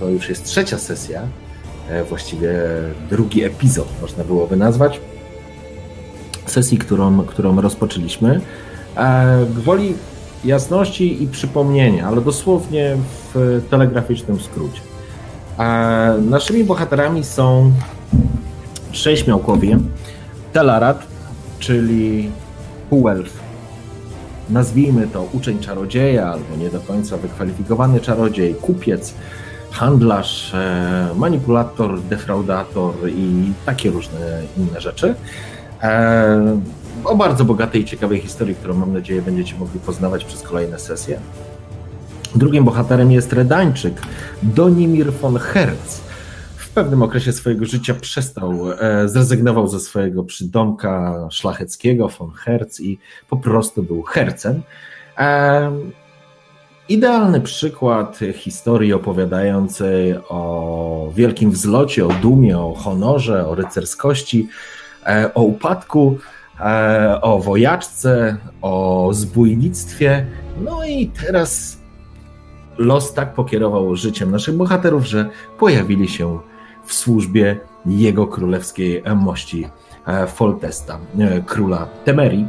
To już jest trzecia sesja, e, właściwie drugi epizod, można byłoby nazwać, sesji, którą, którą rozpoczęliśmy. E, gwoli jasności i przypomnienia, ale dosłownie w telegraficznym skrócie. E, naszymi bohaterami są trzej śmiałkowie. Telarat, czyli półelf, nazwijmy to uczeń czarodzieja, albo nie do końca wykwalifikowany czarodziej, kupiec, handlarz, e, manipulator, defraudator i takie różne inne rzeczy. E, o bardzo bogatej i ciekawej historii, którą mam nadzieję będziecie mogli poznawać przez kolejne sesje. Drugim bohaterem jest Redańczyk, Donimir von Herz. W pewnym okresie swojego życia przestał, e, zrezygnował ze swojego przydomka szlacheckiego von Herz i po prostu był hercem. Idealny przykład historii opowiadającej o wielkim wzlocie, o dumie, o honorze, o rycerskości, e, o upadku, e, o wojaczce, o zbójnictwie. No i teraz los tak pokierował życiem naszych bohaterów, że pojawili się w służbie jego królewskiej mości e, Foltesta, króla Temerii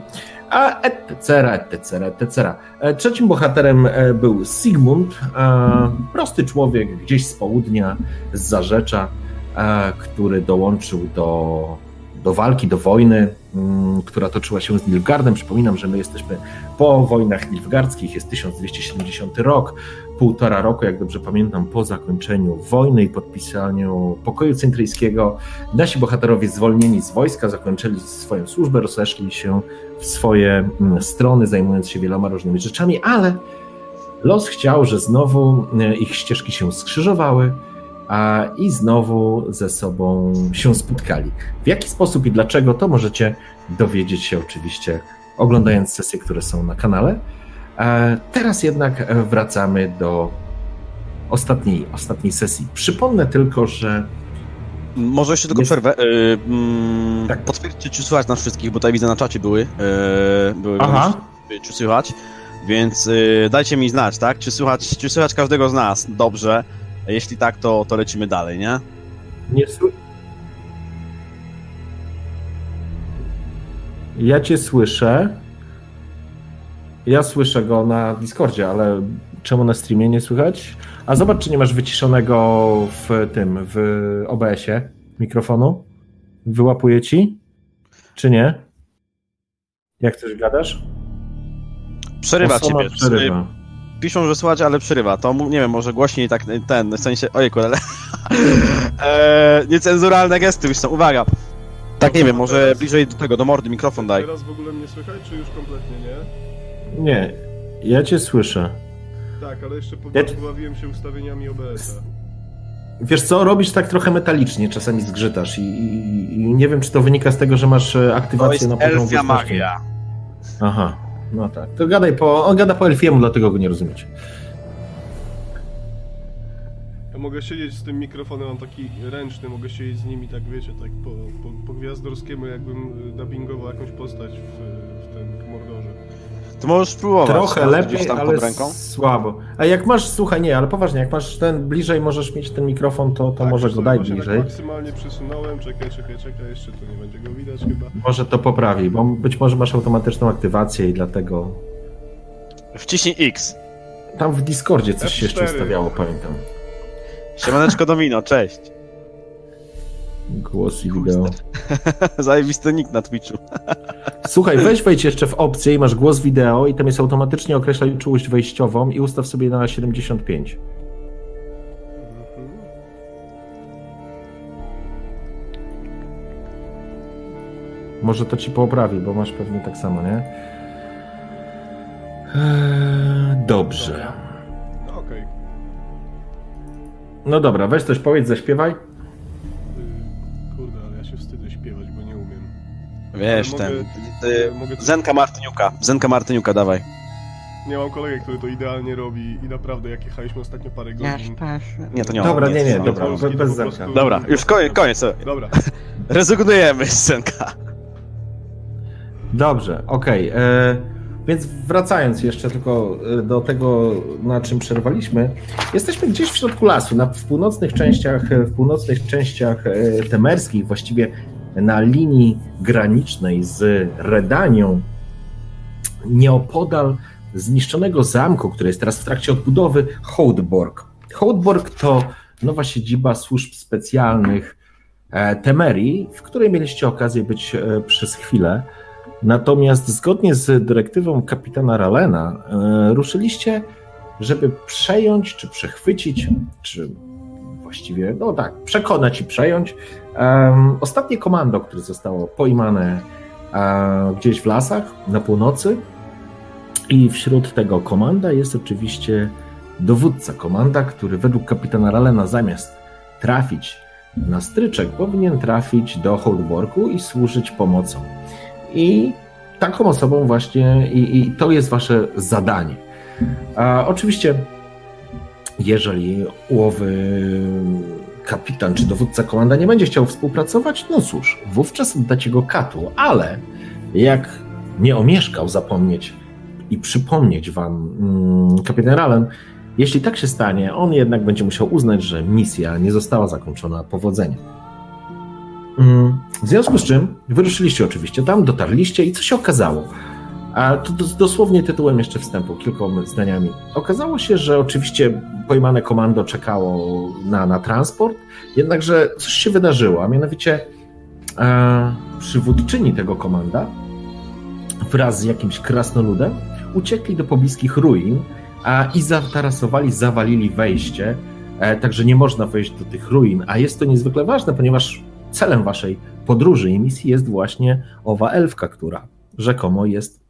a etc., etc., etc. Trzecim bohaterem e, był Sigmund, e, prosty człowiek gdzieś z południa, z Zarzecza, e, który dołączył do, do walki, do wojny, mm, która toczyła się z Nilfgaardem. Przypominam, że my jesteśmy po wojnach nilfgaardzkich, jest 1270 rok, półtora roku, jak dobrze pamiętam, po zakończeniu wojny i podpisaniu pokoju centryjskiego. Nasi bohaterowie zwolnieni z wojska, zakończyli swoją służbę, rozeszli się w swoje mm, strony, zajmując się wieloma różnymi rzeczami, ale los chciał, że znowu e, ich ścieżki się skrzyżowały a i znowu ze sobą się spotkali. W jaki sposób i dlaczego, to możecie dowiedzieć się oczywiście oglądając sesje, które są na kanale. E, teraz jednak wracamy do ostatniej, ostatniej sesji. Przypomnę tylko, że może jeszcze tylko jest... przerwę. Yy, mm, tak. Potwierdźcie, czy słychać nas wszystkich, bo tutaj widzę na czacie były. Yy, były Aha. czy słychać. Więc yy, dajcie mi znać, tak? Czy słychać, czy słychać każdego z nas dobrze? Jeśli tak, to, to lecimy dalej, nie? Nie słychać. Ja cię słyszę. Ja słyszę go na Discordzie, ale czemu na streamie nie słychać? A zobacz, czy nie masz wyciszonego w tym, w OBS-ie mikrofonu? Wyłapuje ci? Czy nie? Jak coś gadasz? Przerywa Osoma ciebie. Przerywa. Piszą, że słuchać, ale przerywa. To nie wiem, może głośniej tak ten, w sensie. Ojej, ale. eee, niecenzuralne gesty już są, uwaga. Tak, nie wiem, może bliżej do tego, do mordy mikrofon daj. Teraz w ogóle mnie słychać, czy już kompletnie nie? Nie, ja cię słyszę. Tak, ale jeszcze pobawiłem się ustawieniami OBS-a. Wiesz co, robisz tak trochę metalicznie, czasami zgrzytasz i, i, i, nie wiem, czy to wynika z tego, że masz e, aktywację na poziomie elfia magia. Aha, no tak. To gadaj po, on gada po elfiemu, dlatego go nie rozumiecie. Ja mogę siedzieć z tym mikrofonem, mam taki ręczny, mogę siedzieć z nimi tak, wiecie, tak po, po, po gwiazdorskiemu, jakbym dubbingował jakąś postać w, w tym. To możesz spróbować. Trochę lepiej, ale słabo. A jak masz, słuchaj, nie, ale poważnie, jak masz ten bliżej, możesz mieć ten mikrofon, to, to tak, może go daj bliżej. Tak maksymalnie przesunąłem, czekaj, czekaj, czekaj, jeszcze tu nie będzie go widać chyba. Może to poprawi, bo być może masz automatyczną aktywację i dlatego... Wciśnij X. Tam w Discordzie coś F4. się jeszcze ustawiało, pamiętam. Siemaneczko Domino, cześć. Głos i wideo. Zajebisty nick na Twitchu. Słuchaj, weź wejdź jeszcze w opcję i masz głos wideo i tam jest automatycznie określaj czułość wejściową i ustaw sobie na 75. Może to ci poprawi, bo masz pewnie tak samo, nie? Eee, dobrze. No okej. No dobra, weź coś powiedz, zaśpiewaj. Wiesz, mogę- ten... e, mogę- Zenka Martyniuka. Zenka Martyniuka, dawaj. Nie mam kolegę, który to idealnie robi i naprawdę jak jechaliśmy ostatnio parę godzin. Nie, to nie on. Dobra, nie, nie, dobra, Polski, bez po Zenka. prostu- Dobra, już koniec, koniec. Dobra, Rezygnujemy z Zenka. Dobrze, okej. e, Więc wracając jeszcze tylko e, do tego, na czym przerwaliśmy, jesteśmy gdzieś w środku lasu, na, w północnych częściach, e, w północnych częściach temerskich, właściwie na linii granicznej z Redanią, nieopodal zniszczonego zamku, który jest teraz w trakcie odbudowy, Hołdborg. Hołdborg to nowa siedziba służb specjalnych e, Temerii, w której mieliście okazję być e, przez chwilę. Natomiast zgodnie z dyrektywą kapitana Ralena e, ruszyliście, żeby przejąć, czy przechwycić, czy właściwie, no tak, przekonać i przejąć em, ostatnie komando, które zostało pojmane e, gdzieś w lasach na północy. I wśród tego komanda jest oczywiście dowódca komanda, który według kapitana Ralena zamiast trafić na stryczek, powinien trafić do Hołdborku i służyć pomocą. I taką osobą właśnie, i, i to jest wasze zadanie. A oczywiście, jeżeli ułowy kapitan czy dowódca komanda nie będzie chciał współpracować, no cóż, wówczas oddacie go katu, ale jak nie omieszkał zapomnieć i przypomnieć wam mm, Ralen, jeśli tak się stanie, on jednak będzie musiał uznać, że misja nie została zakończona powodzeniem. Mm, W związku z czym wyruszyliście oczywiście tam, dotarliście i co się okazało? A to dos- dosłownie tytułem jeszcze wstępu, kilkoma zdaniami. Okazało się, że oczywiście pojmane komando czekało na, na transport, jednakże coś się wydarzyło, a mianowicie e, przywódczyni tego komanda wraz z jakimś krasnoludem uciekli do pobliskich ruin a, i zatarasowali, zawalili wejście, e, także nie można wejść do tych ruin, a jest to niezwykle ważne, ponieważ celem waszej podróży i misji jest właśnie owa elfka, która rzekomo jest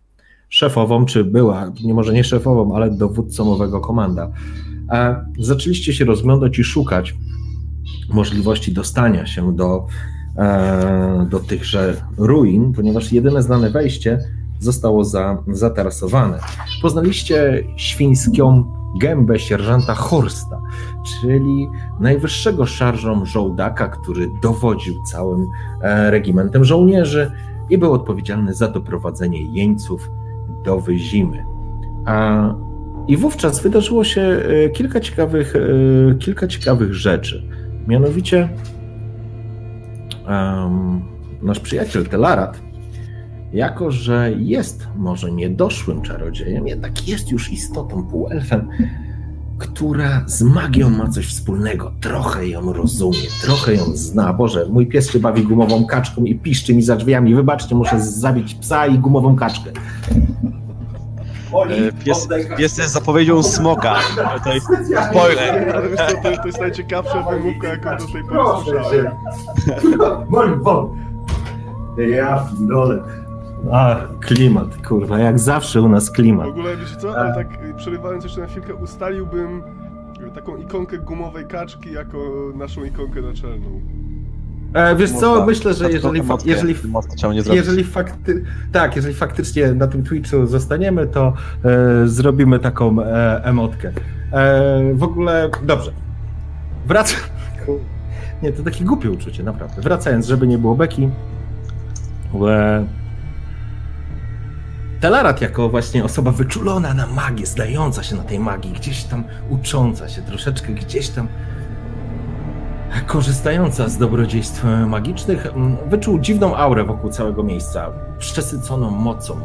szefową, czy była, nie może nie szefową, ale dowódcą owego komanda. E, zaczęliście się rozglądać i szukać możliwości dostania się do, e, do tychże ruin, ponieważ jedyne znane wejście zostało za, zatarasowane. Poznaliście świńską gębę sierżanta Horsta, czyli najwyższego szarżą żołdaka, który dowodził całym e, regimentem żołnierzy i był odpowiedzialny za doprowadzenie jeńców do Wyzimy. A, I wówczas wydarzyło się e, kilka ciekawych, e, kilka ciekawych rzeczy. Mianowicie em, nasz przyjaciel Telarat, jako że jest może niedoszłym czarodziejem, jednak jest już istotą półelfem, która z magią ma coś wspólnego. Trochę ją rozumie, trochę ją zna. Boże, mój pies się bawi gumową kaczką i piszczy mi za drzwiami. Wybaczcie, muszę zabić psa i gumową kaczkę. E, Pies, pies jest zapowiedzią smoka. Tutaj spoiler. to, to jest najciekawsza wymówka, jaką do tej pory słyszałem. Ja dole. A, klimat, kurwa, jak zawsze u nas W klimat. ogóle, wiecie co, ale tak y, przerywając jeszcze na chwilkę, ustaliłbym y, taką ikonkę gumowej kaczki jako naszą ikonkę naczelną. E, wiesz co, myślę, że jeżeli, fa- jeżeli, jeżeli fakty, tak, jeżeli faktycznie na tym Twitchu zostaniemy, to e, zrobimy taką e, emotkę. E, w ogóle, dobrze. Wracam. Nie, to takie głupie uczucie, naprawdę. Wracając, żeby nie było beki. E, Telarat jako właśnie osoba wyczulona na magię, zdająca się na tej magii, gdzieś tam ucząca się troszeczkę, gdzieś tam korzystająca z dobrodziejstw magicznych, m, wyczuł dziwną aurę wokół całego miejsca, przesyconą mocą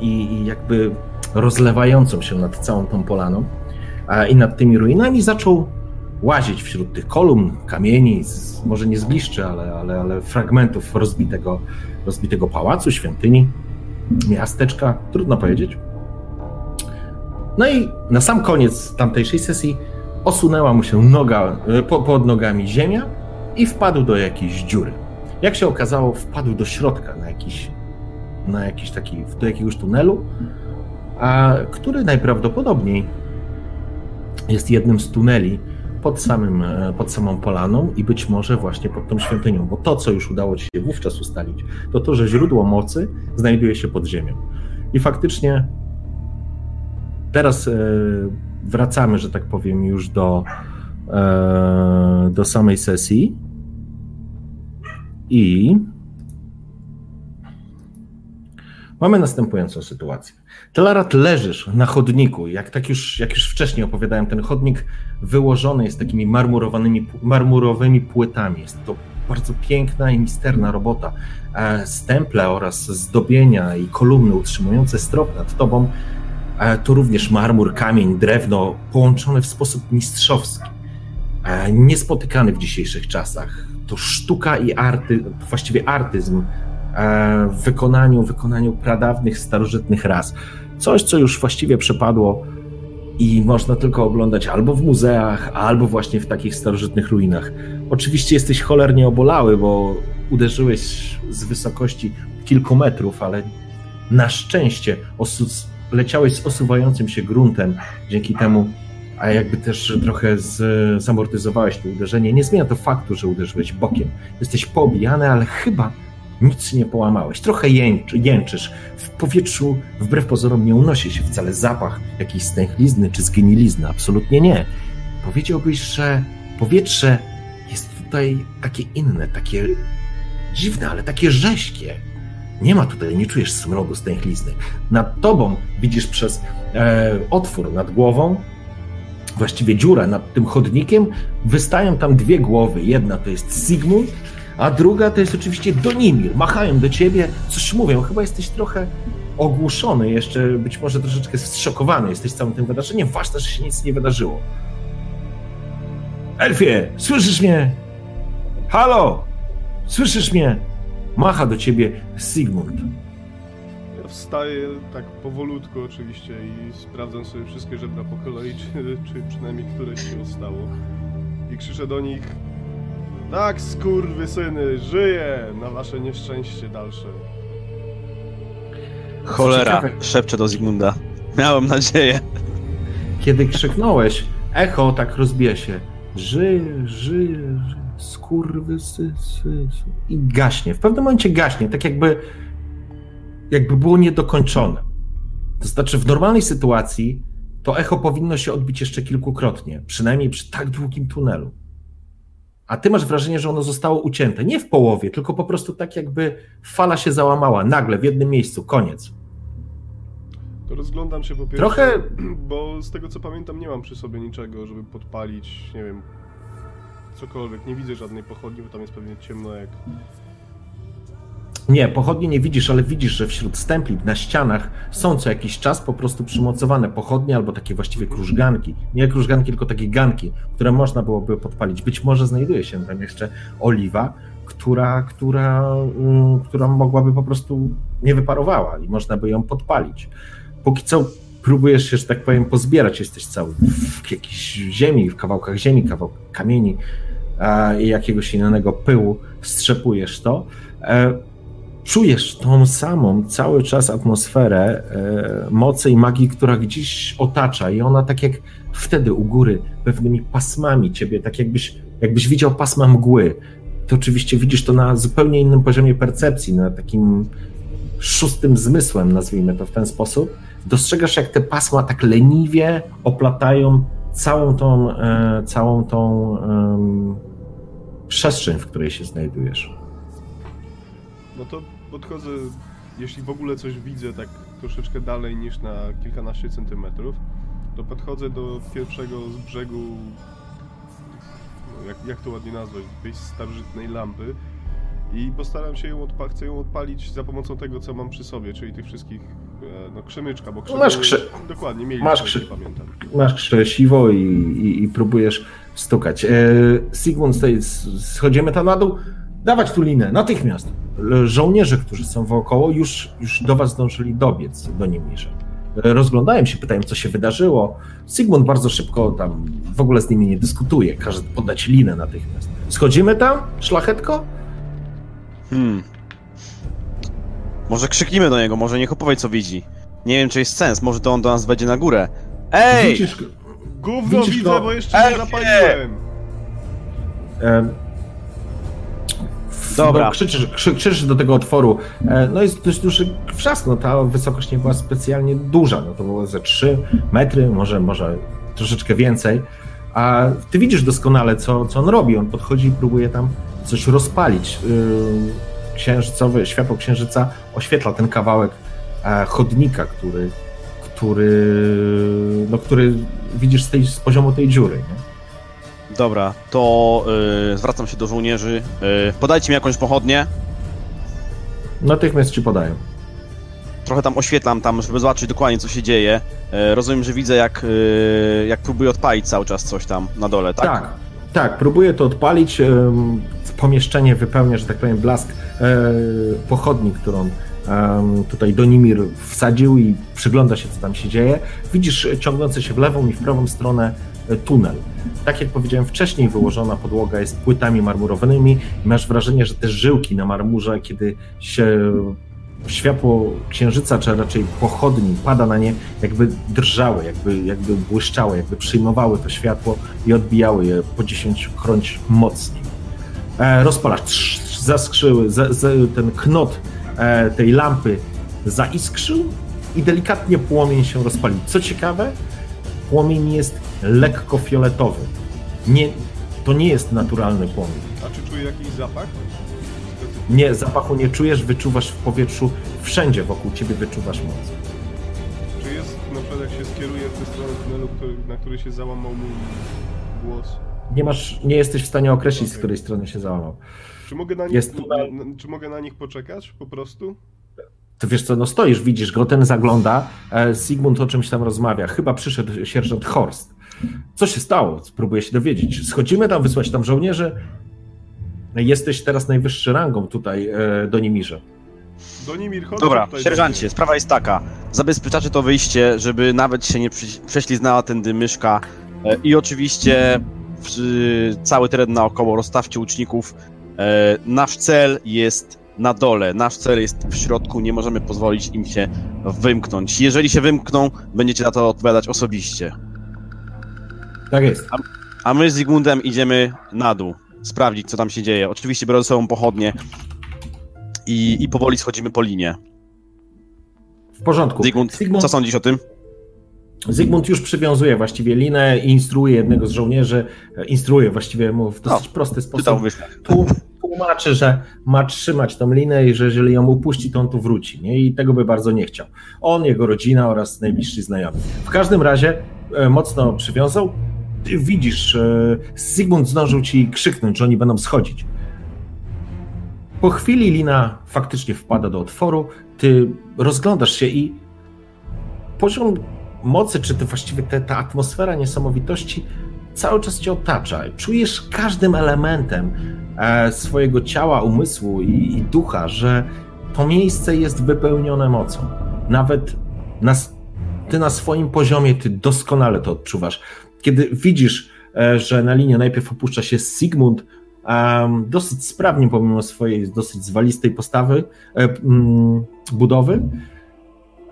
i, i jakby rozlewającą się nad całą tą polaną i nad tymi ruinami zaczął łazić wśród tych kolumn, kamieni, z, może nie zgliszczy, ale, ale, ale fragmentów rozbitego, rozbitego pałacu, świątyni, miasteczka, trudno powiedzieć. No i na sam koniec tamtejszej sesji osunęła mu się noga, e, po, pod nogami ziemia i wpadł do jakiejś dziury. Jak się okazało, wpadł do środka na jakiś, na jakiś taki, do jakiegoś tunelu, a który najprawdopodobniej jest jednym z tuneli pod, samym, e, pod samą polaną i być może właśnie pod tą świątynią, bo to, co już udało ci się wówczas ustalić, to to, że źródło mocy znajduje się pod ziemią. I faktycznie teraz e, wracamy, że tak powiem, już do, e, do samej sesji i mamy następującą sytuację. Telarat leżysz na chodniku, jak, tak już, jak już wcześniej opowiadałem, ten chodnik wyłożony jest takimi marmurowanymi, marmurowymi płytami. Jest to bardzo piękna i misterna robota. E, stemple oraz zdobienia i kolumny utrzymujące strop nad tobą e, to również marmur, kamień, drewno połączone w sposób mistrzowski. E, niespotykany w dzisiejszych czasach. To sztuka i arty, właściwie artyzm w wykonaniu, wykonaniu pradawnych, starożytnych ras. Coś, co już właściwie przepadło i można tylko oglądać albo w muzeach, albo właśnie w takich starożytnych ruinach. Oczywiście jesteś cholernie obolały, bo uderzyłeś z wysokości kilku metrów, ale na szczęście osus leciałeś z osuwającym się gruntem. Dzięki temu, a jakby też trochę z, zamortyzowałeś to uderzenie. Nie zmienia to faktu, że uderzyłeś bokiem. Jesteś poobijany, ale chyba nic nie połamałeś. Trochę jęczy, jęczysz. W powietrzu, wbrew pozorom, nie unosi się wcale zapach jakiejś stęchlizny czy zgnilizny. Absolutnie nie. Powiedziałbyś, że powietrze jest tutaj takie inne, takie dziwne, ale takie rześkie. Nie ma tutaj, nie czujesz smrodu stęchlizny. Nad tobą widzisz przez e, otwór nad głową, właściwie dziurę nad tym chodnikiem, wystają tam dwie głowy. Jedna to jest Sigmund, a druga to jest oczywiście Donimir. Machają do ciebie, coś mówią. Chyba jesteś trochę ogłuszony, jeszcze być może troszeczkę zszokowany jesteś całym tym wydarzeniem. Ważne, że się nic nie wydarzyło. Elfie, słyszysz mnie? Halo! Słyszysz mnie? Macha do ciebie Sigmund. Ja wstaję tak powolutku oczywiście i sprawdzam sobie wszystkie żebra po kolei, czy, czy przynajmniej któreś się ostało. I krzyczę do nich tak, syny, żyję na wasze nieszczęście dalsze. Cholera, szepczę do Zygmunda. Miałem nadzieję. Kiedy krzyknąłeś, echo tak rozbija się. Żyje, żyje, skurwy, sy, sy, sy. I gaśnie. W pewnym momencie gaśnie, tak jakby, jakby było niedokończone. To znaczy, w normalnej sytuacji to echo powinno się odbić jeszcze kilkukrotnie, przynajmniej przy tak długim tunelu a ty masz wrażenie, że ono zostało ucięte. Nie w połowie, tylko po prostu tak jakby fala się załamała nagle w jednym miejscu, koniec. To rozglądam się po pierwsze, Trochę... bo z tego co pamiętam nie mam przy sobie niczego, żeby podpalić, nie wiem, cokolwiek. Nie widzę żadnej pochodni, bo tam jest pewnie ciemno jak nie, pochodnie nie widzisz, ale widzisz, że wśród stempli na ścianach są co jakiś czas po prostu przymocowane pochodnie albo takie właściwie krużganki. Nie krużganki, tylko takie ganki, które można byłoby podpalić. Być może znajduje się tam jeszcze oliwa, która, która, um, która mogłaby po prostu nie wyparowała i można by ją podpalić. Póki co próbujesz się, że tak powiem, pozbierać. Jesteś cały w jakiejś ziemi, w kawałkach ziemi, kawałkach kamieni i jakiegoś innego pyłu, strzepujesz to. E, czujesz tą samą cały czas atmosferę e, mocy i magii, która gdzieś otacza i ona tak jak wtedy u góry pewnymi pasmami ciebie, tak jakbyś, jakbyś widział pasma mgły. To oczywiście widzisz to na zupełnie innym poziomie percepcji, na takim szóstym zmysłem, nazwijmy to w ten sposób. Dostrzegasz, jak te pasma tak leniwie oplatają całą tą, e, całą tą przestrzeń, w której się znajdujesz. No to podchodzę, jeśli w ogóle coś widzę tak troszeczkę dalej niż na kilkanaście centymetrów, to podchodzę do pierwszego z brzegu, no jak, jak to ładnie nazwać, tej starożytnej lampy i postaram się ją odpalić, chcę ją odpalić za pomocą tego, co mam przy sobie, czyli tych wszystkich, e, no krzemyczka, bo krzemy, masz krzy... dokładnie, mieli masz krzy... pamiętam. Masz krzesiwo i, i, i próbujesz stukać. E, Sigmund, schodzimy tam na dół, dawać tu linę, natychmiast żołnierze, którzy są wokoło, już, już do was zdążyli dobiec do Nimirze. Rozglądają się, pytają, co się wydarzyło. Sigmund bardzo szybko tam w ogóle z nimi nie dyskutuje, każe podać linę natychmiast. Schodzimy tam, szlachetko? Hmm. Może krzyknijmy do niego, może niech opowie, co widzi. Nie wiem, czy jest sens, może to on do nas wejdzie na górę. Ej! Widzisz, Gówno widzę, go... bo jeszcze nie zapaliłem. E, Dobra. Krzyczysz, krzy, krzyczysz do tego otworu. E, no jest dość duży wrzask, no ta wysokość nie była specjalnie duża, no to było ze 3 metry, może, może troszeczkę więcej. A ty widzisz doskonale, co, co on robi. On podchodzi i próbuje tam coś rozpalić. Y, księżycowe, światło księżyca oświetla ten kawałek e, chodnika, który, który, no, który widzisz z, tej, z poziomu tej dziury. Nie? Dobra, to yy, zwracam się do żołnierzy. Yy, podajcie mi jakąś pochodnię. Natychmiast ci podaję. Trochę tam oświetlam tam, żeby zobaczyć dokładnie co się dzieje. Yy, rozumiem, że widzę jak, yy, jak próbuję odpalić cały czas coś tam na dole, tak? Tak, tak próbuję to odpalić. Pomieszczenie wypełnia, że tak powiem, blask pochodni, którą tutaj Donimir wsadził i przygląda się, co tam się dzieje. Widzisz ciągnący się w lewą i w prawą stronę tunel. Tak jak powiedziałem wcześniej, wyłożona podłoga jest płytami marmurowymi masz wrażenie, że te żyłki na marmurze, kiedy się światło księżyca, czy raczej pochodni pada na nie, jakby drżały, jakby, jakby błyszczały, jakby przyjmowały to światło i odbijały je po dziesięciokroć mocniej. E, rozpalasz, zaskrzyły, z, z, ten knot e, tej lampy zaiskrzył i delikatnie płomień się rozpalił. Co ciekawe, płomień jest lekko fioletowy. Nie, to nie jest naturalny płomień. A czy czuje jakiś zapach? Nie, zapachu nie czujesz, wyczuwasz w powietrzu, wszędzie wokół ciebie wyczuwasz moc. Czy jest, na przykład jak się skieruje w tę stronę tunelu, na który się załamał mój głos? Nie masz, nie jesteś w stanie określić, okay. z której strony się załamał. Czy mogę na nich, jest czy mogę na nich poczekać po prostu? To wiesz co, no stoisz, widzisz go, ten zagląda, e, Sigmund o czymś tam rozmawia, chyba przyszedł sierżant Horst. Co się stało? Spróbuję się dowiedzieć. Schodzimy tam, wysłać tam żołnierzy. Jesteś teraz najwyższy rangą tutaj, e, Donimirze. Donimir, chodź Dobra, sierżancie, sprawa jest taka. Zabezpieczacie to wyjście, żeby nawet się nie prześliznęła tędy myszka e, i oczywiście cały teren naokoło rozstawcie łuczników. Nasz cel jest na dole. Nasz cel jest w środku, nie możemy pozwolić im się wymknąć. Jeżeli się wymkną, będziecie za to odpowiadać osobiście. Tak jest. A, a my z Zygmuntem idziemy na dół, sprawdzić, co tam się dzieje. Oczywiście biorąc sobą pochodnie i, i powoli schodzimy po linie. W porządku. Zygmunt, Zygmunt, co sądzisz o tym? Zygmunt już przywiązuje właściwie linę i instruuje jednego z żołnierzy, instruuje właściwie mu w dosyć no, prosty sposób. Tu, tłumaczy, że ma trzymać tą linę i że jeżeli ją upuści, to on tu wróci. Nie? I tego by bardzo nie chciał. On, jego rodzina oraz najbliżsi znajomi. W każdym razie e, mocno przywiązał. Ty widzisz, e, Zygmunt zdążył ci krzyknąć, że oni będą schodzić. Po chwili lina faktycznie wpada do otworu, ty rozglądasz się i poziom mocy, czy to właściwie te, ta atmosfera niesamowitości cały czas cię otacza. Czujesz każdym elementem swojego ciała, umysłu i, i ducha, że to miejsce jest wypełnione mocą. Nawet na, ty na swoim poziomie, ty doskonale to odczuwasz. Kiedy widzisz, e, że na linię najpierw opuszcza się Sigmund, dosyć sprawnie pomimo swojej dosyć zwalistej postawy, e, budowy,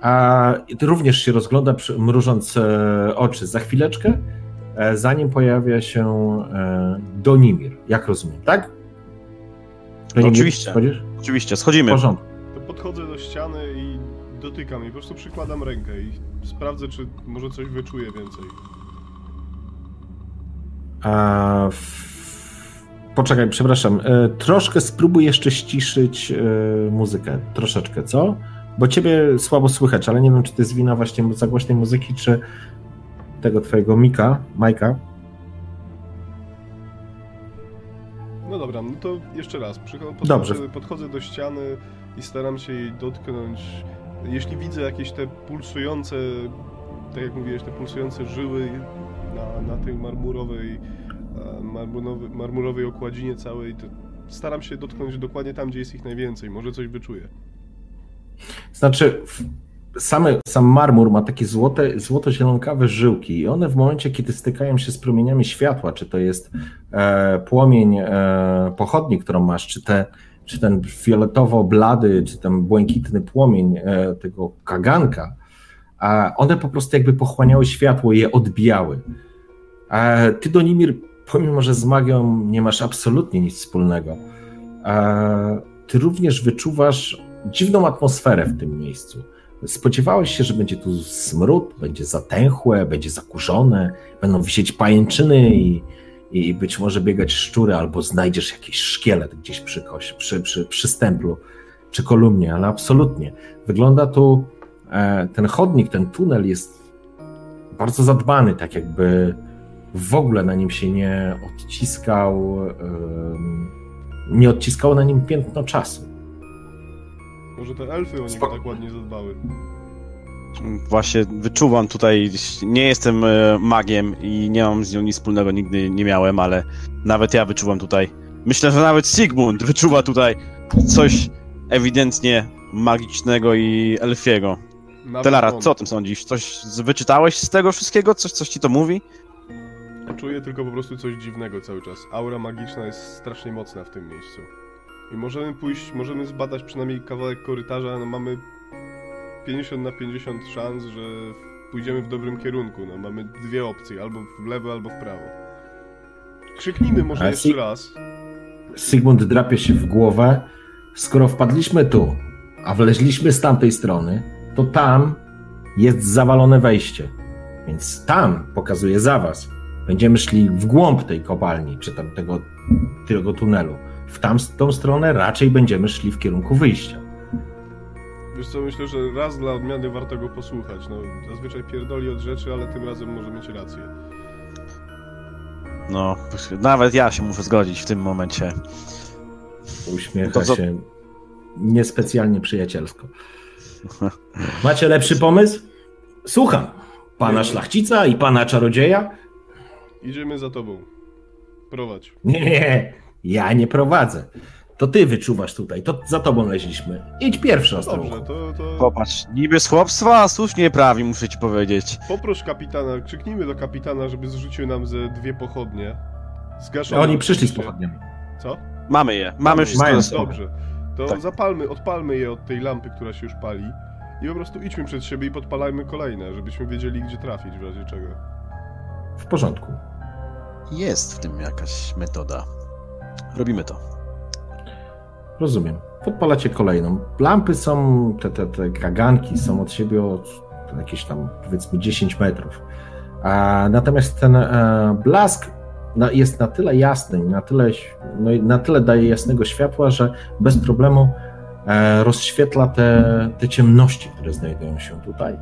a ty również się rozgląda, mrużąc e, oczy. Za chwileczkę E, zanim pojawia się e, Donimir, jak rozumiem, tak? Donimir, oczywiście, schodzisz? oczywiście, schodzimy. W porządku. To podchodzę do ściany i dotykam i po prostu przykładam rękę i sprawdzę, czy może coś wyczuję więcej. A, Poczekaj, przepraszam. E, troszkę spróbuj jeszcze ściszyć muzykę. Troszeczkę, co? Bo ciebie słabo słychać, ale nie wiem, czy to jest wina właśnie za głośnej muzyki, czy tego twojego Mika, Majka. No dobra, no to jeszcze raz. Podchodzę, Dobrze. podchodzę do ściany i staram się jej dotknąć. Jeśli widzę jakieś te pulsujące, tak jak mówiłeś, te pulsujące żyły na, na tej marmurowej, marmurowej, marmurowej okładzinie całej, to staram się dotknąć dokładnie tam, gdzie jest ich najwięcej. Może coś wyczuję. Znaczy, same, sam marmur ma takie złote, złoto-zielonkawe żyłki i one w momencie, kiedy stykają się z promieniami światła, czy to jest e, płomień e, pochodni, którą masz, czy, te, czy ten fioletowo-blady, czy ten błękitny płomień e, tego kaganka, a one po prostu jakby pochłaniały światło i je odbijały. Ty, Donimir, pomimo, że z magią nie masz absolutnie nic wspólnego, ty również wyczuwasz dziwną atmosferę w tym miejscu. Spodziewałeś się, że będzie tu smród, będzie zatęchłe, będzie zakurzone, będą wisieć pajęczyny i, i być może biegać szczury, albo znajdziesz jakiś szkielet gdzieś przy, koś, przy, przy, przy stemplu czy kolumnie, ale absolutnie. Wygląda tu, e, ten chodnik, ten tunel jest bardzo zadbany, tak jakby w ogóle na nim się nie odciskał, nie odciskało na nim piętno czasu. Może te elfy o niego tak ładnie zadbały. Właśnie wyczuwam tutaj, nie jestem e, magiem i nie mam z nią nic wspólnego, nigdy nie miałem, ale nawet ja wyczuwam tutaj. Myślę, że nawet Sigmund wyczuwa tutaj coś ewidentnie magicznego i elfiego. Nawet Telara, on. co o tym sądzisz? Coś wyczytałeś z tego wszystkiego? Coś, coś ci to mówi? Czuję tylko po prostu coś dziwnego cały czas. Aura magiczna jest strasznie mocna w tym miejscu. I możemy pójść, możemy zbadać przynajmniej kawałek korytarza, no mamy 50 na 50 szans, że pójdziemy w dobrym kierunku. No mamy dwie opcje, albo w lewo, albo w prawo. Krzyknijmy może jeszcze raz. Sigmund drapie się w głowę. Skoro wpadliśmy tu, a wleźliśmy z tamtej strony, to tam jest zawalone wejście. Więc tam pokazuje za was. Będziemy szli w głąb tej kopalni, czy tam tego, tego tunelu. W tamtą stronę raczej będziemy szli w kierunku wyjścia. Wiesz co, myślę, że raz dla odmiany warto go posłuchać. No, zazwyczaj pierdoli od rzeczy, ale tym razem może mieć rację. No, nawet ja się muszę zgodzić w tym momencie. Uśmiecha to, co... się niespecjalnie przyjacielsko. Macie lepszy pomysł? Słucham. Pana szlachcica i pana czarodzieja? Idziemy za tobą. Prowadź. Nie, nie, ja nie prowadzę. To ty wyczuwasz tutaj, to za tobą leźliśmy. Idź pierwszy, Dobrze, to, to... Popatrz, niby z chłopstwa, a słusznie prawi, muszę ci powiedzieć. Poproś kapitana, krzyknijmy do kapitana, żeby zrzucił nam ze dwie pochodnie. Zgaszone. Oni przyszli z pochodniami. Co? Mamy je, mamy wszystko Mają. Dobrze. To tak. zapalmy, odpalmy je od tej lampy, która się już pali i po prostu idźmy przed siebie i podpalajmy kolejne, żebyśmy wiedzieli, gdzie trafić w razie czego. W porządku. Jest w tym jakaś metoda. Robimy to. Rozumiem. Podpalacie kolejną. Lampy są, te, te, te kaganki są od siebie od jakieś tam powiedzmy 10 metrów. A, natomiast ten e, blask jest na tyle jasny, na tyle, no, na tyle daje jasnego światła, że bez problemu e, rozświetla te, te ciemności, które znajdują się tutaj.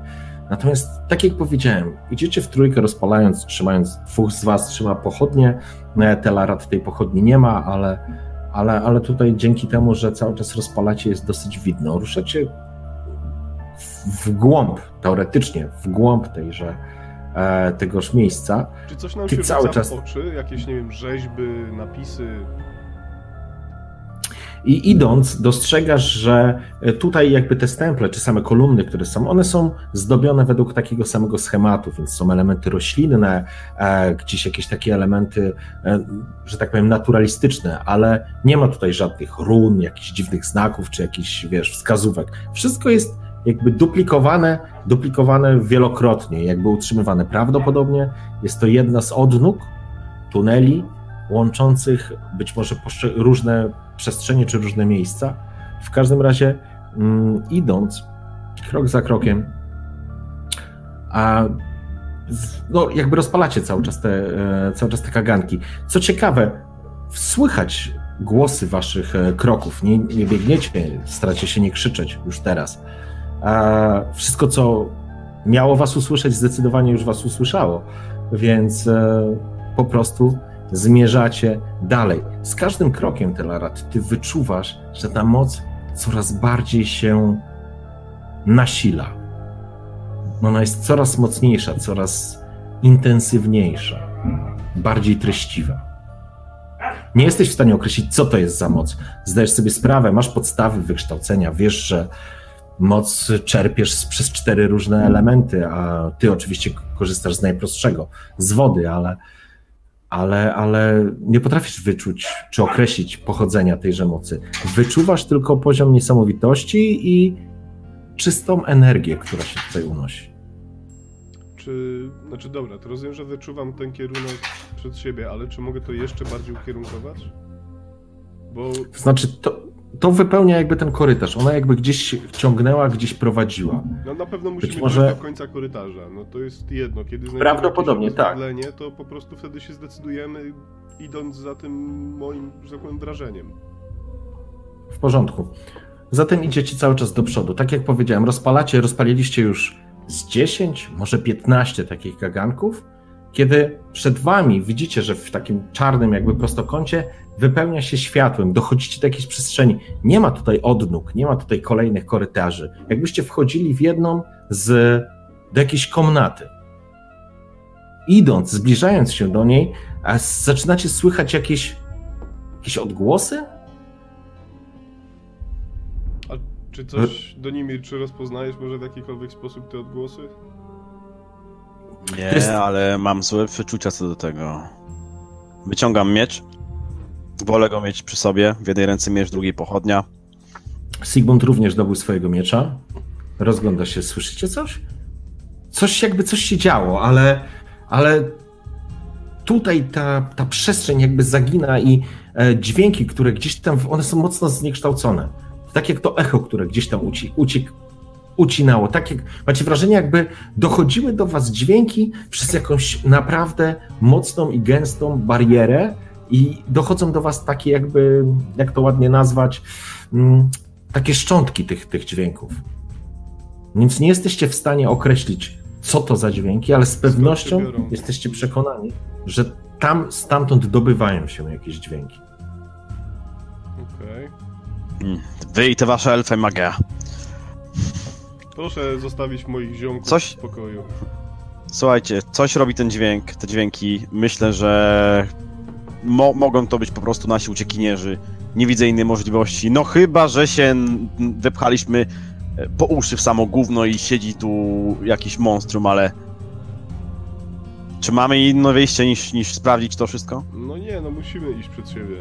Natomiast, tak jak powiedziałem, idziecie w trójkę rozpalając, trzymając, dwóch z was trzyma pochodnie, e, Telarat tej pochodni nie ma, ale, ale, ale tutaj dzięki temu, że cały czas rozpalacie jest dosyć widno. Ruszacie w, w głąb, teoretycznie w głąb tejże, e, tegoż miejsca. Czy coś nam Ty się cały czas oczy? Jakieś, nie wiem, rzeźby, napisy? I idąc, dostrzegasz, że e, tutaj jakby te stemple, czy same kolumny, które są, one są zdobione według takiego samego schematu, więc są elementy roślinne, e, gdzieś jakieś takie elementy, e, że tak powiem, naturalistyczne, ale nie ma tutaj żadnych run, jakichś dziwnych znaków, czy jakichś, wiesz, wskazówek. Wszystko jest jakby duplikowane, duplikowane wielokrotnie, jakby utrzymywane. Prawdopodobnie jest to jedna z odnóg tuneli łączących być może różne przestrzenie czy różne miejsca. W każdym razie, mm, idąc krok za krokiem, a no, jakby rozpalacie cały czas, te, e, cały czas te kaganki. Co ciekawe, słychać głosy waszych e, kroków. Nie, nie biegniecie, staracie się nie krzyczeć już teraz. A wszystko, co miało was usłyszeć, zdecydowanie już was usłyszało, więc e, po prostu zmierzacie dalej. Z każdym krokiem, Telarat, ty wyczuwasz, że ta moc coraz bardziej się nasila. Ona jest coraz mocniejsza, coraz intensywniejsza, bardziej treściwa. Nie jesteś w stanie określić, co to jest za moc. Zdajesz sobie sprawę, masz podstawy wykształcenia, wiesz, że moc czerpiesz przez cztery różne elementy, a ty oczywiście korzystasz z najprostszego, z wody, ale ale, ale nie potrafisz wyczuć czy określić pochodzenia tejże mocy. Wyczuwasz tylko poziom niesamowitości i czystą energię, która się tutaj unosi. czy... Znaczy dobra, to rozumiem, że wyczuwam ten kierunek przed siebie, ale czy mogę to jeszcze bardziej ukierunkować? Bo... Znaczy, to, to wypełnia jakby ten korytarz. Ona jakby gdzieś ciągnęła, gdzieś prowadziła. No na pewno musimy Być może... do końca korytarza. No to jest jedno. Kiedy Prawdopodobnie, tak. to po prostu wtedy się zdecydujemy, idąc za tym moim, że tak powiem, wrażeniem. W porządku. Zatem idziecie cały czas do przodu. Tak jak powiedziałem, rozpalacie, rozpaliliście już z 10, może 15 takich gaganków, kiedy przed wami widzicie, że w takim czarnym jakby prostokącie wypełnia się światłem, dochodzicie do jakiejś przestrzeni. Nie ma tutaj odnóg, nie ma tutaj kolejnych korytarzy. Jakbyście wchodzili w jedną z, do jakiejś komnaty. Idąc, zbliżając się do niej, zaczynacie słychać jakieś, jakieś odgłosy? A czy coś, Donimir, czy rozpoznajesz może w jakikolwiek sposób te odgłosy? Nie, jest... ale mam złe wyczucia co do tego. Wyciągam miecz. Wolę go mieć przy sobie. W jednej ręce miecz, w drugiej pochodnia. Sigmund również dobył swojego miecza. Rozgląda się. Słyszycie coś? Coś jakby coś się działo, ale, ale tutaj ta, ta przestrzeń jakby zagina i e, dźwięki, które gdzieś tam, one są mocno zniekształcone. Tak jak to echo, które gdzieś tam uci, uciek, ucinało. Tak jak, macie wrażenie, jakby dochodziły do was dźwięki przez jakąś naprawdę mocną i gęstą barierę i dochodzą do was takie jakby, jak to ładnie nazwać, mm, takie szczątki tych, tych dźwięków. Więc nie jesteście w stanie określić, co to za dźwięki, ale z pewnością jesteście przekonani, że tam, stamtąd dobywają się jakieś dźwięki. Okej. Okay. Mm, wy i te wasze elfy magia. Proszę zostawić moich ziomków coś... w spokoju. Słuchajcie, coś robi ten dźwięk, te dźwięki. Myślę, że mo mogą to być po prostu nasi uciekinierzy. Nie widzę innej możliwości. No chyba, że się wepchaliśmy e, po uszy w samo gówno i siedzi tu jakiś monstrum, ale... Czy mamy inne wyjście niż, niż sprawdzić to wszystko? No nie, no musimy iść przed siebie.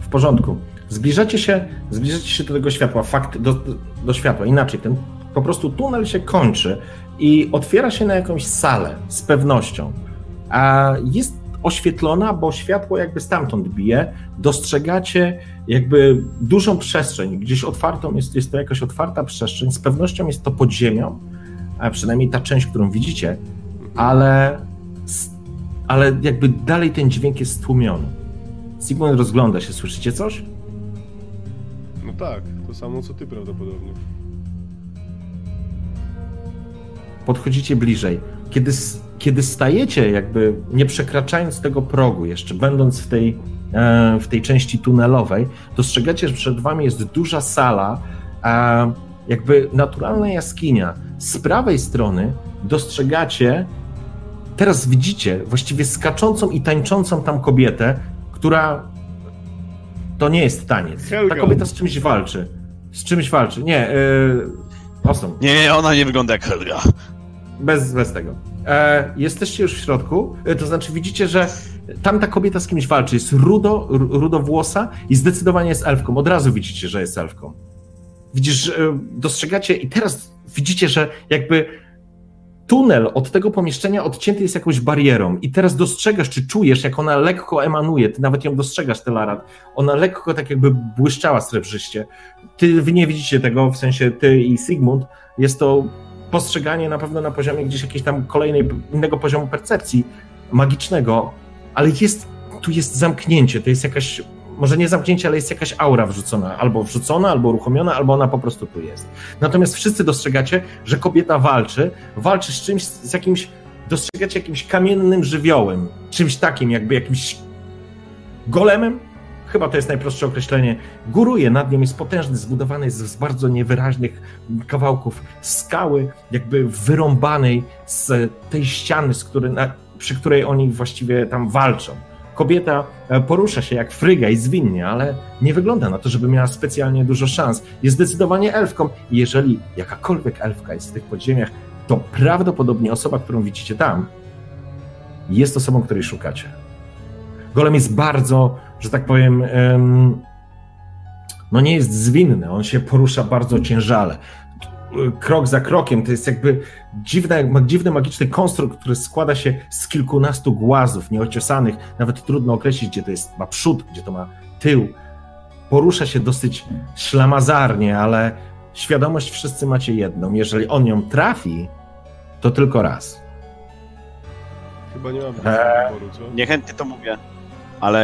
W porządku. Zbliżacie się, zbliżacie się do tego światła, fakt, do, do światła. Inaczej, ten po prostu tunel się kończy i otwiera się na jakąś salę z pewnością. A jest oświetlona, bo światło jakby stamtąd bije. Dostrzegacie jakby dużą przestrzeń, gdzieś otwartą, jest, jest to jakaś otwarta przestrzeń. Z pewnością jest to pod ziemią, a przynajmniej ta część, którą widzicie, ale, ale jakby dalej ten dźwięk jest stłumiony. Sigmund rozgląda się, słyszycie coś? tak, to samo co ty prawdopodobnie. Podchodzicie bliżej. Kiedy, kiedy stajecie, jakby nie przekraczając tego progu, jeszcze będąc w tej, e, w tej części tunelowej, dostrzegacie, że przed wami jest duża sala, jakby naturalna jaskinia. Z prawej strony dostrzegacie, teraz widzicie właściwie skaczącą i tańczącą tam kobietę, która to nie jest taniec. Helga. Ta kobieta z czymś walczy. Z czymś walczy. Nie, yy, Nie, ona nie wygląda jak Helga. Bez, bez tego. E, jesteście już w środku, e, to znaczy widzicie, że tam ta kobieta z kimś walczy. Jest rudo, rudowłosa i zdecydowanie jest elfką. Od razu widzicie, że jest elfką. Widzisz, e, dostrzegacie i teraz widzicie, że jakby tunel od tego pomieszczenia odcięty jest jakąś barierą i teraz dostrzegasz, czy czujesz, jak ona lekko emanuje, ty nawet ją dostrzegasz, Telarat, ona lekko tak jakby błyszczała srebrzyście. Ty, wy nie widzicie tego, w sensie ty i Sigmund, jest to postrzeganie na pewno na poziomie gdzieś jakiejś tam kolejnej, innego poziomu percepcji magicznego, ale jest, tu jest zamknięcie, to jest jakaś może nie zamknięcie, ale jest jakaś aura wrzucona, albo wrzucona, albo uruchomiona, albo ona po prostu tu jest. Natomiast wszyscy dostrzegacie, że kobieta walczy, walczy z czymś, z jakimś, dostrzegacie jakimś kamiennym żywiołem, czymś takim, jakby jakimś golemem, chyba to jest najprostsze określenie, góruje nad nim, jest potężny, zbudowany jest z bardzo niewyraźnych kawałków skały, jakby wyrąbanej z tej ściany, z której, na, przy której oni właściwie tam walczą. Kobieta e, porusza się jak fryga i zwinnie, ale nie wygląda na to, żeby miała specjalnie dużo szans. Jest zdecydowanie elfką i jeżeli jakakolwiek elfka jest w tych podziemiach, to prawdopodobnie osoba, którą widzicie tam, jest osobą, której szukacie. Golem jest bardzo, że tak powiem, no nie jest zwinny, on się porusza bardzo ciężale. krok za krokiem. To jest jakby dziwny, dziwny magiczny konstrukt, który składa się z kilkunastu głazów nieociosanych. Nawet trudno określić, gdzie to jest ma przód, gdzie to ma tył. Porusza się dosyć ślamazarnie, ale świadomość wszyscy macie jedną. Jeżeli on ją trafi, to tylko raz. Chyba nie mamy eee, wyboru, co? Niechętnie to mówię, ale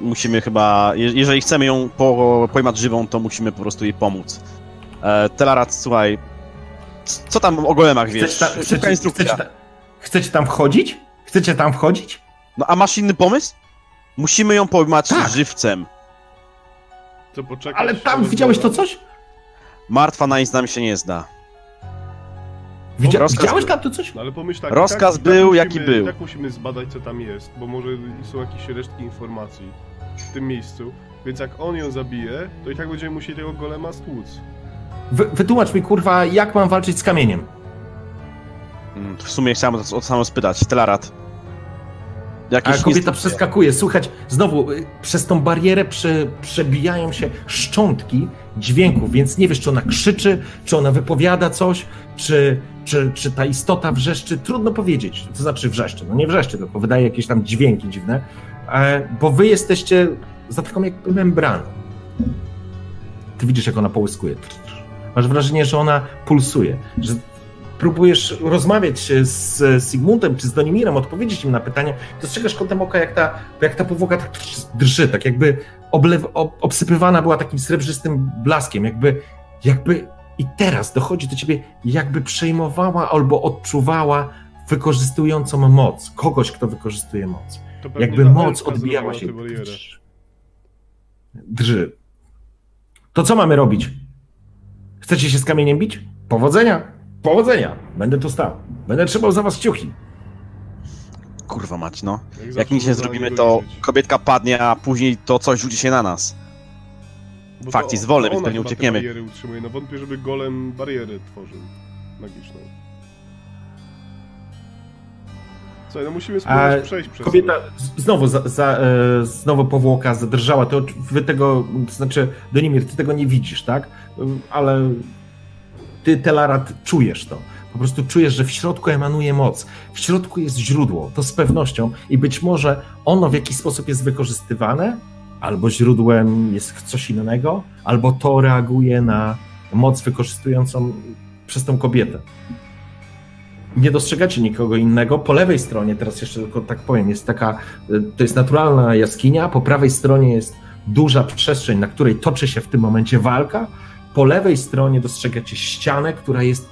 musimy chyba, jeżeli chcemy ją po, pojmać żywą, to musimy po prostu jej pomóc. E, Telarat, słuchaj, co tam o golemach wiesz? Chcecie, ta, chcecie, instrukcja. Chcecie, chcecie, tam wchodzić? Chcecie tam wchodzić? No a masz inny pomysł? Musimy ją pojmać tak. żywcem. Co, poczekać, Ale tam widziałeś to coś? Martwa na nic nam się nie zda. Widzia, widziałeś tam to coś? No, ale pomyśl tak, Rozkaz tak, był tak jaki musimy, był. Tak musimy zbadać co tam jest, bo może są jakieś resztki informacji w tym miejscu. Więc jak on ją zabije, to i tak będziemy musieli tego golema stłuc. Wy, wytłumacz mi, kurwa, jak mam walczyć z kamieniem? Mm, w sumie chciałem o to samo spytać. Telarat. Jakieś A kobieta przeskakuje. Słuchać, znowu y, przez tą barierę prze, przebijają się szczątki dźwięków, więc nie wiesz, czy ona krzyczy, czy ona wypowiada coś, czy, czy, czy ta istota wrzeszczy. Trudno powiedzieć, co znaczy wrzeszczy. No nie wrzeszczy, tylko wydaje jakieś tam dźwięki dziwne, e, bo wy jesteście za taką jakby membraną. Ty widzisz, jak ona połyskuje. Masz wrażenie, że ona pulsuje, że próbujesz rozmawiać z Sigmundem czy z Donimirem, odpowiedzieć im na pytania, dostrzegasz kątem oka, jak ta, jak ta powłoka tak drży, tak jakby oblew, obsypywana była takim srebrzystym blaskiem, jakby, jakby i teraz dochodzi do ciebie, jakby przejmowała albo odczuwała wykorzystującą moc, kogoś, kto wykorzystuje moc. Jakby moc odbijała się. Drży. To co mamy robić? Chcecie się z kamieniem bić? Powodzenia! Powodzenia! Będę tu stał. Będę trzymał za was kciuki. Kurwa mać, no. Jak, Jak nic nie zrobimy, to kobietka padnie, a później to coś rzuci się na nas. Bo Fakt jest wolny, więc pewnie uciekniemy. bariery utrzymuje. No wątpię, żeby golem bariery tworzył. Magiczną. Co, no musimy spróbować przejść przez Kobieta to. znowu, za, za, e, znowu powłoka zadrżała, to wy tego, to znaczy Donimir, ty tego nie widzisz, tak? Ale ty, Telarat, czujesz to. Po prostu czujesz, że w środku emanuje moc. W środku jest źródło, to z pewnością i być może ono w jakiś sposób jest wykorzystywane, albo źródłem jest coś innego, albo to reaguje na moc wykorzystującą przez tą kobietę. Nie dostrzegacie nikogo innego. Po lewej stronie, teraz jeszcze tylko tak powiem, jest taka, to jest naturalna jaskinia, po prawej stronie jest duża przestrzeń, na której toczy się w tym momencie walka, po lewej stronie dostrzegacie ścianę, która jest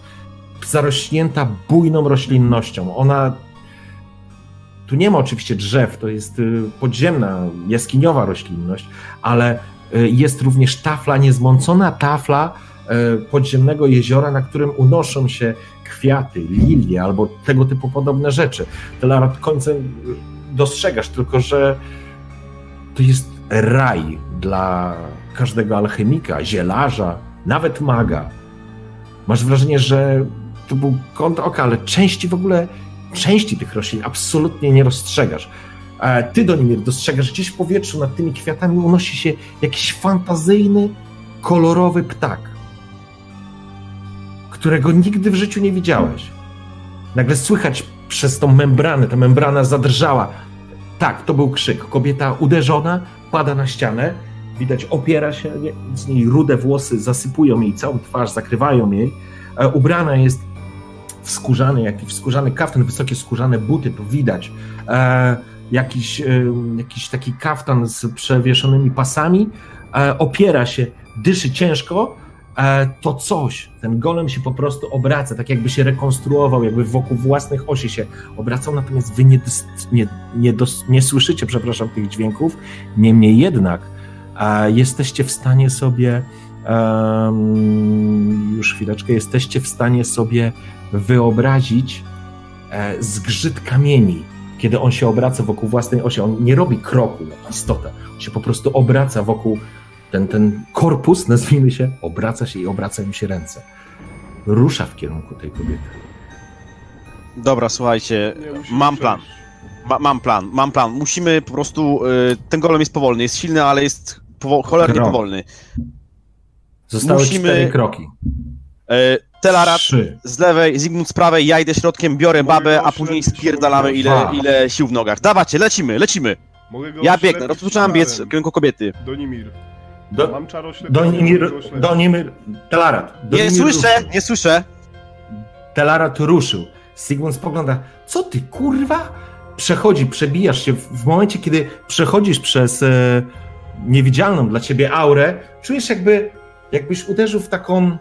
zarośnięta bujną roślinnością. Ona. Tu nie ma oczywiście drzew, to jest y, podziemna, jaskiniowa roślinność, ale y, jest również tafla, niezmącona tafla y, podziemnego jeziora, na którym unoszą się kwiaty, lilie albo tego typu podobne rzeczy. Tyle końcem dostrzegasz tylko, że to jest raj dla każdego alchemika, zielarza, nawet maga. Masz wrażenie, że to był kąt oka, ale części w ogóle, części tych roślin absolutnie nie rozstrzegasz. A ty, Donimir, dostrzegasz, gdzieś w powietrzu nad tymi kwiatami unosi się jakiś fantazyjny, kolorowy ptak, którego nigdy w życiu nie widziałeś. Nagle słychać przez tą membranę, ta membrana zadrżała. Tak, to był krzyk. Kobieta uderzona, pada na ścianę, widać opiera się, z niej rude włosy zasypują jej całą twarz, zakrywają jej. E, ubrana jest w skórzany, jakiś skórzany kaftan, wysokie skórzane buty, to widać. E, jakiś, e, jakiś taki kaftan z przewieszonymi pasami. Opiera się, dyszy ciężko. To coś, ten golem się po prostu obraca, tak jakby się rekonstruował, jakby wokół własnych osi się obracał, natomiast wy nie, nie, nie, nie słyszycie, przepraszam, tych dźwięków. Niemniej jednak jesteście w stanie sobie już chwileczkę, jesteście w stanie sobie wyobrazić e, zgrzyt kamieni, kiedy on się obraca wokół własnej osi. On nie robi kroku jak istota, on się po prostu obraca wokół, ten, ten korpus, nazwijmy się, obraca się i obracają się ręce. Rusza w kierunku tej kobiety. Dobra, słuchajcie, mam plan. Ma, mam plan, mam plan. Musimy po prostu. Y, ten golem jest powolny, jest silny, ale jest powo cholernie Krok. powolny. Zostały Musimy... cztery kroki. E, Telarat z lewej, Zygmunt z prawej, ja idę środkiem, biorę babę, a później spierdalamy ile, ile sił w nogach. Dawacie, lecimy, lecimy. Ja biegnę, rozpoczynam biec w kierunku kobiety. Donimir. Do, Mam Donimir, Donimir, Telarat. Donimir nie słyszę, ruszył. nie słyszę. Telarat ruszył. Sigmund spogląda, co ty kurwa? Przechodzi, przebijasz się. W, w momencie, kiedy przechodzisz przez e, niewidzialną dla ciebie aurę, czujesz jakby, jakbyś uderzył w taką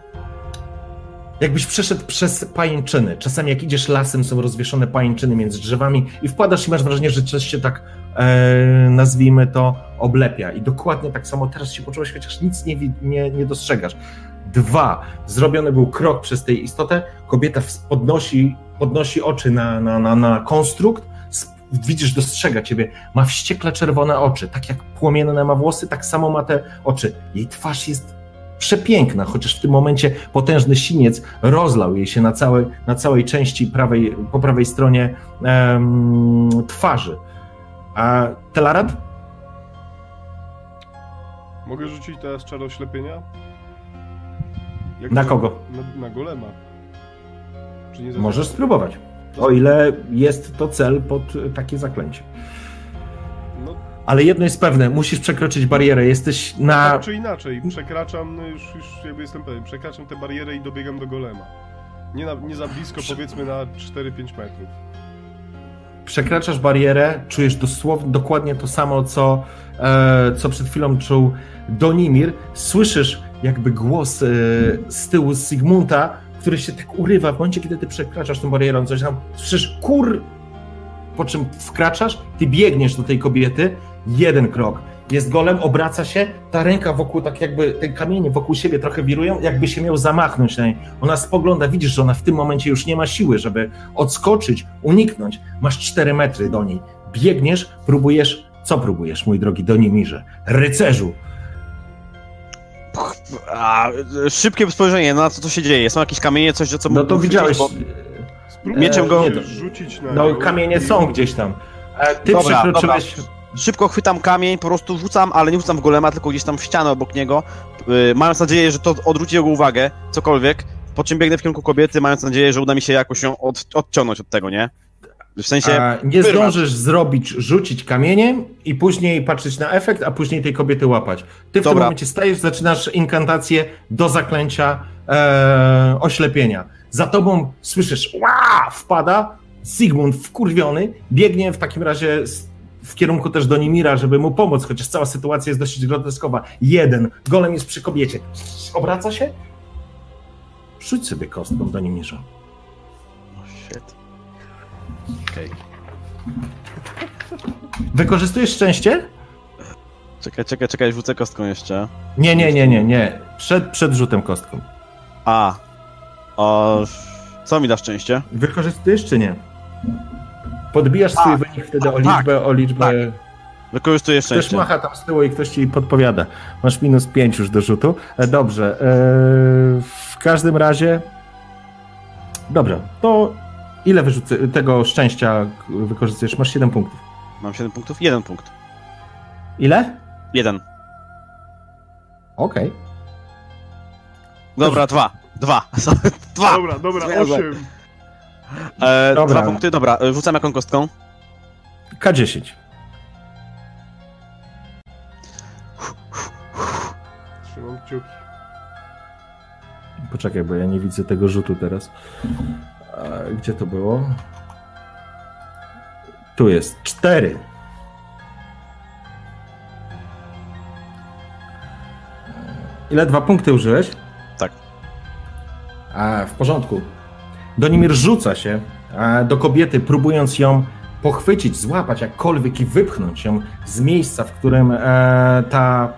jakbyś przeszedł przez pajęczyny. Czasami jak idziesz lasem, są rozwieszone pajęczyny między drzewami i wpadasz i masz wrażenie, że coś się tak, e, nazwijmy to, oblepia. I dokładnie tak samo teraz się poczułeś, chociaż nic nie, nie, nie dostrzegasz. Dwa, zrobiony był krok przez tę istotę, kobieta podnosi, podnosi oczy na, na, na, na konstrukt, widzisz, dostrzega ciebie, ma wściekle czerwone oczy, tak jak płomienne ma włosy, tak samo ma te oczy. Jej twarz jest przepiękna, chociaż w tym momencie potężny siniec rozlał jej się na całej, na całej części prawej, po prawej stronie um, twarzy. A Telarat? Mogę rzucić teraz czar oślepienia? Jak na kogo? Na, na golema. Możesz spróbować. O ile jest to cel pod takie zaklęcie. No. Ale jedno jest pewne, musisz przekroczyć barierę, jesteś na... Tak czy inaczej, przekraczam, no już, już jakby jestem pewien, przekraczam tę barierę i dobiegam do golema. Nie, na, nie za blisko, powiedzmy na 4-5 metrów. Przekraczasz barierę, czujesz dosłownie dokładnie to samo, co, e, co przed chwilą czuł Donimir. Słyszysz jakby głos e, z tyłu z Sigmunta, który się tak urywa w momencie, kiedy ty przekraczasz tą barierą, coś tam, słyszysz kur... Po czym wkraczasz, ty biegniesz do tej kobiety, jeden krok. Jest golem, obraca się, ta ręka wokół, tak jakby te kamienie wokół siebie trochę wirują, jakby się miał zamachnąć na niej. Ona spogląda, widzisz, że ona w tym momencie już nie ma siły, żeby odskoczyć, uniknąć. Masz cztery metry do niej. Biegniesz, próbujesz, co próbujesz, mój drogi Donimirze? Rycerzu, a, szybkie spojrzenie na to, co się dzieje. Są jakieś kamienie, coś, co No to widziałeś. Bo... Mieczem go... Nie, rzucić na No kamienie są gdzieś tam. A ty dobra, przekroczyłeś... Dobra. Szybko chwytam kamień, po prostu rzucam, ale nie rzucam w golema, tylko gdzieś tam w ścianę obok niego, yy, mając nadzieję, że to odwróci jego uwagę, cokolwiek, po czym biegnę w kierunku kobiety, mając nadzieję, że uda mi się jakoś ją od, odciągnąć od tego, nie? W sensie. A nie zdążysz zrobić, rzucić kamieniem i później patrzeć na efekt, a później tej kobiety łapać. Ty w Dobra. tym momencie stajesz, zaczynasz inkantację do zaklęcia e, oślepienia. Za tobą słyszysz, ła, wpada. Sigmund wkurwiony biegnie w takim razie w kierunku też do Nimira, żeby mu pomóc, chociaż cała sytuacja jest dosyć groteskowa. Jeden, golem jest przy kobiecie. Obraca się? Rzuć sobie kostką do Nimirza. Okej. Wykorzystujesz szczęście? Czekaj, czekaj, czekaj, rzucę kostką jeszcze. Nie, nie, nie, nie, nie. Przed, przed rzutem kostką. A. O, co mi da szczęście? Wykorzystujesz czy nie? Podbijasz swój A, wynik wtedy o liczbę, tak, o liczbę. Tak. Wykorzystuję szczęście. Ktoś macha tam z tyłu i ktoś ci podpowiada. Masz minus 5 już do rzutu. E, dobrze. E, w każdym razie. Dobrze, to Ile wyrzucy, tego szczęścia wykorzystujesz? Masz 7 punktów. Mam 7 punktów? Jeden punkt. Ile? Jeden. Okej. Okay. Dobra, dwa. Dwa. dwa. Dobra, dobra, osiem. E, dobra. Dwa punkty, dobra. E, rzucam jaką kostką? K10. Trzymam kciuki. Poczekaj, bo ja nie widzę tego rzutu teraz. Gdzie to było? Tu jest. Cztery. Ile dwa punkty użyłeś? Tak. A, w porządku. Donimir rzuca się do kobiety, próbując ją pochwycić, złapać jakkolwiek i wypchnąć ją z miejsca, w którym e, ta,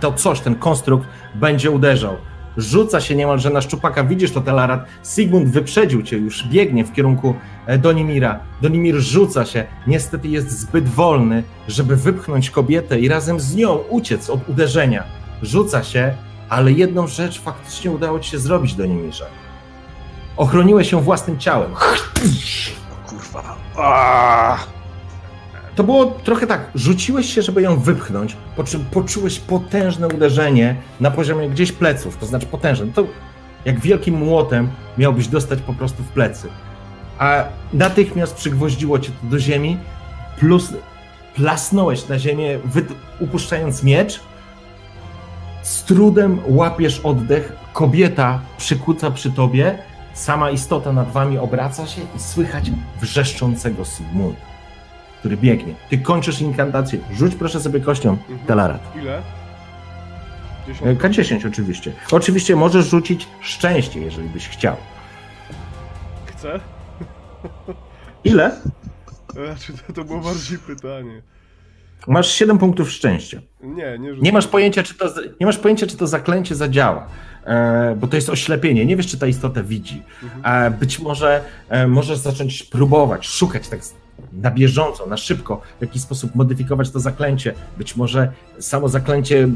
to coś, ten konstrukt będzie uderzał rzuca się niemalże na szczupaka. Widzisz to, Telarat. Sigmund wyprzedził cię, już biegnie w kierunku e, Donimira. Donimir rzuca się. Niestety jest zbyt wolny, żeby wypchnąć kobietę i razem z nią uciec od uderzenia. Rzuca się, ale jedną rzecz faktycznie udało ci się zrobić, Donimirze. Ochroniłeś się własnym ciałem. Kurwa. Aaaa. To było trochę tak, rzuciłeś się, żeby ją wypchnąć, po czym poczułeś potężne uderzenie na poziomie gdzieś pleców, to znaczy potężne. To jak wielkim młotem miałbyś dostać po prostu w plecy. A natychmiast przygwoździło cię to do ziemi, plus plasnąłeś na ziemię, upuszczając miecz. Z trudem łapiesz oddech, kobieta przykuca przy tobie, sama istota nad wami obraca się i słychać wrzeszczącego Sigmund, który biegnie. Ty kończysz inkantację. Rzuć proszę sobie kością, mhm. Telarat. Ile? K10 oczywiście. Oczywiście możesz rzucić szczęście, jeżeli byś chciał. Chcę? Ile? Znaczy, to, to było bardziej pytanie. Masz 7 punktów szczęścia. Nie, nie Nie masz pojęcia, czy to, nie masz pojęcia, czy to zaklęcie zadziała, e, bo to jest oślepienie. Nie wiesz, czy ta istota widzi. Mhm. E, być może e, możesz zacząć próbować, szukać tak na bieżąco, na szybko, w jakiś sposób modyfikować to zaklęcie. Być może samo zaklęcie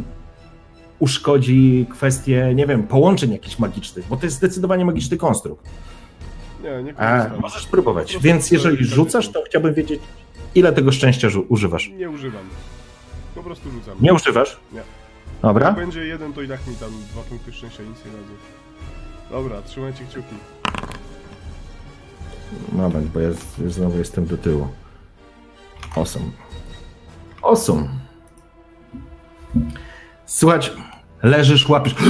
uszkodzi kwestie, nie wiem, połączeń jakichś magicznych, bo to jest zdecydowanie magiczny konstrukt. Nie, nie A, możesz spróbować. Więc jeżeli rzucasz, to chciałbym wiedzieć, ile tego szczęścia używasz. Nie używam. Po prostu rzucam. Nie używasz? Nie. Dobra. Jak będzie jeden, to i tak mi tam dwa punkty szczęścia nic nie dadzą. Dobra, trzymajcie kciuki. Moment, bo ja znowu jestem do tyłu. Osum. Osum. Słuchaj, leżysz, łapiesz.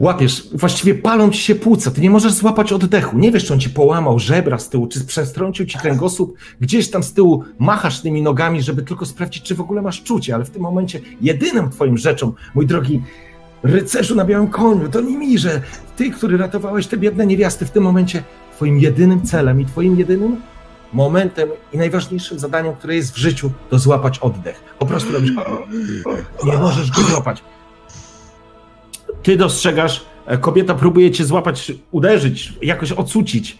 Łapiesz, właściwie palą ci się płuca, ty nie możesz złapać oddechu. Nie wiesz, czy on ci połamał żebra z tyłu, czy przestrącił ci kręgosłup. Gdzieś tam z tyłu machasz tymi nogami, żeby tylko sprawdzić, czy w ogóle masz czucie, ale w tym momencie jedyną twoim rzeczą, mój drogi rycerzu na białym koniu, to nie mi, że ty, który ratowałeś te biedne niewiasty, w tym momencie twoim jedynym celem i twoim jedynym momentem i najważniejszym zadaniem, które jest w życiu, to złapać oddech. Po prostu robisz. Nie możesz go złapać. Ty dostrzegasz, e, kobieta próbuje cię złapać, uderzyć, jakoś ocucić.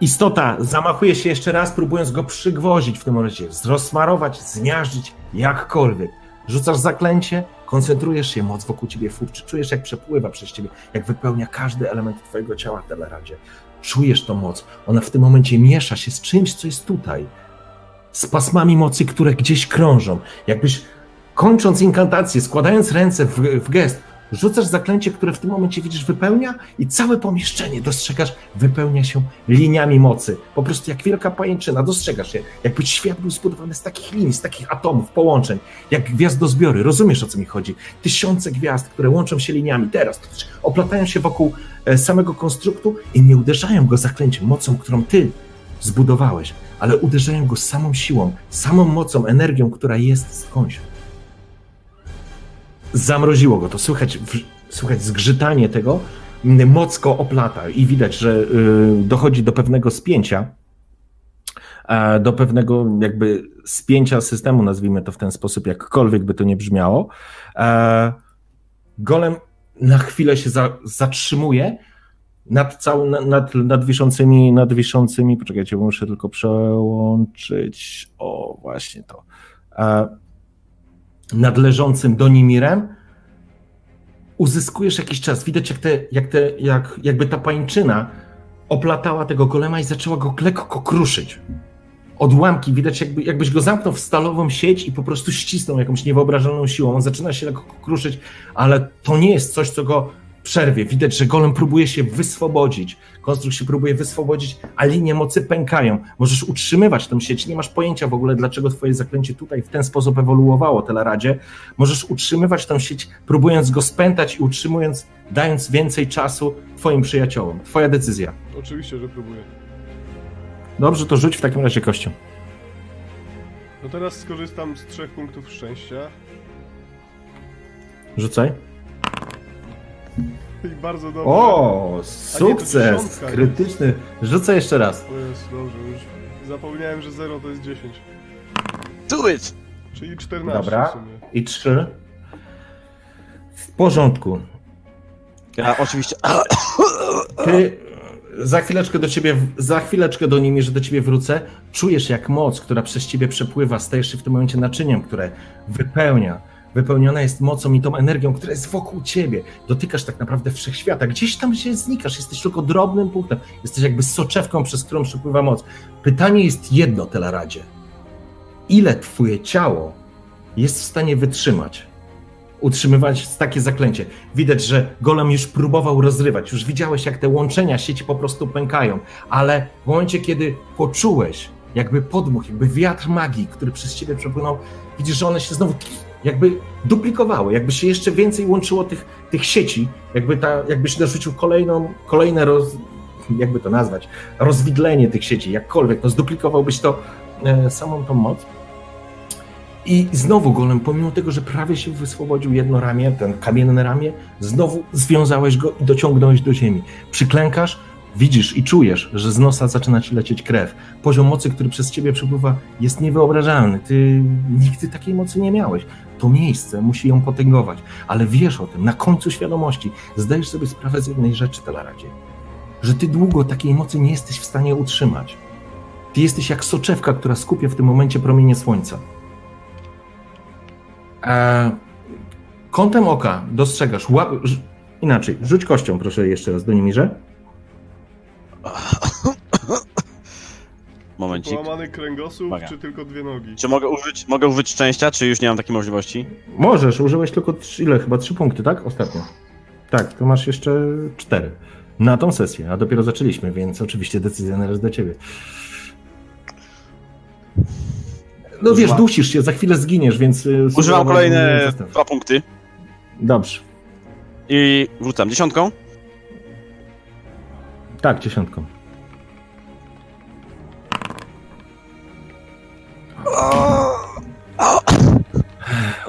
Istota zamachuje się jeszcze raz, próbując go przygwozić w tym momencie, rozsmarować, zmiażdżyć, jakkolwiek. Rzucasz zaklęcie, koncentrujesz się, moc wokół ciebie furczy, czujesz jak przepływa przez ciebie, jak wypełnia każdy element twojego ciała w Teleradzie. Czujesz tą moc. Ona w tym momencie miesza się z czymś, co jest tutaj. Z pasmami mocy, które gdzieś krążą. Jakbyś kończąc inkantację, składając ręce w, w gest, rzucasz zaklęcie, które w tym momencie widzisz wypełnia i całe pomieszczenie dostrzegasz, wypełnia się liniami mocy. Po prostu jak wielka pajęczyna, dostrzegasz je. Jakby świat był zbudowany z takich linii, z takich atomów, połączeń, jak gwiazdozbiory. Rozumiesz, o co mi chodzi? Tysiące gwiazd, które łączą się liniami teraz, oplatają się wokół e, samego konstruktu i nie uderzają go zaklęciem, mocą, którą ty zbudowałeś, ale uderzają go samą siłą, samą mocą, energią, która jest skądś zamroziło go. To słychać, słychać zgrzytanie tego, moc go oplata i widać, że y, dochodzi do pewnego spięcia, do pewnego jakby spięcia systemu, nazwijmy to w ten sposób, jakkolwiek by to nie brzmiało. Golem na chwilę się za, zatrzymuje nad całą, nad, nad, wiszącymi, nad wiszącymi, poczekajcie, muszę tylko przełączyć, o właśnie to, nad leżącym Donimirem, uzyskujesz jakiś czas. Widać, jak, te, jak, te, jak jakby ta pańczyna oplatała tego golema i zaczęła go lekko kruszyć. Odłamki, widać, jakby, jakbyś go zamknął w stalową sieć i po prostu ścisnął jakąś niewyobrażalną siłą. On zaczyna się lekko kruszyć, ale to nie jest coś, co go przerwie. Widać, że golem próbuje się wyswobodzić. Konstrukt się próbuje wyswobodzić, a linie mocy pękają. Możesz utrzymywać tę sieć. Nie masz pojęcia w ogóle, dlaczego twoje zaklęcie tutaj w ten sposób ewoluowało, Teleradzie. Możesz utrzymywać tę sieć, próbując go spętać i utrzymując, dając więcej czasu twoim przyjaciołom. Twoja decyzja. Oczywiście, że próbuję. Dobrze, to rzuć w takim razie kością. No teraz skorzystam z trzech punktów szczęścia. Rzucaj. I bardzo dobrze. O, sukces! Nie, krytyczny. Rzucę jeszcze raz. To jest dobrze, już zapomniałem, że 0 to jest 10. Do it! Czyli 14 Dobra. I 3. W porządku. Ja oczywiście. Ty za chwileczkę do ciebie, za chwileczkę do nimi, że do ciebie wrócę. Czujesz jak moc, która przez ciebie przepływa, stajesz się w tym momencie naczyniem, które wypełnia wypełniona jest mocą i tą energią, która jest wokół ciebie. Dotykasz tak naprawdę wszechświata. Gdzieś tam się znikasz, jesteś tylko drobnym punktem. Jesteś jakby soczewką, przez którą przepływa moc. Pytanie jest jedno, Telaradzie. Ile twoje ciało jest w stanie wytrzymać utrzymywać takie zaklęcie. Widać, że golem już próbował rozrywać, już widziałeś, jak te łączenia sieci po prostu pękają, ale w momencie, kiedy poczułeś jakby podmuch, jakby wiatr magii, który przez ciebie przepłynął, widzisz, że one się znowu jakby duplikowały, jakby się jeszcze więcej łączyło tych, tych sieci, jakby ta, jakbyś narzucił kolejną, kolejne roz, jakby to nazwać, rozwidlenie tych sieci, jakkolwiek, no zduplikowałbyś to e, samą tą moc. I znowu golem, pomimo tego, że prawie się wyswobodził jedno ramię, ten kamienne ramię, znowu związałeś go i dociągnąłeś do ziemi. Przyklękasz, widzisz i czujesz, że z nosa zaczyna ci lecieć krew. Poziom mocy, który przez ciebie przepływa, jest niewyobrażalny. Ty nigdy takiej mocy nie miałeś. To miejsce musi ją potęgować, ale wiesz o tym, na końcu świadomości zdajesz sobie sprawę z jednej rzeczy, Telaradzie, że ty długo takiej mocy nie jesteś w stanie utrzymać. Ty jesteś jak soczewka, która skupia w tym momencie promienie słońca. E, kątem oka dostrzegasz, inaczej, rzuć kością proszę jeszcze raz do Nimirze. Momencik. Połamany kręgosłup, Uwaga. czy tylko dwie nogi? Czy mogę użyć, mogę użyć szczęścia, czy już nie mam takiej możliwości? Możesz, użyłeś tylko trzy, ile? Chyba trzy punkty, tak? Ostatnio. Tak, to masz jeszcze cztery. Na tą sesję, a dopiero zaczęliśmy, więc oczywiście decyzja należy do ciebie. No wiesz, dusisz się, za chwilę zginiesz, więc... Y, Używam kolejne dwa punkty. Dobrze. I rzucam dziesiątką. Tak, dziesiątką.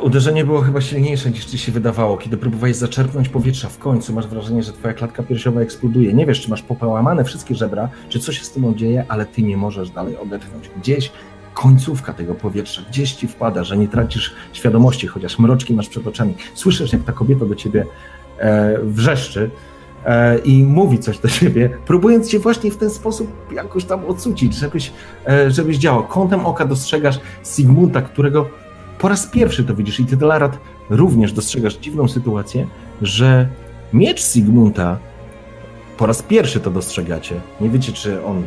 Uderzenie było chyba silniejsze niż ci się wydawało. Kiedy próbowałeś zaczerpnąć powietrza w końcu, masz wrażenie, że twoja klatka piersiowa eksploduje. Nie wiesz, czy masz popołamane wszystkie żebra, czy coś się z tobą dzieje, ale ty nie możesz dalej odetchnąć. Gdzieś końcówka tego powietrza, gdzieś ci wpada, że nie tracisz świadomości, chociaż mroczki masz przed oczami. Słyszysz, jak ta kobieta do ciebie e, wrzeszczy, i mówi coś do siebie, próbując cię właśnie w ten sposób jakoś tam odsucić, żebyś, e, żebyś działał. Kątem oka dostrzegasz Sigmunda, którego po raz pierwszy to widzisz i ty, Delarat, również dostrzegasz dziwną sytuację, że miecz Sigmunda po raz pierwszy to dostrzegacie. Nie wiecie, czy on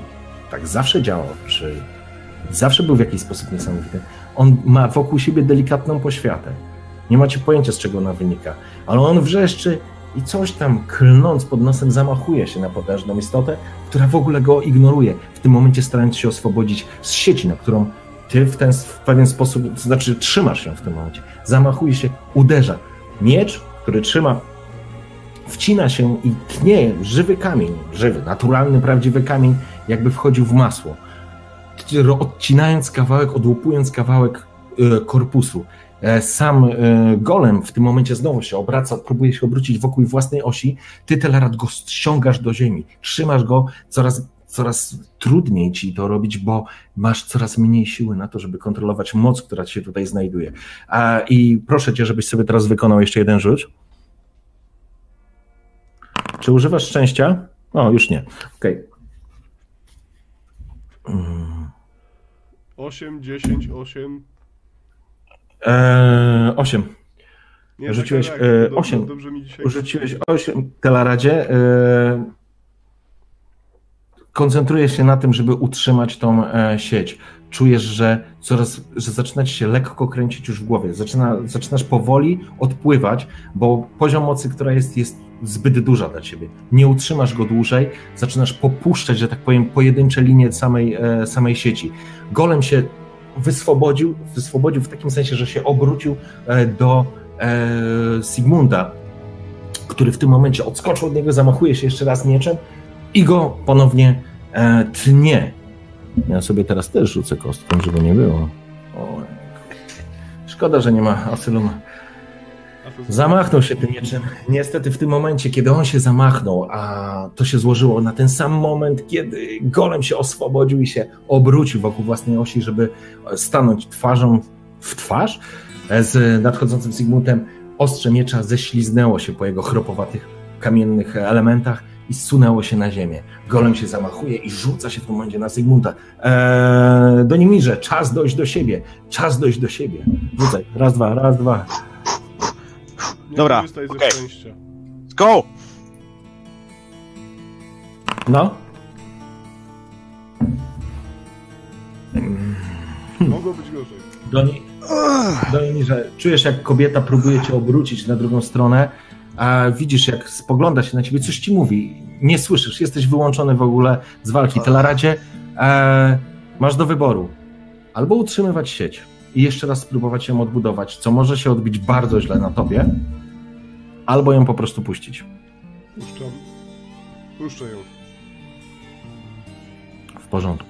tak zawsze działał, czy zawsze był w jakiś sposób niesamowity. On ma wokół siebie delikatną poświatę. Nie macie pojęcia, z czego ona wynika, ale on wrzeszczy i coś tam klnąc pod nosem zamachuje się na potężną istotę, która w ogóle go ignoruje, w tym momencie starając się oswobodzić z sieci, na którą ty w ten w pewien sposób, to znaczy trzymasz się w tym momencie. Zamachuje się, uderza. Miecz, który trzyma, wcina się i tnie żywy kamień, żywy, naturalny, prawdziwy kamień, jakby wchodził w masło. Odcinając kawałek, odłupując kawałek e, korpusu. E, sam e, golem w tym momencie znowu się obraca, próbuje się obrócić wokół własnej osi. Ty, Telerat, go ściągasz do ziemi. Trzymasz go coraz, coraz trudniej ci to robić, bo masz coraz mniej siły na to, żeby kontrolować moc, która się tutaj znajduje. I proszę cię, żebyś sobie teraz wykonał jeszcze jeden rzut. Czy używasz szczęścia? O, już nie. Okej. Okay. 8, 10, 8. Eee, 8. Nie, Rzuciłeś tak, e, 8. Dobrze, dobrze Rzuciłeś 8 Telaradzie. E, koncentrujesz się na tym, żeby utrzymać tą e, sieć. Czujesz, że coraz, że zaczyna ci się lekko kręcić już w głowie. Zaczyna, zaczynasz powoli odpływać, bo poziom mocy, która jest, jest zbyt duża dla ciebie. Nie utrzymasz go dłużej, zaczynasz popuszczać, że tak powiem, pojedyncze linie samej, e, samej sieci. Golem się wyswobodził, wyswobodził w takim sensie, że się obrócił e, do e, Sigmunda, który w tym momencie odskoczył od niego, zamachuje się jeszcze raz mieczem i go ponownie e, tnie. Ja sobie teraz też rzucę kostką, żeby nie było. O, szkoda, że nie ma Asyluma. Zamachnął się tym mieczem. Niestety w tym momencie, kiedy on się zamachnął, a to się złożyło na ten sam moment, kiedy golem się oswobodził i się obrócił wokół własnej osi, żeby stanąć twarzą w twarz z nadchodzącym Sigmundem, ostrze miecza ześliznęło się po jego chropowatych kamiennych elementach i zsunęło się na ziemię. Golem się zamachuje i rzuca się w tym momencie na Sigmunda. Eee, do Nimirze, czas dojść do siebie, czas dojść do siebie. Rzucaj, raz, dwa, raz, dwa. Nie Dobra, okej. Okay. Let's go! No? Hmm. Mogło być gorzej. Doni, Doni, że czujesz, jak kobieta próbuje cię obrócić na drugą stronę, a widzisz, jak spogląda się na ciebie, coś ci mówi. Nie słyszysz, jesteś wyłączony w ogóle z walki. Telaradzie, e, masz do wyboru. Albo utrzymywać sieć i jeszcze raz spróbować ją odbudować, co może się odbić bardzo źle na tobie, albo ją po prostu puścić. Puszczam. Puszczę ją. W porządku.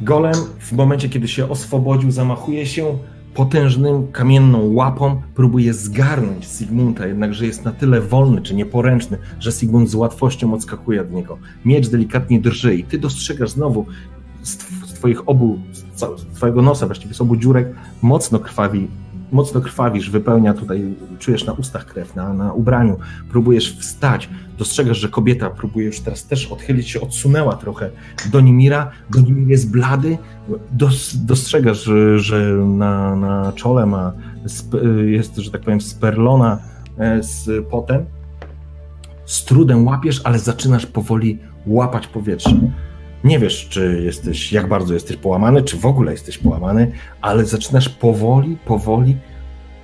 Golem w momencie, kiedy się oswobodził, zamachuje się potężnym kamienną łapą, próbuje zgarnąć Sigmunda, jednakże jest na tyle wolny czy nieporęczny, że Sigmund z łatwością odskakuje od niego. Miecz delikatnie drży i ty dostrzegasz znowu z, twoich obu, z twojego nosa, właściwie z obu dziurek, mocno krwawi mocno krwawisz, wypełnia tutaj, czujesz na ustach krew, na, na ubraniu, próbujesz wstać, dostrzegasz, że kobieta próbuje już teraz też odchylić się, odsunęła trochę do Nimira, do Nimir jest blady, dos, dostrzegasz, że, że na, na czole ma, jest, że tak powiem, sperlona e, z potem, z trudem łapiesz, ale zaczynasz powoli łapać powietrze. Nie wiesz, czy jesteś, jak bardzo jesteś połamany, czy w ogóle jesteś połamany, ale zaczynasz powoli, powoli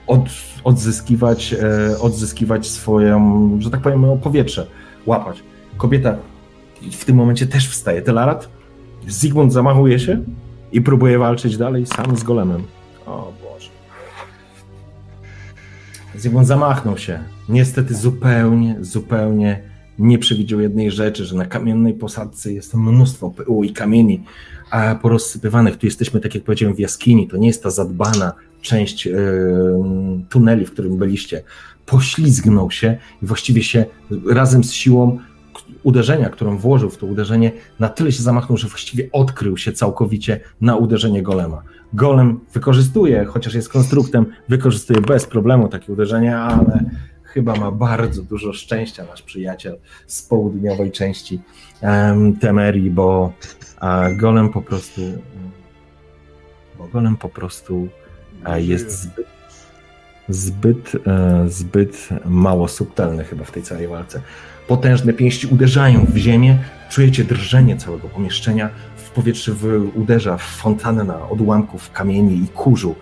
od, odzyskiwać, e, odzyskiwać swoją, że tak powiem, powietrze, łapać. Kobieta w tym momencie też wstaje. Telarat, Zygmunt zamachuje się i próbuje walczyć dalej sam z golemem. O Boże. Zygmunt zamachnął się. Niestety zupełnie, zupełnie nie przewidział jednej rzeczy, że na kamiennej posadce jest mnóstwo pyłu i kamieni porozsypywanych. Tu jesteśmy, tak jak powiedziałem, w jaskini. To nie jest ta zadbana część yy, tuneli, w którym byliście. Poślizgnął się i właściwie się razem z siłą uderzenia, którą włożył w to uderzenie, na tyle się zamachnął, że właściwie odkrył się całkowicie na uderzenie golema. Golem wykorzystuje, chociaż jest konstruktem, wykorzystuje bez problemu takie uderzenie, ale chyba ma bardzo dużo szczęścia nasz przyjaciel z południowej części um, Temerii, bo a Golem po prostu bo Golem po prostu jest zbyt zbyt, e, zbyt mało subtelny chyba w tej całej walce. Potężne pięści uderzają w ziemię, czujecie drżenie całego pomieszczenia, w powietrze uderza w fontannę odłamków kamieni i kurzu.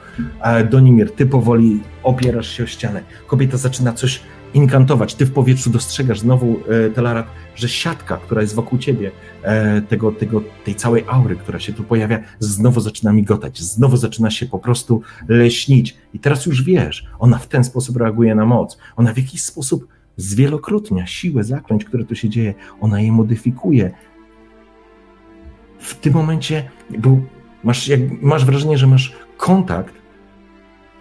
Donimir, ty powoli opierasz się o ścianę. Kobieta zaczyna coś inkantować. Ty w powietrzu dostrzegasz znowu, e, Telarat, że siatka, która jest wokół ciebie, e, tego, tego, tej całej aury, która się tu pojawia, znowu zaczyna migotać, znowu zaczyna się po prostu leśnić. I teraz już wiesz, ona w ten sposób reaguje na moc. Ona w jakiś sposób zwielokrotnia siłę zaklęć, które tu się dzieje. Ona je modyfikuje. W tym momencie był, masz, jak, masz wrażenie, że masz kontakt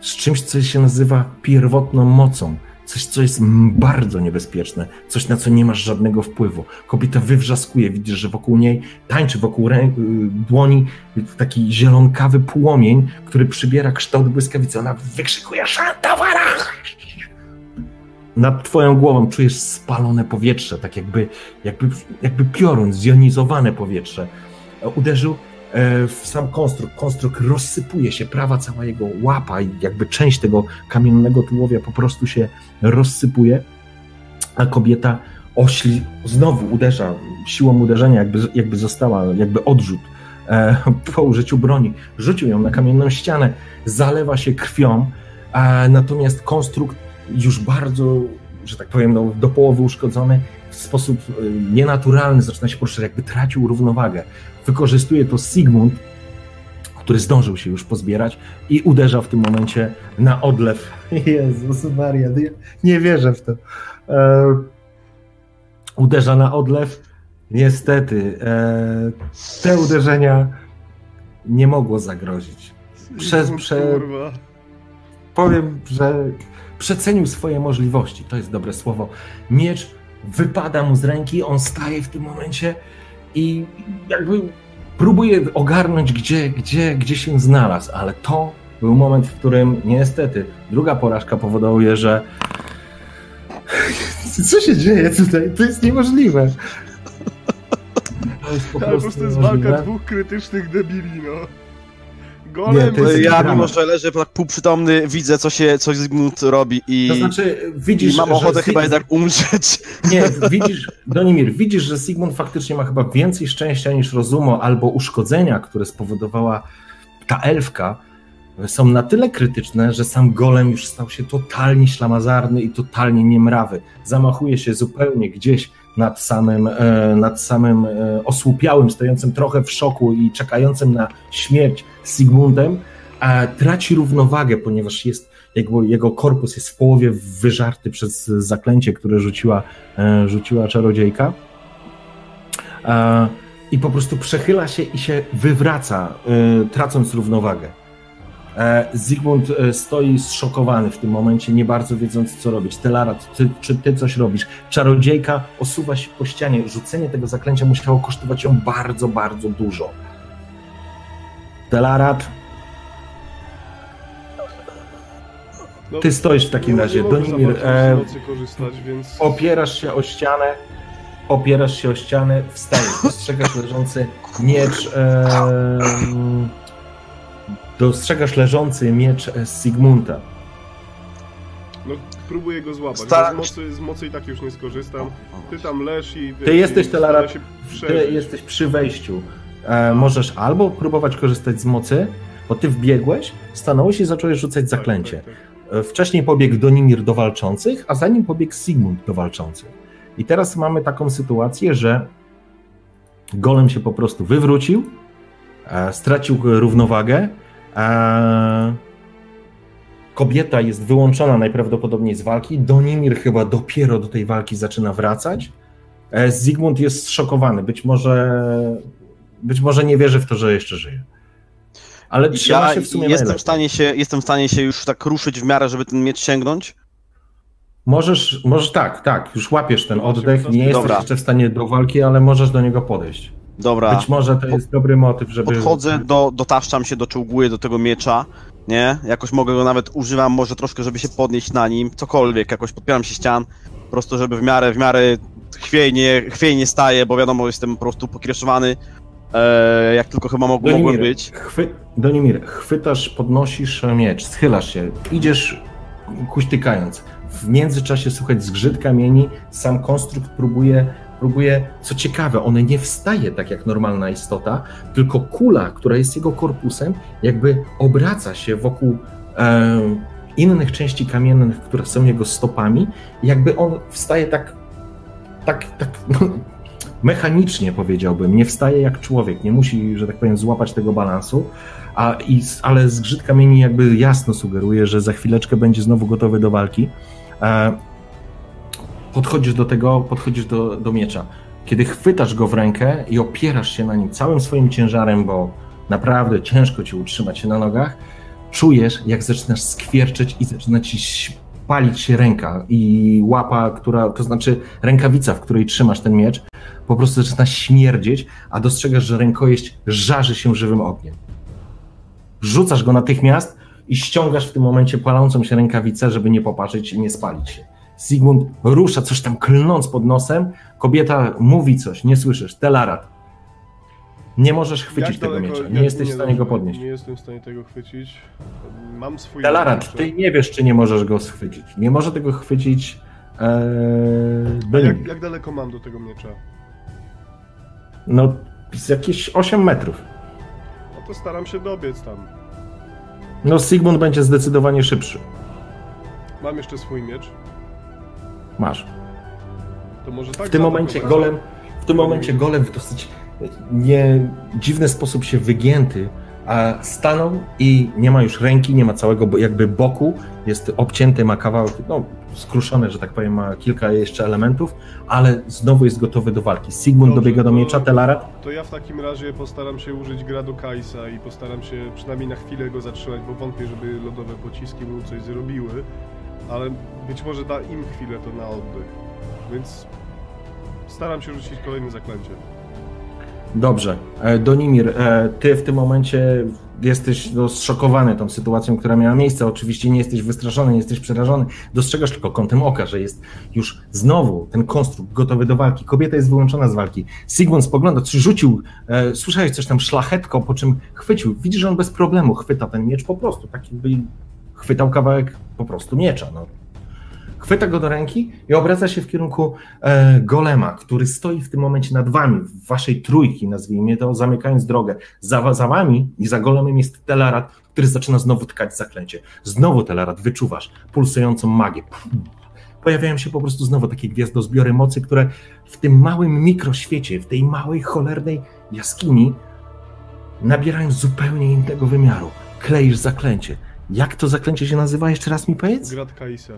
z czymś, co się nazywa pierwotną mocą coś, co jest bardzo niebezpieczne, coś, na co nie masz żadnego wpływu. Kobieta wywrzaskuje, widzisz, że wokół niej tańczy wokół rę- y, dłoni taki zielonkawy płomień, który przybiera kształt błyskawicy. Ona wykrzykuje szantawara! Nad twoją głową czujesz spalone powietrze, tak jakby, jakby, jakby piorun, zjonizowane powietrze. Uderzył E, w sam konstrukt. Konstrukt rozsypuje się, prawa cała jego łapa i jakby część tego kamiennego tułowia po prostu się rozsypuje, a kobieta ośli, znowu uderza, siłą uderzenia jakby, jakby została, jakby odrzut e, po użyciu broni. Rzucił ją na kamienną ścianę, zalewa się krwią, a natomiast konstrukt już bardzo, że tak powiem, no, do połowy uszkodzony, w sposób e, nienaturalny zaczyna się poruszać, jakby tracił równowagę. Wykorzystuje to Sigmund, który zdążył się już pozbierać i uderza w tym momencie na odlew. Jezus Maria, nie, wierzę w to. E, uderza na odlew. Niestety, e, te uderzenia nie mogło zagrozić. Przez, prze, powiem, że przecenił swoje możliwości. To jest dobre słowo. Miecz wypada mu z ręki, on staje w tym momencie i jakby próbuje ogarnąć, gdzie, gdzie, gdzie się znalazł, ale to był moment, w którym niestety druga porażka powoduje, że co się dzieje tutaj? To jest niemożliwe. To jest po prostu, Ale po prostu jest walka dwóch krytycznych debili, no. Golem! Nie, to jest Ja dramat. mimo, że leżę tak półprzytomny, widzę co się, co Zygmunt robi i, To znaczy, widzisz, i mam ochotę Sig- chyba jednak umrzeć. Nie, widzisz, Donimir, widzisz, że Sigmund faktycznie ma chyba więcej szczęścia niż rozumu, albo uszkodzenia, które spowodowała ta elfka, są na tyle krytyczne, że sam golem już stał się totalnie ślamazarny i totalnie niemrawy. Zamachuje się zupełnie gdzieś nad samym, e, nad samym e, osłupiałym, stojącym trochę w szoku i czekającym na śmierć Sigmundem, traci równowagę, ponieważ jest, jego korpus jest w połowie wyżarty przez zaklęcie, które rzuciła, e, rzuciła czarodziejka. I po prostu przechyla się i się wywraca, tracąc równowagę. E, Zygmunt e, stoi zszokowany w tym momencie, nie bardzo wiedząc, co robić. Telarat, ty, czy ty coś robisz? Czarodziejka osuwa się po ścianie. Rzucenie tego zaklęcia musiało kosztować ją bardzo, bardzo dużo. Telarat, No, ty stoisz w takim nie- razie. Donimir, e, więc... opierasz się o ścianę, opierasz się o ścianę, wstajesz, dostrzegasz leżący miecz, e, dostrzegasz leżący miecz Sigmunda. No, próbuję go złapać. Staram bo Z, mocy, z mocy i tak już nie skorzystam. Ty tam leż i... Ty jesteś, i Telarat, stara się Ty jesteś przy wejściu. E, możesz albo próbować korzystać z mocy, bo ty wbiegłeś, stanąłeś i zacząłeś rzucać Tak, zaklęcie. tak, tak. E, Wcześniej pobiegł Donimir do walczących, a za nim pobiegł Sigmund do walczących. I teraz mamy taką sytuację, że golem się po prostu wywrócił, e, stracił równowagę. Kobieta jest wyłączona najprawdopodobniej z walki. Donimir chyba dopiero do tej walki zaczyna wracać. E, Zygmunt jest zszokowany. Być może, być może nie wierzy w to, że jeszcze żyje. Ale trzyma Ja się w sumie jestem w, stanie się, jestem w stanie się już tak ruszyć w miarę, żeby ten miecz sięgnąć. Możesz, możesz tak, tak, już łapiesz ten oddech, nie jesteś Dobra. jeszcze w stanie do walki, ale możesz do niego podejść. Dobra, Być może to jest dobry motyw, żeby... podchodzę, do, dotaszczam się, doczołguję do tego miecza, nie? Jakoś mogę go nawet, używam może troszkę, żeby się podnieść na nim, cokolwiek, jakoś podpieram się ścian, po prostu żeby w miarę, w miarę chwiejnie, chwiejnie staję, bo wiadomo, jestem po prostu pokrieszowany, e, jak tylko chyba mog, mogłem Donimir, być. Chwy... Donimir, chwytasz, podnosisz miecz, schylasz się, idziesz kuśtykając. W międzyczasie słychać zgrzyt kamieni, sam konstrukt próbuje, próbuje, co ciekawe, on nie wstaje tak jak normalna istota, tylko kula, która jest jego korpusem, jakby obraca się wokół e, innych części kamiennych, które są jego stopami, jakby on wstaje tak, tak, tak no, mechanicznie powiedziałbym, nie wstaje jak człowiek, nie musi, że tak powiem, złapać tego balansu, a, i, ale zgrzyt kamieni jakby jasno sugeruje, że za chwileczkę będzie znowu gotowy do walki. E, podchodzisz do tego, podchodzisz do, do miecza. Kiedy chwytasz go w rękę i opierasz się na nim całym swoim ciężarem, bo naprawdę ciężko ci utrzymać się na nogach, czujesz, jak zaczynasz skwierczeć i zaczyna ci palić się ręka i łapa, która, to znaczy rękawica, w której trzymasz ten miecz, po prostu zaczyna śmierdzieć, a dostrzegasz, że rękojeść żarzy się żywym ogniem. Rzucasz go natychmiast i ściągasz w tym momencie palącą się rękawicę, żeby nie popatrzeć i nie spalić się. Sigmund rusza, coś tam klnąc pod nosem. Kobieta mówi coś, nie słyszysz. Telarat. Nie możesz chwycić Jak tego daleko- miecza. Nie jesteś w stanie go podnieść. Nie jestem w stanie tego chwycić. Mam swój... Telarat, miecz. ty nie wiesz, czy nie możesz go schwycić. Nie może tego chwycić ee, jak, jak daleko mam do tego miecza? No, z jakieś 8 metrów. No to staram się dobiec tam. No, Sigmund będzie zdecydowanie szybszy. Mam jeszcze swój miecz. Masz. To może tak W tym momencie golem, w tym momencie golem w dosyć nie, dziwny sposób się wygięty, a stanął i nie ma już ręki, nie ma całego jakby boku, jest obcięty, ma kawałek, no skruszony, że tak powiem, ma kilka jeszcze elementów, ale znowu jest gotowy do walki. Sigmund Dobrze, dobiega do miecza, Telarat. To ja w takim razie postaram się użyć gradu Kaisa i postaram się przynajmniej na chwilę go zatrzymać, bo wątpię, żeby lodowe pociski mu coś zrobiły, ale być może da im chwilę to na oddech. Więc staram się rzucić kolejne zaklęcie. Dobrze. E, Donimir, e, ty w tym momencie jesteś no, zszokowany tą sytuacją, która miała miejsce. Oczywiście nie jesteś wystraszony, nie jesteś przerażony. Dostrzegasz tylko kątem oka, że jest już znowu ten konstrukt gotowy do walki. Kobieta jest wyłączona z walki. Sigmund spogląda, coś rzucił, e, słyszałeś coś tam szlachetką, po czym chwycił. Widzisz, że on bez problemu chwyta ten miecz po prostu, tak jakby chwytał kawałek po prostu miecza. No chwyta go do ręki i obraca się w kierunku e, golema, który stoi w tym momencie nad wami, w waszej trójki, nazwijmy to, zamykając drogę. Za, za wami i za golemem jest Telerat, który zaczyna znowu tkać zaklęcie. Znowu Telerat, wyczuwasz pulsującą magię. Pojawiają się po prostu znowu takie gwiazdozbiory mocy, które w tym małym mikroświecie, w tej małej, cholernej jaskini nabierają zupełnie innego wymiaru. Kleisz zaklęcie. Jak to zaklęcie się nazywa? Jeszcze raz mi powiedz? Grat Kaisa.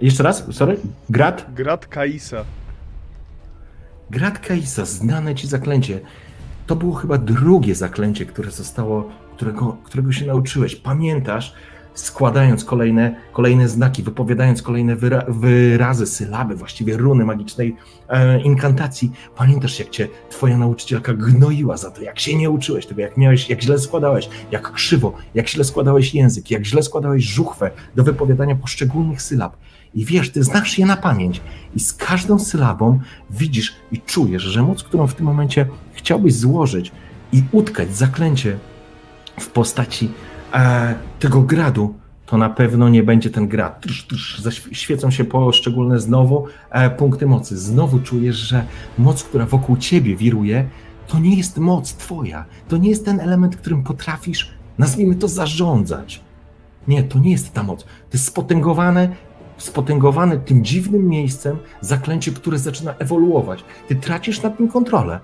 Jeszcze raz, sorry? Grat? Grat Kaisa. Grat Kaisa, znane ci zaklęcie. To było chyba drugie zaklęcie, które zostało, którego, którego się nauczyłeś. Pamiętasz, składając kolejne, kolejne znaki, wypowiadając kolejne wyra wyrazy, sylaby, właściwie runy magicznej e, inkantacji. Pamiętasz, jak cię twoja nauczycielka gnoiła za to, jak się nie uczyłeś tego, jak miałeś, jak źle składałeś, jak krzywo, jak źle składałeś język, jak źle składałeś żuchwę do wypowiadania poszczególnych sylab. I wiesz, ty znasz je na pamięć. I z każdą sylabą widzisz i czujesz, że moc, którą w tym momencie chciałbyś złożyć i utkać zaklęcie w postaci e, tego gradu, to na pewno nie będzie ten grad. Trz, trz, świecą się poszczególne znowu e, punkty mocy. Znowu czujesz, że moc, która wokół ciebie wiruje, to nie jest moc twoja. To nie jest ten element, którym potrafisz, nazwijmy to, zarządzać. Nie, to nie jest ta moc. To jest spotęgowane spotęgowane tym dziwnym miejscem zaklęcie, które zaczyna ewoluować. Ty tracisz nad nim kontrolę.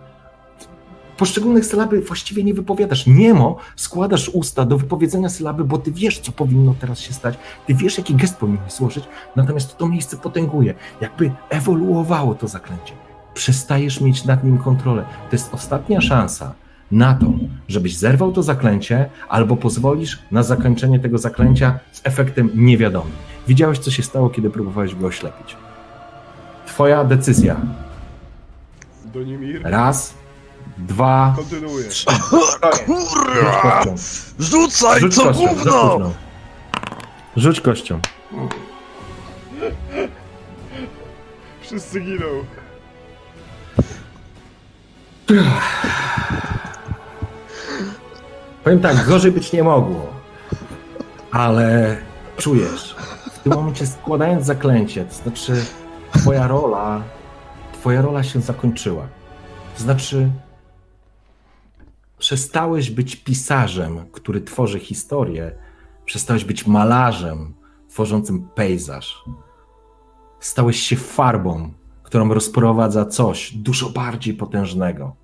Poszczególnych sylaby właściwie nie wypowiadasz. Niemo składasz usta do wypowiedzenia sylaby, bo ty wiesz, co powinno teraz się stać. Ty wiesz, jaki gest powinien złożyć, natomiast to miejsce potęguje. Jakby ewoluowało to zaklęcie. Przestajesz mieć nad nim kontrolę. To jest ostatnia szansa na to, żebyś zerwał to zaklęcie, albo pozwolisz na zakończenie tego zaklęcia z efektem niewiadomym. Widziałeś, co się stało, kiedy próbowałeś go oślepić. Twoja decyzja. Donimir. Raz, dwa, Kontynuuję. trzy. Kurwa! Rzucaj, Rzuć co kością, gówno! Rzuć kością. Wszyscy giną. Powiem tak, gorzej być nie mogło. Ale czujesz, tym momencie składając zaklęcie, to znaczy twoja rola, twoja rola się zakończyła. To znaczy przestałeś być pisarzem, który tworzy historię, przestałeś być malarzem tworzącym pejzaż. Stałeś się farbą, którą rozprowadza coś dużo bardziej potężnego.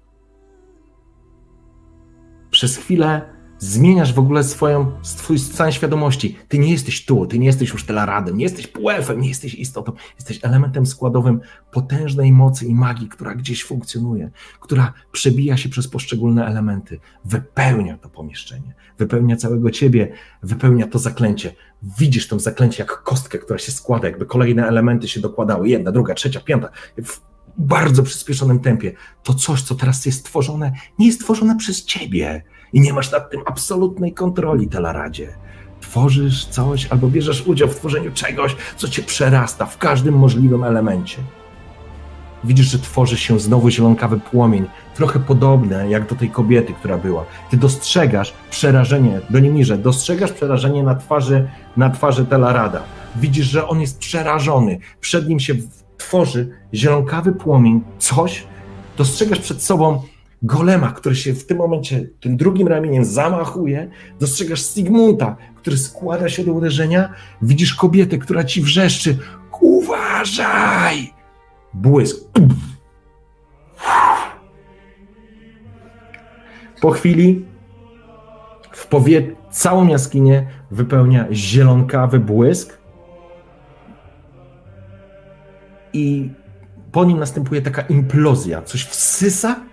Przez chwilę zmieniasz w ogóle swoją, swój stan świadomości. Ty nie jesteś tu, ty nie jesteś już telaradem, nie jesteś pułefem, nie jesteś istotą, jesteś elementem składowym potężnej mocy i magii, która gdzieś funkcjonuje, która przebija się przez poszczególne elementy, wypełnia to pomieszczenie, wypełnia całego ciebie, wypełnia to zaklęcie. Widzisz to zaklęcie jak kostkę, która się składa, jakby kolejne elementy się dokładały, jedna, druga, trzecia, piąta, w bardzo przyspieszonym tempie. To coś, co teraz jest tworzone, nie jest tworzone przez ciebie i nie masz nad tym absolutnej kontroli, Telaradzie. Tworzysz coś albo bierzesz udział w tworzeniu czegoś, co cię przerasta w każdym możliwym elemencie. Widzisz, że tworzy się znowu zielonkawy płomień, trochę podobny jak do tej kobiety, która była. Ty dostrzegasz przerażenie, do Nimirze, dostrzegasz przerażenie na twarzy, na twarzy Telarada. Widzisz, że on jest przerażony. Przed nim się tworzy zielonkawy płomień, coś. Dostrzegasz przed sobą golema, który się w tym momencie tym drugim ramieniem zamachuje, dostrzegasz Sigmunda, który składa się do uderzenia, widzisz kobietę, która ci wrzeszczy, uważaj! Błysk. Po chwili w powie całą jaskinię wypełnia zielonkawy błysk i po nim następuje taka implozja, coś wsysa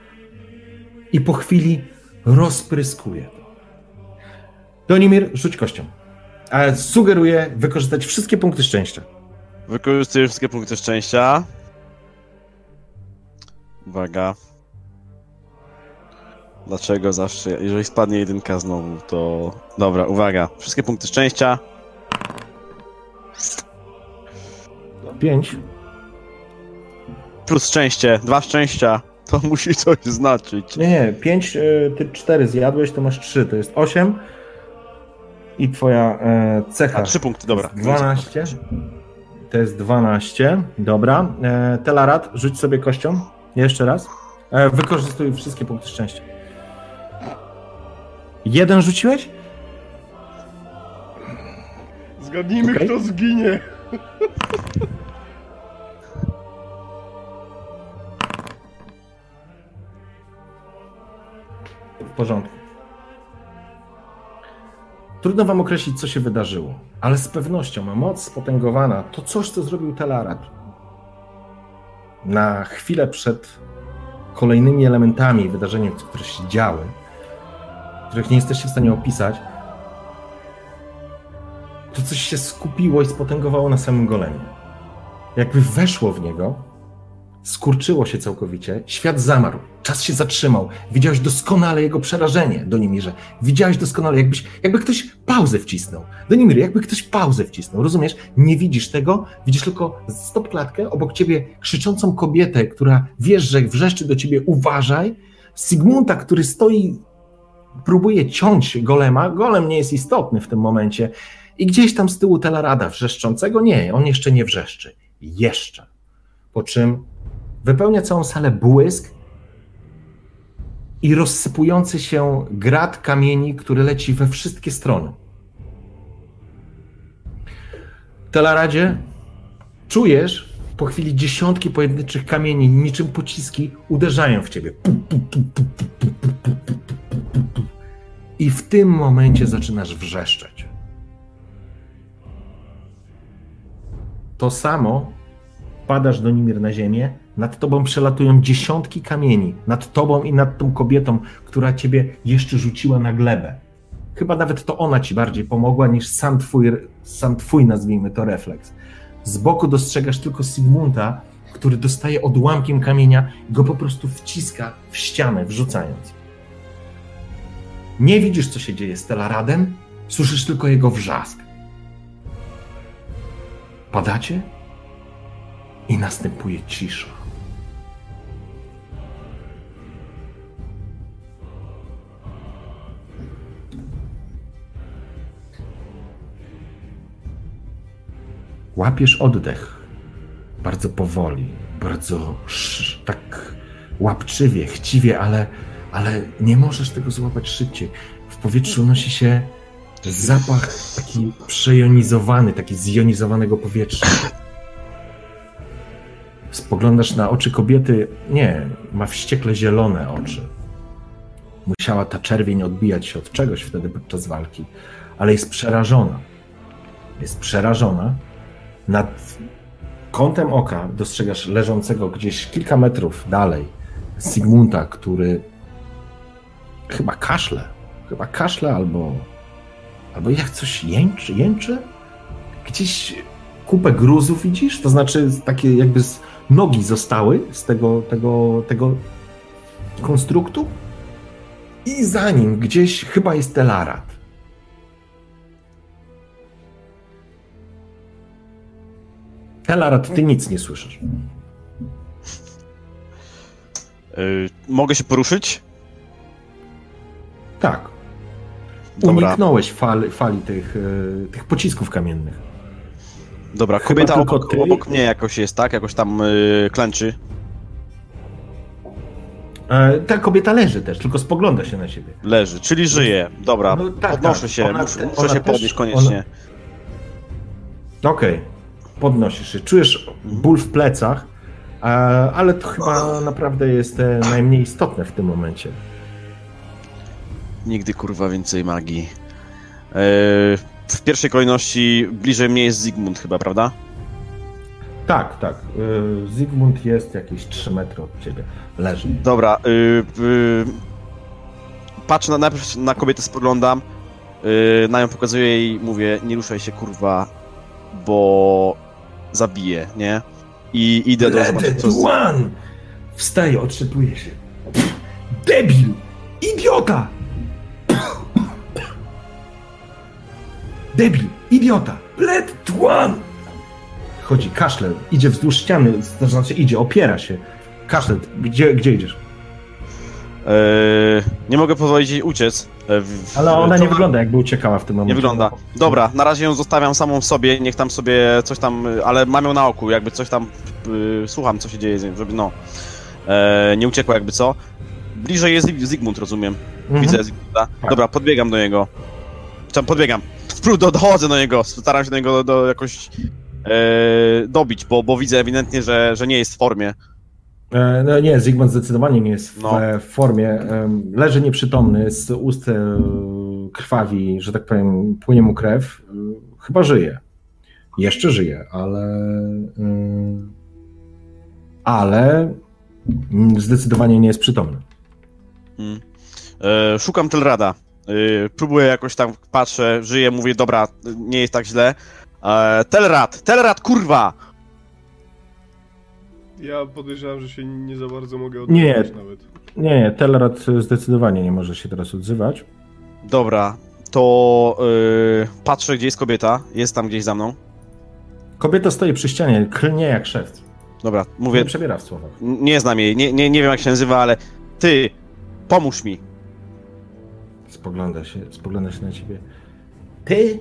i po chwili rozpryskuje to. Donimir, rzuć kością. Ale sugeruję wykorzystać wszystkie punkty szczęścia. Wykorzystuję wszystkie punkty szczęścia. Uwaga. Dlaczego zawsze, jeżeli spadnie jedynka znowu, to... Dobra, uwaga. Wszystkie punkty szczęścia. Pięć. Plus szczęście, dwa szczęścia. To musi coś znaczyć. Nie, nie, pięć, y, ty cztery zjadłeś, to masz trzy, to jest osiem. I twoja e, cecha. A, trzy punkty, dobra. 12. To jest 12. Dobra. E, Telarat, rzuć sobie kością. Jeszcze raz. E, wykorzystuj wszystkie punkty szczęścia. Jeden rzuciłeś? Zgadnijmy, Okej. kto zginie. porządku. Trudno wam określić, co się wydarzyło, ale z pewnością moc spotęgowana to coś, co zrobił Telarat. Na chwilę przed kolejnymi elementami i wydarzeniami, które się działy, których nie jesteście w stanie opisać, to coś się skupiło i spotęgowało na samym golemie. Jakby weszło w niego, skurczyło się całkowicie, świat zamarł, czas się zatrzymał. Widziałeś doskonale jego przerażenie, Donimirze. Widziałeś doskonale, jakbyś, jakby ktoś pauzę wcisnął. Donimir, jakby ktoś pauzę wcisnął, rozumiesz? Nie widzisz tego, widzisz tylko stop klatkę, obok ciebie krzyczącą kobietę, która wiesz, że wrzeszczy do ciebie uważaj, Sigmunda, który stoi, próbuje ciąć golema, golem nie jest istotny w tym momencie i gdzieś tam z tyłu Telarada wrzeszczącego, nie, on jeszcze nie wrzeszczy. Jeszcze. Po czym Wypełnia całą salę błysk i rozsypujący się grad kamieni, który leci we wszystkie strony. Telaradzie, czujesz po chwili dziesiątki pojedynczych kamieni, niczym pociski, uderzają w ciebie. I w tym momencie zaczynasz wrzeszczeć. To samo padasz do Nimir na ziemię, nad tobą przelatują dziesiątki kamieni, nad tobą i nad tą kobietą, która ciebie jeszcze rzuciła na glebę. Chyba nawet to ona ci bardziej pomogła niż sam twój, sam twój nazwijmy to refleks. Z boku dostrzegasz tylko Sigmunda, który dostaje odłamkiem kamienia i go po prostu wciska w ścianę, wrzucając. Nie widzisz, co się dzieje z Telaradem, słyszysz tylko jego wrzask. Padacie i następuje cisza. Łapiesz oddech bardzo powoli, bardzo sz- tak łapczywie, chciwie, ale, ale nie możesz tego złapać szybciej. W powietrzu unosi się zapach taki przejonizowany, taki zjonizowanego powietrza. Spoglądasz na oczy kobiety. Nie, ma wściekle zielone oczy. Musiała ta czerwień odbijać się od czegoś wtedy podczas walki, ale jest przerażona. Jest przerażona. Nad kątem oka dostrzegasz leżącego gdzieś kilka metrów dalej Sigmunda, który chyba kaszle. Chyba kaszle albo, albo jak coś jęczy, jęczy. Gdzieś kupę gruzów widzisz? To znaczy takie jakby z nogi zostały z tego, tego, tego konstruktu. I za nim gdzieś chyba jest Telarat. Telarat, ty nic nie słyszysz. Yy, mogę się poruszyć? Tak. Dobra. Uniknąłeś fali, fali tych, e, tych pocisków kamiennych. Dobra, Chyba kobieta obok, ty. obok mnie jakoś jest, tak? Jakoś tam yy, klęczy. E, ta kobieta leży też, tylko spogląda się na siebie. Leży, czyli żyje. Dobra, No tak, podnoszę tak. się, Ona muszę, ona się podnieść koniecznie. Okej, podnosisz się. Czujesz ból w plecach, e, ale to chyba naprawdę jest e, najmniej istotne w tym momencie. Nigdy kurwa więcej magii. Yy, w pierwszej kolejności bliżej mnie jest Zygmunt chyba, prawda? Tak, tak. e, Zygmunt jest jakieś 3 metry od ciebie. Leży. Dobra, patrzę na, najpierw na kobietę, spoglądam, na nią pokazuję jej, mówię, nie ruszaj się kurwa, bo zabiję, nie? I idę do zobaczyć co. One! Wstaje, otrzepuje się. Pff, debil! Idiota! Debil! Idiota! Let one! Chodzi, kaszle, idzie wzdłuż ściany, to znaczy idzie, opiera się. Kaszle, gdzie, gdzie idziesz? Eee, nie mogę pozwolić jej uciec. e, w- Ale ona nie wygląda jakby uciekała w tym momencie. Nie wygląda. Dobra, na razie ją zostawiam samą sobie, niech tam sobie coś tam, ale mam ją na oku, jakby coś tam, y, słucham co się dzieje z nią, żeby no, e, nie uciekła jakby co. Bliżej jest Zygmunt, rozumiem. Mhm. Widzę Zygmunta. Tak. Dobra, podbiegam do niego. Tam podbiegam. Do, dochodzę do niego, staram się do niego do, do jakoś e, dobić, bo, bo widzę ewidentnie, że, że nie jest w formie. E, No nie, Zygmunt zdecydowanie nie jest w, No. formie. Leży nieprzytomny, z ust e, krwawi, że tak powiem, płynie mu krew. E, Chyba żyje. Jeszcze żyje, ale. Ale zdecydowanie nie jest przytomny. Mm. E, szukam Telrada. E, próbuję jakoś tam, patrzę, żyję, mówię, dobra, nie jest tak źle. E, Telrad, Telrad, kurwa! Ja podejrzewam, że się nie za bardzo mogę Nie. odnieść nawet. Nie, nie, Telrad zdecydowanie nie może się teraz odzywać. Dobra, to e, patrzę, gdzie jest kobieta. Jest tam gdzieś za mną. Kobieta stoi przy ścianie, klnie jak szewc. Dobra, mówię, Nie przebiera w słowach. nie znam jej, nie, nie, nie wiem jak się nazywa, ale ty, pomóż mi. Spogląda się, spogląda się na ciebie. Ty?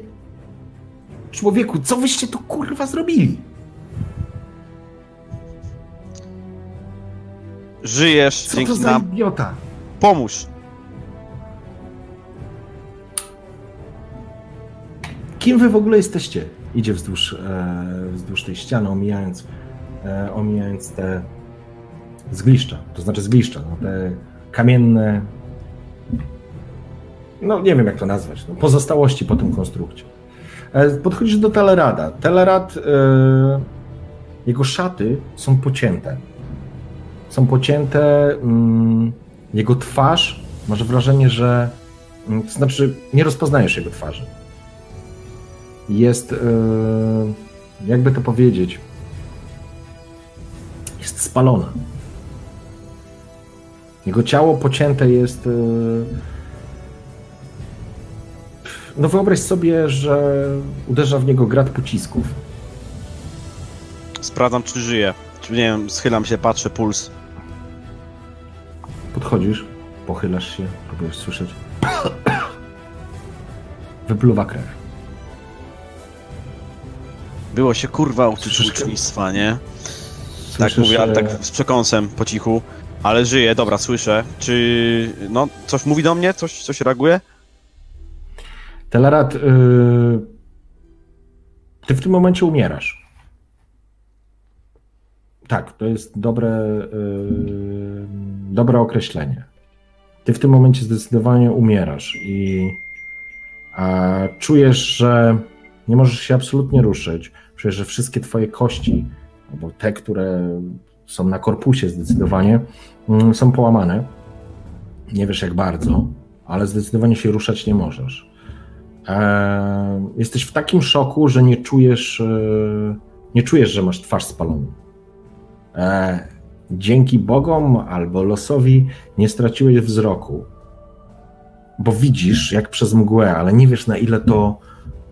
Człowieku, co wyście tu kurwa zrobili? Żyjesz, Co to dzięki za nam, idiota? pomóż. Kim wy w ogóle jesteście? Idzie wzdłuż, e, wzdłuż tej ściany, omijając, e, omijając te zgliszcza, to znaczy zgliszcza, no, te kamienne, no nie wiem jak to nazwać, no, pozostałości po tym konstrukcie. E, podchodzisz do Telerada. Telerad, e, jego szaty są pocięte. Są pocięte, mm, jego twarz, masz wrażenie, że, mm, to znaczy nie rozpoznajesz jego twarzy jest, e, jakby to powiedzieć, jest spalona. Jego ciało pocięte jest. e, No wyobraź sobie, że uderza w niego grad pocisków. Sprawdzam, czy żyje. Nie wiem, schylam się, patrzę, puls. Podchodzisz, pochylasz się, próbujesz słyszeć. Wypluwa krew. Było się kurwa uczyć ucznictwa, nie? Tak Słyszysz, mówię, ale e, tak z przekąsem, po cichu. Ale żyje, dobra, słyszę. Czy, no, coś mówi do mnie? Coś, coś reaguje? Telerat, y, ty w tym momencie umierasz. Tak, to jest dobre, y, dobre określenie. Ty w tym momencie zdecydowanie umierasz i a, czujesz, że nie możesz się absolutnie ruszyć. Czujesz, że wszystkie twoje kości, albo te, które są na korpusie zdecydowanie, mm, są połamane. Nie wiesz jak bardzo, ale zdecydowanie się ruszać nie możesz. E, jesteś w takim szoku, że nie czujesz, e, nie czujesz, że masz twarz spaloną. E, dzięki Bogom albo losowi nie straciłeś wzroku, bo widzisz jak przez mgłę, ale nie wiesz na ile to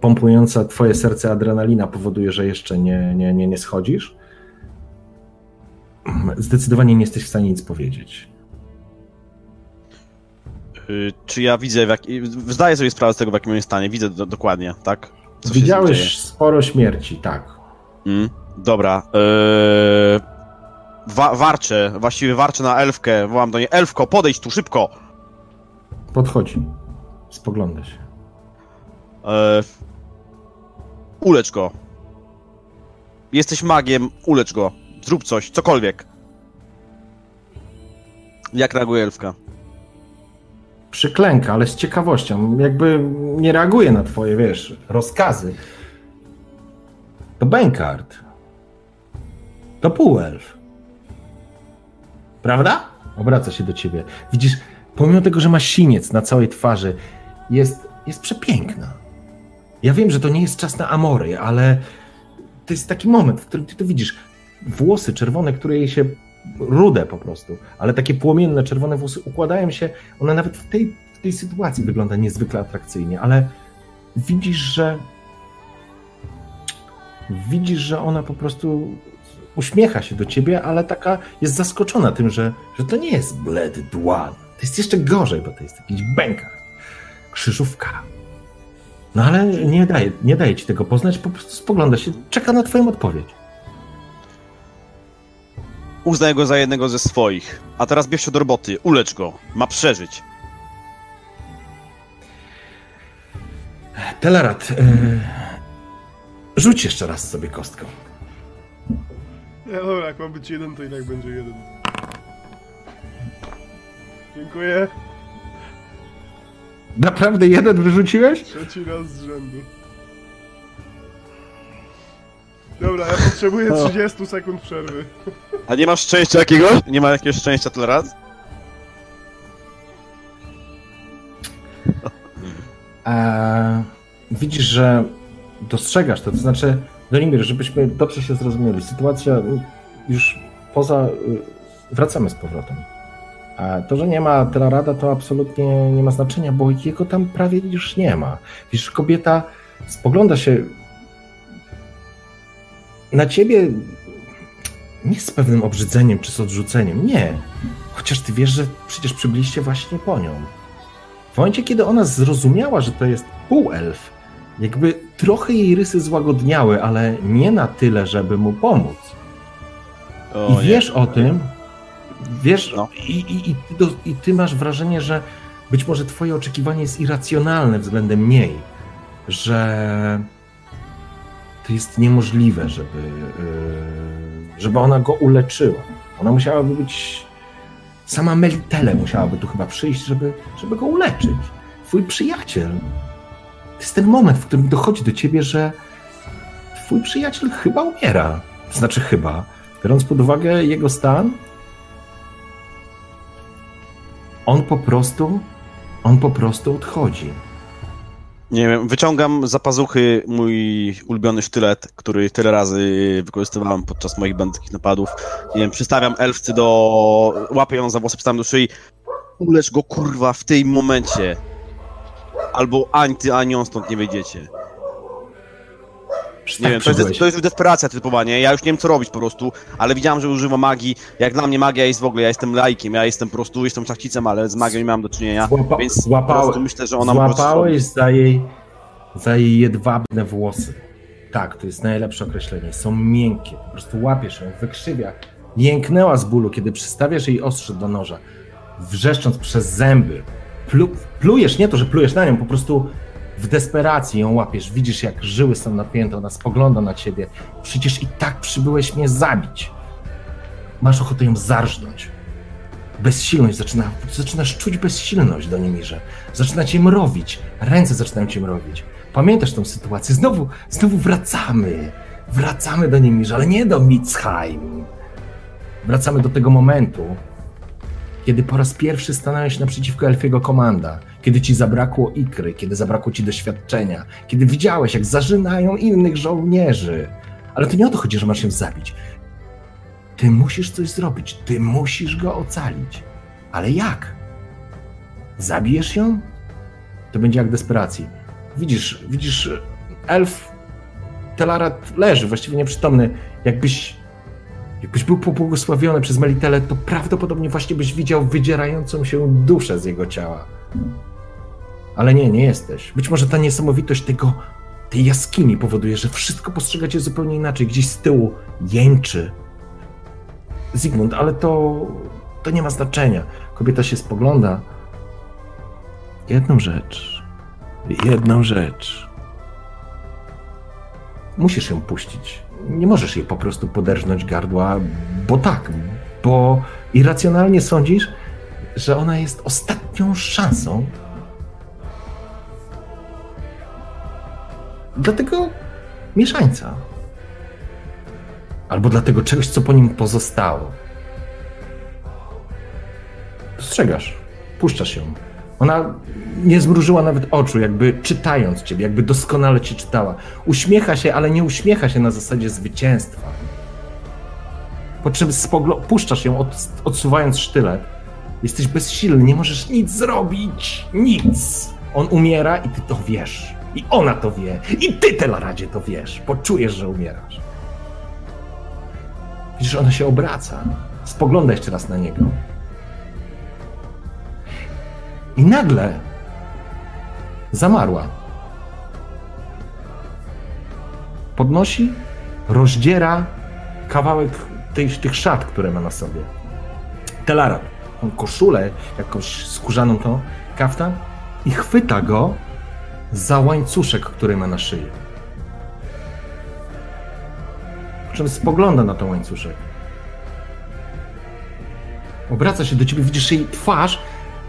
pompująca twoje serce adrenalina powoduje, że jeszcze nie, nie, nie, nie schodzisz. Zdecydowanie nie jesteś w stanie nic powiedzieć. Y, czy ja widzę, w jak... zdaję sobie sprawę z tego, w jakim on jest stanie, widzę do, dokładnie, tak? Co. Widziałeś sporo śmierci, tak. Mm, dobra. Yy... Wa warczę, właściwie warczę na elfkę. Wołam do niej, elfko, podejdź tu, szybko! Podchodzi. Spogląda się. Yy... Ulecz go. Jesteś magiem, ulecz go. Zrób coś, cokolwiek. Jak reaguje elfka? Przyklęka, ale z ciekawością. Jakby nie reaguje na twoje, wiesz, rozkazy. To Benkart. To półelf. Prawda? Obraca się do ciebie. Widzisz, pomimo tego, że ma siniec na całej twarzy, jest, jest przepiękna. Ja wiem, że to nie jest czas na amory, ale to jest taki moment, w którym ty to widzisz. Włosy czerwone, które jej się rude po prostu, ale takie płomienne, czerwone włosy układają się, ona nawet w tej, w tej sytuacji wygląda niezwykle atrakcyjnie, ale widzisz, że widzisz, że ona po prostu uśmiecha się do ciebie, ale taka jest zaskoczona tym, że, że to nie jest bled dłan. To jest jeszcze gorzej, bo to jest jakiś bękar, krzyżówka. No ale nie daje, nie daje ci tego poznać, po prostu spogląda się, czeka na twoją odpowiedź. Uznaj go za jednego ze swoich. A teraz bierz się do roboty, ulecz go. Ma przeżyć. Telerat, yy, rzuć jeszcze raz sobie kostką. Dobra, jak ma być jeden, to i tak będzie jeden. Dziękuję. Naprawdę jeden wyrzuciłeś? Trzeci raz z rzędu. Dobra, ja potrzebuję 30 sekund przerwy. A nie masz szczęścia jakiegoś? Nie ma jakiegoś szczęścia tyle raz? Eee, widzisz, że dostrzegasz to, to znaczy, Donimir, żebyśmy dobrze się zrozumieli, sytuacja już poza... Wracamy z powrotem. A to, że nie ma Telarada, to absolutnie nie ma znaczenia, bo jego tam prawie już nie ma. Wiesz, kobieta spogląda się na ciebie nie z pewnym obrzydzeniem czy z odrzuceniem, nie. Chociaż ty wiesz, że przecież przybyliście właśnie po nią. W momencie, kiedy ona zrozumiała, że to jest półelf, jakby trochę jej rysy złagodniały, ale nie na tyle, żeby mu pomóc. O, I wiesz nie. o tym, wiesz, no. i, i, i, ty do, i ty masz wrażenie, że być może twoje oczekiwanie jest irracjonalne względem niej, że to jest niemożliwe, żeby, yy, żeby ona go uleczyła. Ona musiałaby być. Sama Melitele musiałaby tu chyba przyjść, żeby, żeby go uleczyć. Twój przyjaciel. To jest ten moment, w którym dochodzi do ciebie, że twój przyjaciel chyba umiera. Znaczy chyba. Biorąc pod uwagę jego stan, on po prostu, on po prostu odchodzi. Nie wiem, wyciągam za pazuchy mój ulubiony sztylet, który tyle razy wykorzystywałem podczas moich bandskich napadów. Nie wiem, przystawiam elfcy do... łapię ją za włosy, przystawiam do szyi. Ulecz go, kurwa, w tym momencie. Albo ani ty, ani on stąd nie wyjdziecie. Nie wiem, to jest, to jest desperacja typowa, nie? Ja już nie wiem co robić po prostu, ale widziałem, że używa magii. Jak dla mnie magia jest w ogóle, ja jestem laikiem, ja jestem po prostu, jestem szlachcicem, ale z magią nie mam do czynienia, Złapa więc złapałe, myślę, że ona Złapałeś za jej, za jej jedwabne włosy. Tak, to jest najlepsze określenie. Są miękkie, po prostu łapiesz ją, wykrzywia. Jęknęła z bólu, kiedy przystawiasz jej ostrze do noża, wrzeszcząc przez zęby. Plu, plujesz, nie to, że plujesz na nią, po prostu w desperacji ją łapiesz, widzisz jak żyły są napięte, ona spogląda na ciebie. Przecież i tak przybyłeś mnie zabić. Masz ochotę ją zarżnąć. Bezsilność zaczyna, zaczynasz czuć bezsilność do Nimirze. Zaczyna cię mrowić, ręce zaczynają cię mrowić. Pamiętasz tą sytuację? Znowu, znowu wracamy. Wracamy do Nimirze, ale nie do Mitzheim. Wracamy do tego momentu, kiedy po raz pierwszy stanąłeś naprzeciwko Elfiego Komanda, kiedy ci zabrakło ikry, kiedy zabrakło ci doświadczenia, kiedy widziałeś, jak zażynają innych żołnierzy. Ale to nie o to chodzi, że masz ją zabić. Ty musisz coś zrobić, ty musisz go ocalić. Ale jak? Zabijesz ją? To będzie jak desperacji. Widzisz, widzisz, elf Telarat leży, właściwie nieprzytomny. Jakbyś Jakbyś był pobłogosławiony przez Melitele, to prawdopodobnie właśnie byś widział wydzierającą się duszę z jego ciała. Ale nie, nie jesteś. Być może ta niesamowitość tego, tej jaskini powoduje, że wszystko postrzegacie zupełnie inaczej. Gdzieś z tyłu jęczy. Zygmunt, ale to, to nie ma znaczenia. Kobieta się spogląda. Jedną rzecz. Jedną rzecz. Musisz ją puścić nie możesz jej po prostu poderżnąć gardła, bo tak, bo irracjonalnie sądzisz, że ona jest ostatnią szansą dla tego mieszańca. Albo dla tego czegoś, co po nim pozostało. Dostrzegasz, puszczasz ją. Ona nie zmrużyła nawet oczu, jakby czytając ciebie, jakby doskonale cię czytała. Uśmiecha się, ale nie uśmiecha się na zasadzie zwycięstwa. Po czym spoglo- puszczasz ją, od, odsuwając sztylet. Jesteś bezsilny, nie możesz nic zrobić. Nic. On umiera i ty to wiesz. I ona to wie. I ty, Telaradzie, to wiesz. Poczujesz, że umierasz. Widzisz, ona się obraca. Spogląda jeszcze raz na niego. I nagle zamarła. Podnosi, rozdziera kawałek tej, tych szat, które ma na sobie. Telarat, tą koszulę, jakąś skórzaną tą, kaftan i chwyta go za łańcuszek, który ma na szyi. Po czym spogląda na ten łańcuszek. Obraca się do ciebie, widzisz jej twarz,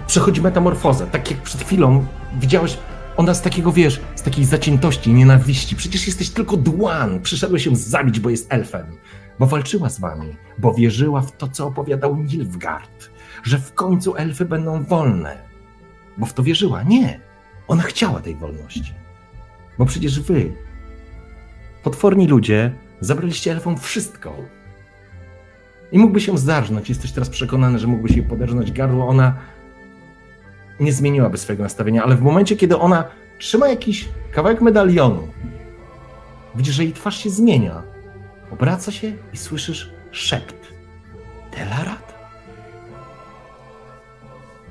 przechodzi metamorfozę. Tak jak przed chwilą widziałeś, ona z takiego, wiesz, z takiej zaciętości, nienawiści. Przecież jesteś tylko dłan. Przyszedłeś ją zabić, bo jest elfem. Bo walczyła z wami, bo wierzyła w to, co opowiadał Nilfgaard. Że w końcu elfy będą wolne. Bo w to wierzyła. Nie. Ona chciała tej wolności. Bo przecież wy, potworni ludzie, zabraliście elfom wszystko. I mógłby się zdarznąć. Jesteś teraz przekonany, że mógłby się poderżnąć gardło. Ona nie zmieniłaby swojego nastawienia, ale w momencie, kiedy ona trzyma jakiś kawałek medalionu, widzisz, że jej twarz się zmienia. Obraca się i słyszysz szept. Telarat?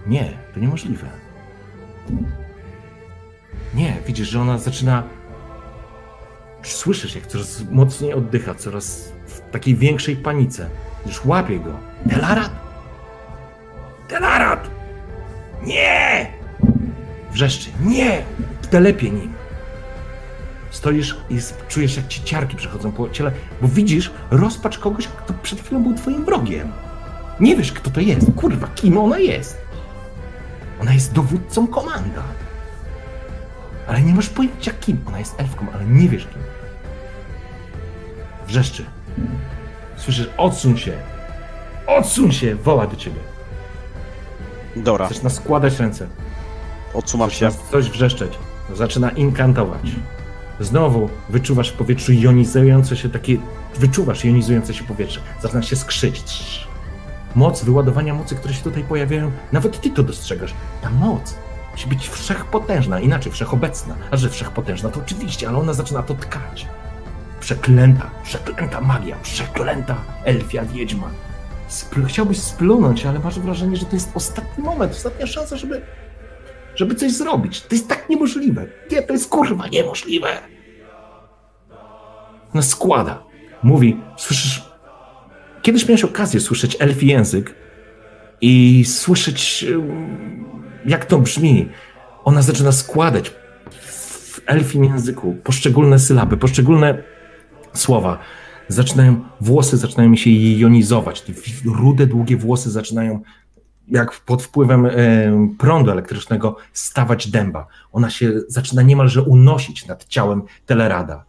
Nie, to niemożliwe. Nie, widzisz, że ona zaczyna. Słyszysz, jak coraz mocniej oddycha, coraz w takiej większej panice. Już łapie go. Telarat? Telarat! Nie! Wrzeszczy. Nie! Telepie nim. Stoisz i czujesz, jak ci ciarki przechodzą po ciele, bo widzisz rozpacz kogoś, kto przed chwilą był twoim wrogiem. Nie wiesz, kto to jest. Kurwa, kim ona jest? Ona jest dowódcą komanda. Ale nie masz pojęcia kim. Ona jest elfką, ale nie wiesz kim. Wrzeszczy. Słyszysz, odsuń się. Odsuń się, woła do ciebie. Dobra. Zaczyna składać ręce. Odsumam się. Coś wrzeszczeć. Zaczyna inkantować. Znowu wyczuwasz w powietrzu jonizujące się takie. Wyczuwasz jonizujące się powietrze. Zaczyna się skrzyć. Moc, wyładowania mocy, które się tutaj pojawiają, nawet ty to dostrzegasz. Ta moc musi być wszechpotężna, inaczej wszechobecna. A że wszechpotężna, to oczywiście, ale ona zaczyna to tkać. Przeklęta, przeklęta magia, przeklęta elfia wiedźma. Spl chciałbyś splunąć, ale masz wrażenie, że to jest ostatni moment, ostatnia szansa, żeby, żeby coś zrobić. To jest tak niemożliwe. Nie, to jest kurwa niemożliwe. Ona składa. Mówi, słyszysz... Kiedyś miałeś okazję słyszeć elfi język i słyszeć, jak to brzmi. Ona zaczyna składać w elfim języku poszczególne sylaby, poszczególne słowa zaczynają, włosy zaczynają się jonizować. Te rude, długie włosy zaczynają jak pod wpływem e, prądu elektrycznego stawać dęba. Ona się zaczyna niemalże unosić nad ciałem Telerada.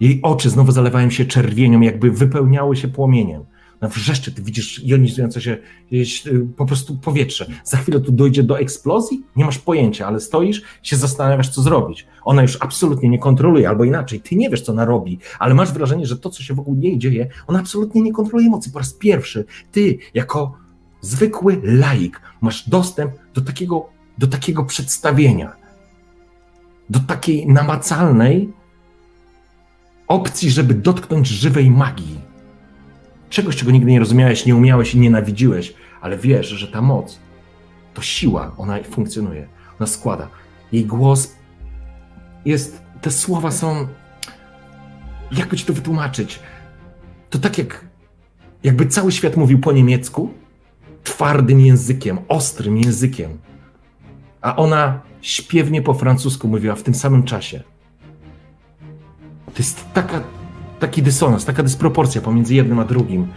Jej oczy znowu zalewają się czerwienią, jakby wypełniały się płomieniem. Na wrzeszczy ty widzisz jonizujące się y, po prostu powietrze. Za chwilę tu dojdzie do eksplozji? Nie masz pojęcia, ale stoisz, się zastanawiasz, co zrobić. Ona już absolutnie nie kontroluje, albo inaczej, ty nie wiesz, co ona robi, ale masz wrażenie, że to, co się wokół niej dzieje, ona absolutnie nie kontroluje emocji. Po raz pierwszy ty, jako zwykły laik, masz dostęp do takiego, do takiego przedstawienia, do takiej namacalnej opcji, żeby dotknąć żywej magii czegoś, czego nigdy nie rozumiałeś, nie umiałeś i nienawidziłeś, ale wiesz, że ta moc to siła, ona funkcjonuje, ona składa. Jej głos jest, te słowa są, jakby ci to wytłumaczyć? To tak jak, jakby cały świat mówił po niemiecku, twardym językiem, ostrym językiem, a ona śpiewnie po francusku mówiła w tym samym czasie. To jest taka taki dysonans, taka dysproporcja pomiędzy jednym a drugim.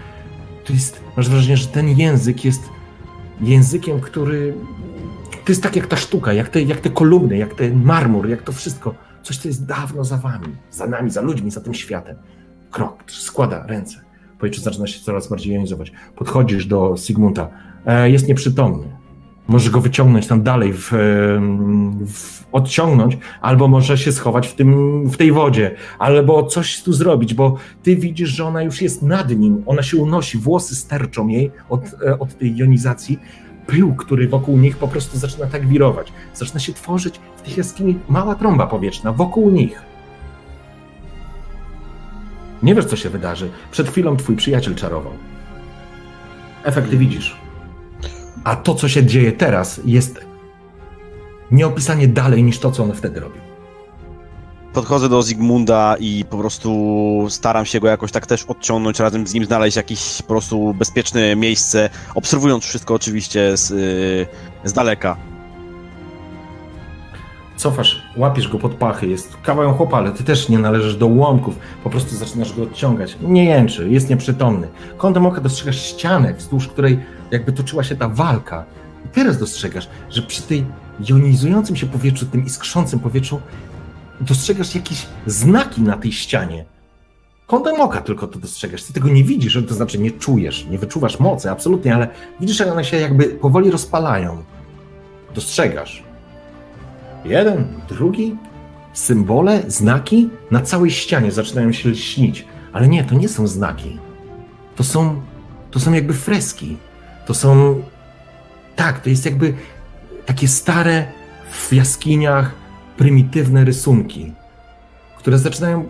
To jest, masz wrażenie, że ten język jest językiem, który. To jest tak jak ta sztuka, jak te, jak te kolumny, jak ten marmur, jak to wszystko. Coś, co jest dawno za wami, za nami, za ludźmi, za tym światem. Krok, składa ręce. Powietrze zaczyna się coraz bardziej jonizować. Podchodzisz do Sigmunda. E, jest nieprzytomny. Możesz go wyciągnąć tam dalej, w, w, odciągnąć, albo może się schować w, tym, w tej wodzie, albo coś tu zrobić, bo ty widzisz, że ona już jest nad nim, ona się unosi, włosy sterczą jej od, e, od tej jonizacji, pył, który wokół nich po prostu zaczyna tak wirować. Zaczyna się tworzyć w tych jaskini mała trąba powietrzna wokół nich. Nie wiesz, co się wydarzy. Przed chwilą twój przyjaciel czarował. Efekty widzisz. A to, co się dzieje teraz, jest nieopisanie dalej niż to, co on wtedy robił. Podchodzę do Zygmunda i po prostu staram się go jakoś tak też odciągnąć, razem z nim znaleźć jakieś po prostu bezpieczne miejsce, obserwując wszystko oczywiście z, z daleka. Cofasz, łapiesz go pod pachy, jest kawałem chłopa, ale ty też nie należysz do łomków, po prostu zaczynasz go odciągać. Nie jęczy, jest nieprzytomny. Kątem oka dostrzegasz ścianę, wzdłuż której jakby toczyła się ta walka. I teraz dostrzegasz, że przy tej jonizującym się powietrzu, tym iskrzącym powietrzu, dostrzegasz jakieś znaki na tej ścianie. Kątem oka tylko to dostrzegasz. Ty tego nie widzisz, to znaczy nie czujesz, nie wyczuwasz mocy, absolutnie, ale widzisz, że one się jakby powoli rozpalają. Dostrzegasz. Jeden, drugi, symbole, znaki na całej ścianie zaczynają się śnić. Ale nie, to nie są znaki. To są, to są jakby freski. To są. Tak, to jest jakby takie stare w jaskiniach prymitywne rysunki, które zaczynają,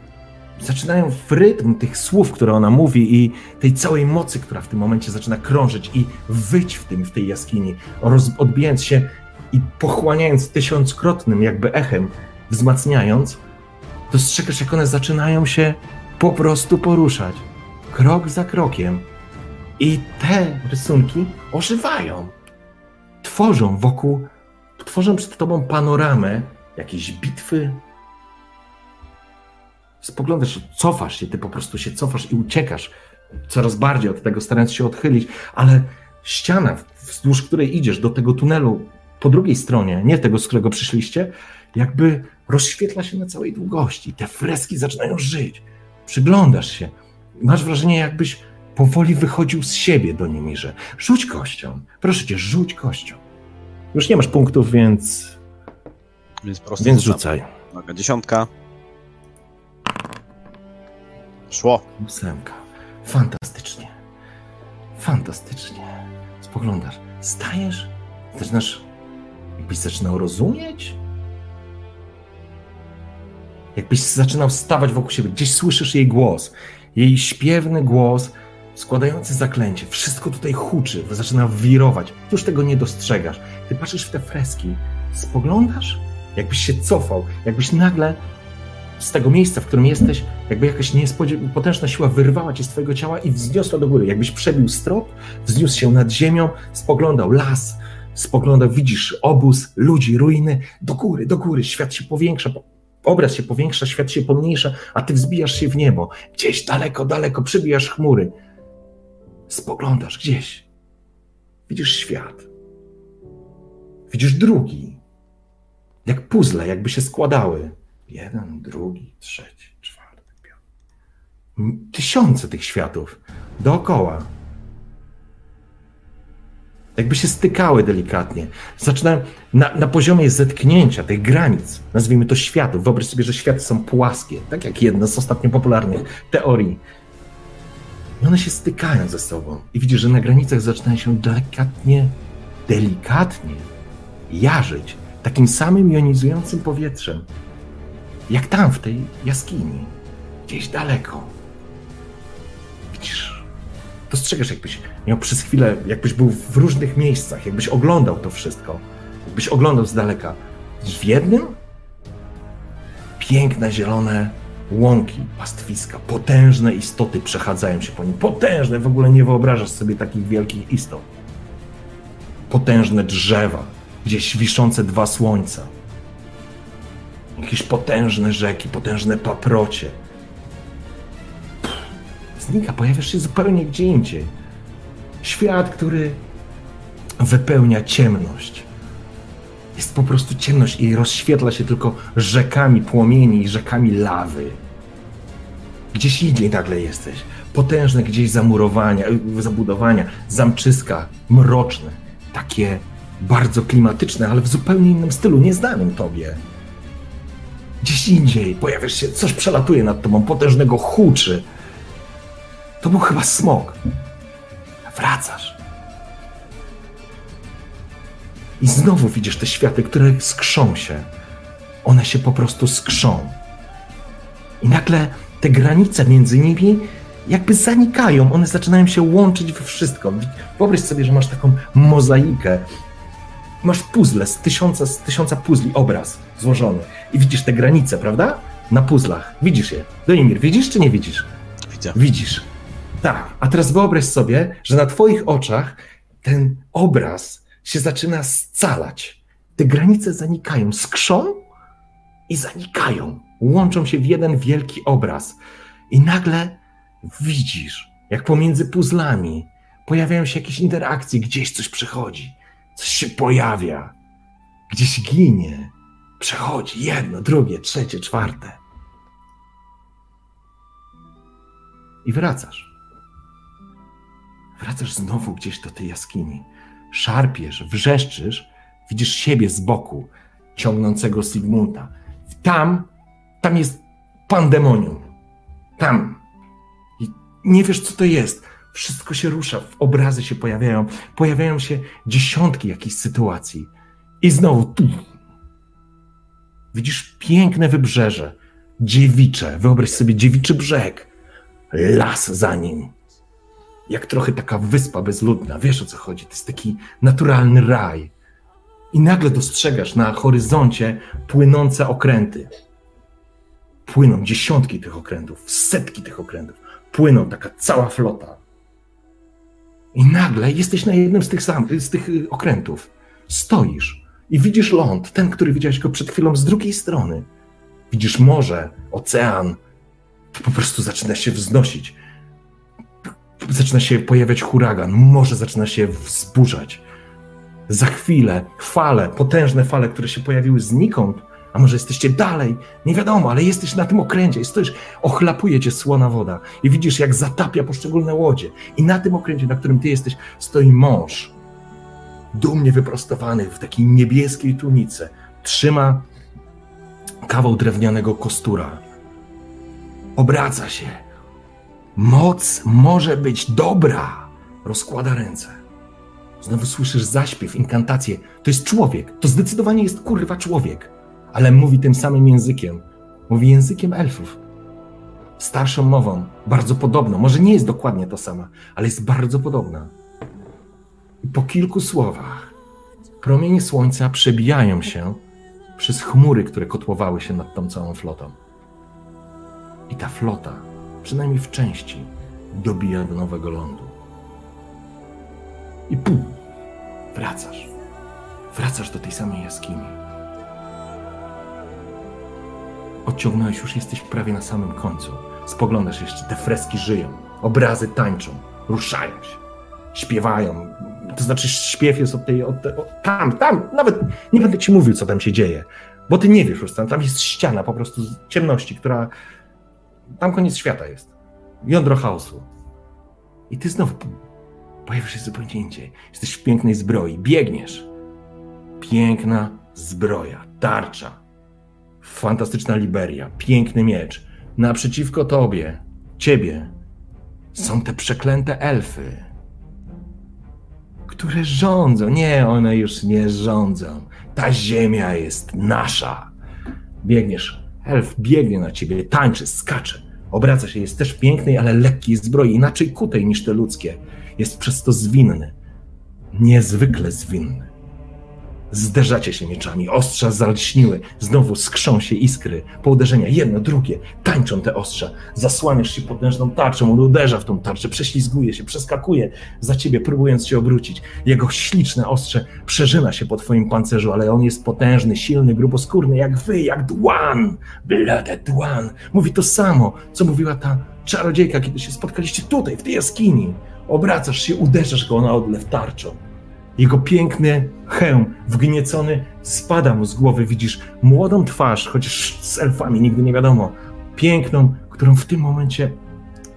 zaczynają w rytm tych słów, które ona mówi i tej całej mocy, która w tym momencie zaczyna krążyć i wyć w tym, w tej jaskini, roz, odbijając się i pochłaniając tysiąckrotnym jakby echem, wzmacniając, dostrzegasz, jak one zaczynają się po prostu poruszać. Krok za krokiem. I te rysunki ożywają. Tworzą wokół, tworzą przed tobą panoramę jakiejś bitwy. Spoglądasz, cofasz się, ty po prostu się cofasz i uciekasz coraz bardziej od tego, starając się odchylić, ale ściana, wzdłuż której idziesz do tego tunelu po drugiej stronie, nie tego, z którego przyszliście, jakby rozświetla się na całej długości. Te freski zaczynają żyć. Przyglądasz się. Masz wrażenie, jakbyś powoli wychodził z siebie do Niemirze. Rzuć kością. Proszę cię, rzuć kością. Już nie masz punktów, więc. Więc, więc rzucaj. Uwaga, dziesiątka. Szło. Ósemka. Fantastycznie. Fantastycznie. Spoglądasz. Stajesz, zaczynasz Jakbyś zaczynał rozumieć? Jakbyś zaczynał stawać wokół siebie, gdzieś słyszysz jej głos, jej śpiewny głos składający zaklęcie. Wszystko tutaj huczy, zaczyna wirować. Już tego nie dostrzegasz. Ty patrzysz w te freski, spoglądasz, jakbyś się cofał, jakbyś nagle z tego miejsca, w którym jesteś, jakby jakaś potężna siła wyrwała cię z twojego ciała i wzniosła do góry. Jakbyś przebił strop, wzniósł się nad ziemią, spoglądał las, spoglądał, widzisz obóz, ludzi, ruiny, do góry, do góry, świat się powiększa, obraz się powiększa, świat się pomniejsza, a ty wzbijasz się w niebo, gdzieś daleko, daleko, przybijasz chmury. Spoglądasz gdzieś, widzisz świat, widzisz drugi, jak puzzle, jakby się składały. Jeden, drugi, trzeci, czwarty, piąty. Tysiące tych światów dookoła jakby się stykały delikatnie. Zaczynają na, na poziomie zetknięcia tych granic, nazwijmy to światów. Wyobraź sobie, że światy są płaskie, tak jak jedna z ostatnio popularnych teorii. I one się stykają ze sobą. I widzisz, że na granicach zaczynają się delikatnie, delikatnie jarzyć takim samym jonizującym powietrzem, jak tam w tej jaskini, gdzieś daleko. Widzisz, dostrzegasz, jakbyś miał przez chwilę, jakbyś był w różnych miejscach, jakbyś oglądał to wszystko, jakbyś oglądał z daleka. W jednym piękne, zielone łąki, pastwiska, potężne istoty przechadzają się po nim. Potężne, w ogóle nie wyobrażasz sobie takich wielkich istot. Potężne drzewa, gdzieś wiszące dwa słońca. Jakieś potężne rzeki, potężne paprocie. Pff, znika, pojawiasz się zupełnie gdzie indziej. Świat, który wypełnia ciemność. Jest po prostu ciemność i rozświetla się tylko rzekami płomieni i rzekami lawy. Gdzieś indziej nagle jesteś. Potężne gdzieś zamurowania, zabudowania, zamczyska, mroczne. Takie bardzo klimatyczne, ale w zupełnie innym stylu, nieznanym tobie. Gdzieś indziej pojawiasz się, coś przelatuje nad tobą, potężnego huczy. To był chyba smog. Wracasz. I znowu widzisz te światy, które skrzą się. One się po prostu skrzą. I nagle te granice między nimi jakby zanikają, one zaczynają się łączyć we wszystko. Wyobraź sobie, że masz taką mozaikę. Masz puzzle z tysiąca, z tysiąca puzli, obraz złożony. I widzisz te granice, prawda? Na puzzlach. Widzisz je. Doimir, widzisz czy nie widzisz? Widzę. Widzisz. Tak. A teraz wyobraź sobie, że na twoich oczach ten obraz się zaczyna scalać. Te granice zanikają, skrzą i zanikają. Łączą się w jeden wielki obraz. I nagle widzisz, jak pomiędzy puzzlami pojawiają się jakieś interakcje, gdzieś coś przechodzi, coś się pojawia, gdzieś ginie, przechodzi jedno, drugie, trzecie, czwarte. I wracasz. Wracasz znowu gdzieś do tej jaskini. Szarpiesz, wrzeszczysz, widzisz siebie z boku, ciągnącego Sigmunda. Tam, tam jest pandemonium. Tam, nie wiesz, co to jest. Wszystko się rusza, obrazy się pojawiają, pojawiają się dziesiątki jakichś sytuacji. I znowu tu. Widzisz piękne wybrzeże, dziewicze. Wyobraź sobie dziewiczy brzeg, las za nim. Jak trochę taka wyspa bezludna. Wiesz o co chodzi? To jest taki naturalny raj. I nagle dostrzegasz na horyzoncie płynące okręty. Płyną dziesiątki tych okrętów, setki tych okrętów płyną, taka cała flota. I nagle jesteś na jednym z tych, sam, z tych y, okrętów. Stoisz i widzisz ląd, ten, który widziałeś go przed chwilą z drugiej strony. Widzisz morze, ocean. To po prostu zaczyna się wznosić. Zaczyna się pojawiać huragan, morze zaczyna się wzburzać. Za chwilę fale, potężne fale, które się pojawiły znikąd, a może jesteście dalej, nie wiadomo, ale jesteś na tym okręcie stoisz, ochlapuje cię słona woda i widzisz, jak zatapia poszczególne łodzie. I na tym okręcie, na którym ty jesteś, stoi mąż, dumnie wyprostowany w takiej niebieskiej tunice. Trzyma kawał drewnianego kostura. Obraca się. Moc może być dobra. Rozkłada ręce. Znowu słyszysz zaśpiew, inkantację. To jest człowiek. To zdecydowanie jest kurwa człowiek ale mówi tym samym językiem. Mówi językiem elfów. Starszą mową, bardzo podobną. Może nie jest dokładnie to sama, ale jest bardzo podobna. I po kilku słowach promienie słońca przebijają się przez chmury, które kotłowały się nad tą całą flotą. I ta flota, przynajmniej w części, dobija do nowego lądu. I pum, wracasz. Wracasz do tej samej jaskini. Odciągnąłeś, już jesteś prawie na samym końcu. Spoglądasz jeszcze, te freski żyją, obrazy tańczą, ruszają się, śpiewają. To znaczy, śpiew jest od tej, od, od, tam, tam, nawet nie będę ci mówił, co tam się dzieje, bo ty nie wiesz już tam, tam jest ściana po prostu ciemności, która, tam koniec świata jest. Jądro chaosu. I ty znowu pojawiasz się zupełnie indziej. Jesteś w pięknej zbroi, biegniesz. Piękna zbroja, tarcza, fantastyczna Liberia, piękny miecz. Naprzeciwko tobie, ciebie, są te przeklęte elfy, które rządzą. Nie, one już nie rządzą. Ta ziemia jest nasza. Biegniesz, elf biegnie na ciebie, tańczy, skacze, obraca się, jest też pięknej, ale lekkiej zbroi, inaczej kutej niż te ludzkie. Jest przez to zwinny, niezwykle zwinny. Zderzacie się mieczami, ostrza zalśniły, znowu skrzą się iskry, po uderzenia, jedno, drugie, tańczą te ostrza, zasłaniasz się potężną tarczą, on uderza w tą tarczę, prześlizguje się, przeskakuje. Za ciebie, próbując się obrócić. Jego śliczne ostrze przeżyna się po twoim pancerzu, ale on jest potężny, silny, gruboskórny, jak wy, jak dłan, blade dłan. Mówi to samo, co mówiła ta czarodziejka, kiedy się spotkaliście tutaj, w tej jaskini. Obracasz się, uderzasz go na odlew tarczą. Jego piękny hełm, wgniecony, spada mu z głowy. Widzisz młodą twarz, chociaż z elfami nigdy nie wiadomo. Piękną, którą w tym momencie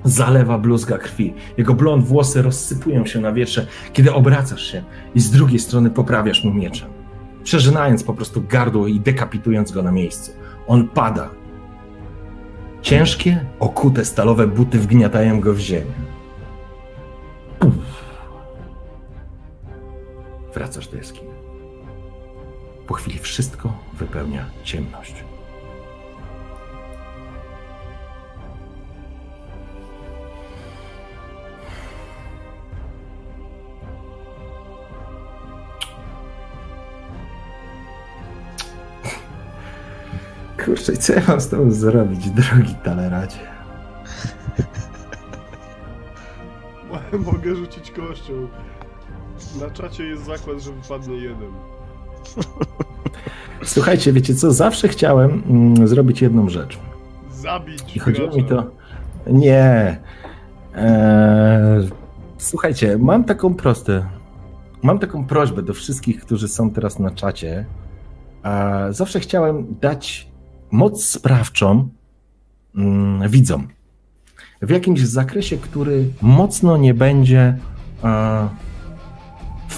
zalewa bluzga krwi. Jego blond włosy rozsypują się na wietrze, kiedy obracasz się i z drugiej strony poprawiasz mu mieczem, przeżynając po prostu gardło i dekapitując go na miejscu. On pada. Ciężkie, okute stalowe buty wgniatają go w ziemię. Puf. Wracasz do jaskini. Po chwili wszystko wypełnia ciemność. Kurczę, co ja mam z tobą zrobić, drogi taleracie? Mogę rzucić kością. Na czacie jest zakład, że wypadnie jeden. Słuchajcie, wiecie co? Zawsze chciałem mm, zrobić jedną rzecz. Zabić I chodziło gracza. mi to. Nie. Eee, słuchajcie, mam taką proste. Mam taką prośbę do wszystkich, którzy są teraz na czacie. Eee, zawsze chciałem dać moc sprawczą mm, widzom. W jakimś zakresie, który mocno nie będzie e,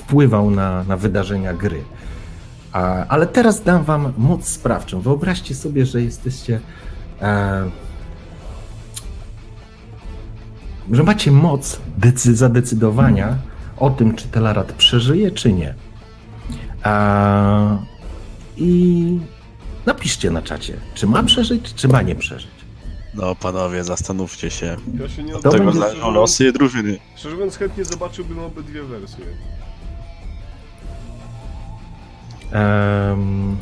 wpływał na, na wydarzenia gry. A, ale teraz dam wam moc sprawczą. Wyobraźcie sobie, że jesteście. E, że macie moc decy- zadecydowania o tym, czy Telarat przeżyje, czy nie. A, I napiszcie na czacie, czy ma przeżyć, czy ma nie przeżyć. No panowie, zastanówcie się. Ja się nie Od tego zależą losy drużyny. Szczerze mówiąc, chętnie zobaczyłbym obydwie wersje. Em,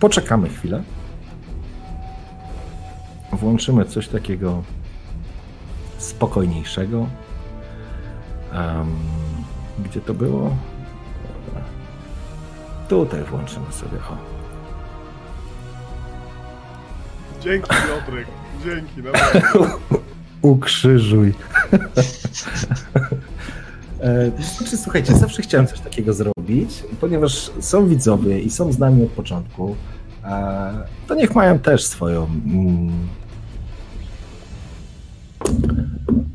poczekamy chwilę. Włączymy coś takiego spokojniejszego. Em, gdzie to było? Tutaj włączymy sobie. O. Dzięki Piotrek, dzięki, naprawdę. Ukrzyżuj. E, Znaczy, słuchajcie, zawsze chciałem coś takiego zrobić, ponieważ są widzowie i są z nami od początku. e, To niech mają też swoją. mm.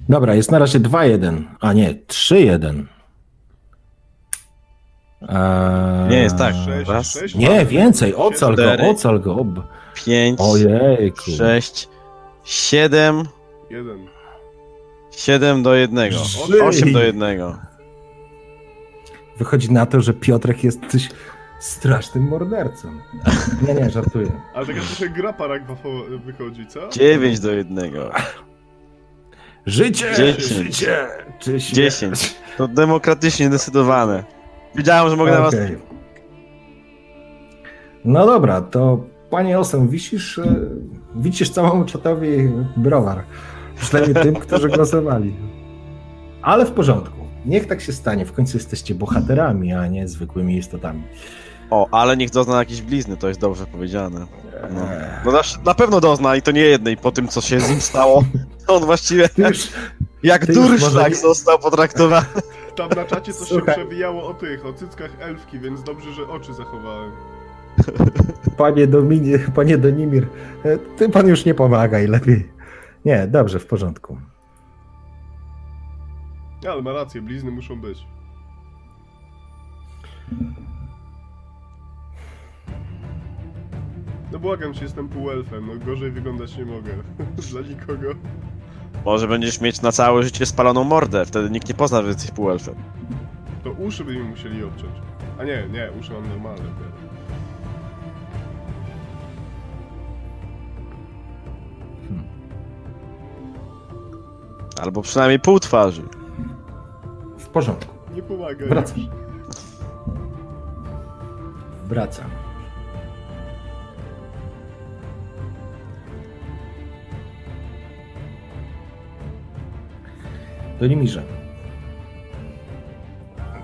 Dobra, jest na razie 2-1, a nie 3-1. E, Nie jest tak. Sześć, Raz, sześć, Nie, więcej, ocal go, Cztery. ocal go. ob- pięć, Ojejku. sześć, siedem, Jeden. Siedem do jednego. Żyj. Osiem do jednego. Wychodzi na to, że Piotrek jest coś strasznym mordercą. Nie, nie, żartuję. Ale taka trochę gra paragwafo wychodzi, co? Dziewięć do jednego. Życie! Dziesięć. Życie! Czy śmierć? Dziesięć. To demokratycznie decydowane. Wiedziałem, że mogę na was... No dobra, to panie Osem, wisisz, e, wisisz całemu czatowi browar. Przynajmniej tym, którzy głosowali. Ale w porządku. Niech tak się stanie. W końcu jesteście bohaterami, a nie zwykłymi istotami. O, ale niech dozna jakieś blizny, to jest dobrze powiedziane. No, Eee, no na, na pewno dozna i to nie jednej po tym, co się z nim stało. To on właściwie Ty już, jak durszlak nie- został potraktowany. Tam na czacie coś się przewijało o tych, o cyckach elfki, więc dobrze, że oczy zachowałem. panie, Domini, panie Donimir, e, ty pan już nie pomagaj, lepiej. Nie, dobrze, w porządku. Ale ma rację, blizny muszą być. No błagam cię, jestem półelfem, no gorzej wyglądać nie mogę. Dla nikogo. Może będziesz mieć na całe życie spaloną mordę, wtedy nikt nie pozna, że jesteś półelfem. To uszy by mi musieli obciąć. A nie, nie, uszy mam normalne. Nie. Albo przynajmniej pół twarzy. W porządku. Nie pomaga Wracam. już. Wracam. Donimirze,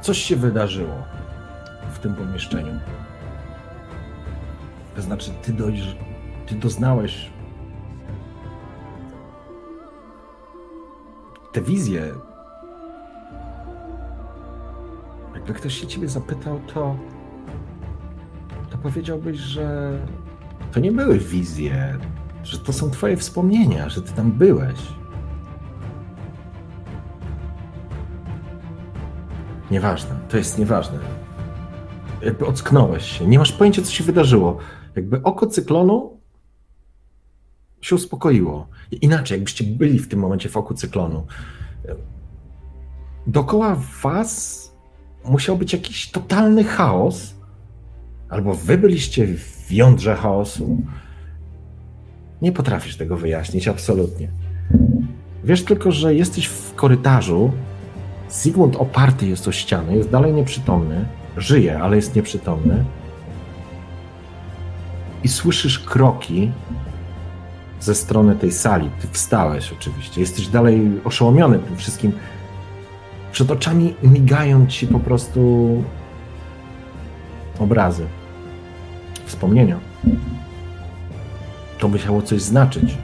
coś się wydarzyło w tym pomieszczeniu. To znaczy, ty, dojrz, ty doznałeś te wizje. Jakby ktoś się ciebie zapytał, to, to powiedziałbyś, że to nie były wizje, że to są twoje wspomnienia, że ty tam byłeś. Nieważne, to jest nieważne. Jakby ocknąłeś się, nie masz pojęcia, co się wydarzyło. Jakby oko cyklonu się uspokoiło. Inaczej, jakbyście byli w tym momencie w oku cyklonu. Dokoła was musiał być jakiś totalny chaos, albo wy byliście w jądrze chaosu. Nie potrafisz tego wyjaśnić, absolutnie. Wiesz tylko, że jesteś w korytarzu. Zygmunt oparty jest o ścianę, jest dalej nieprzytomny. Żyje, ale jest nieprzytomny. I słyszysz kroki ze strony tej sali. Ty wstałeś oczywiście. Jesteś dalej oszołomiony tym wszystkim. Przed oczami migają ci po prostu obrazy, wspomnienia. To musiało coś znaczyć.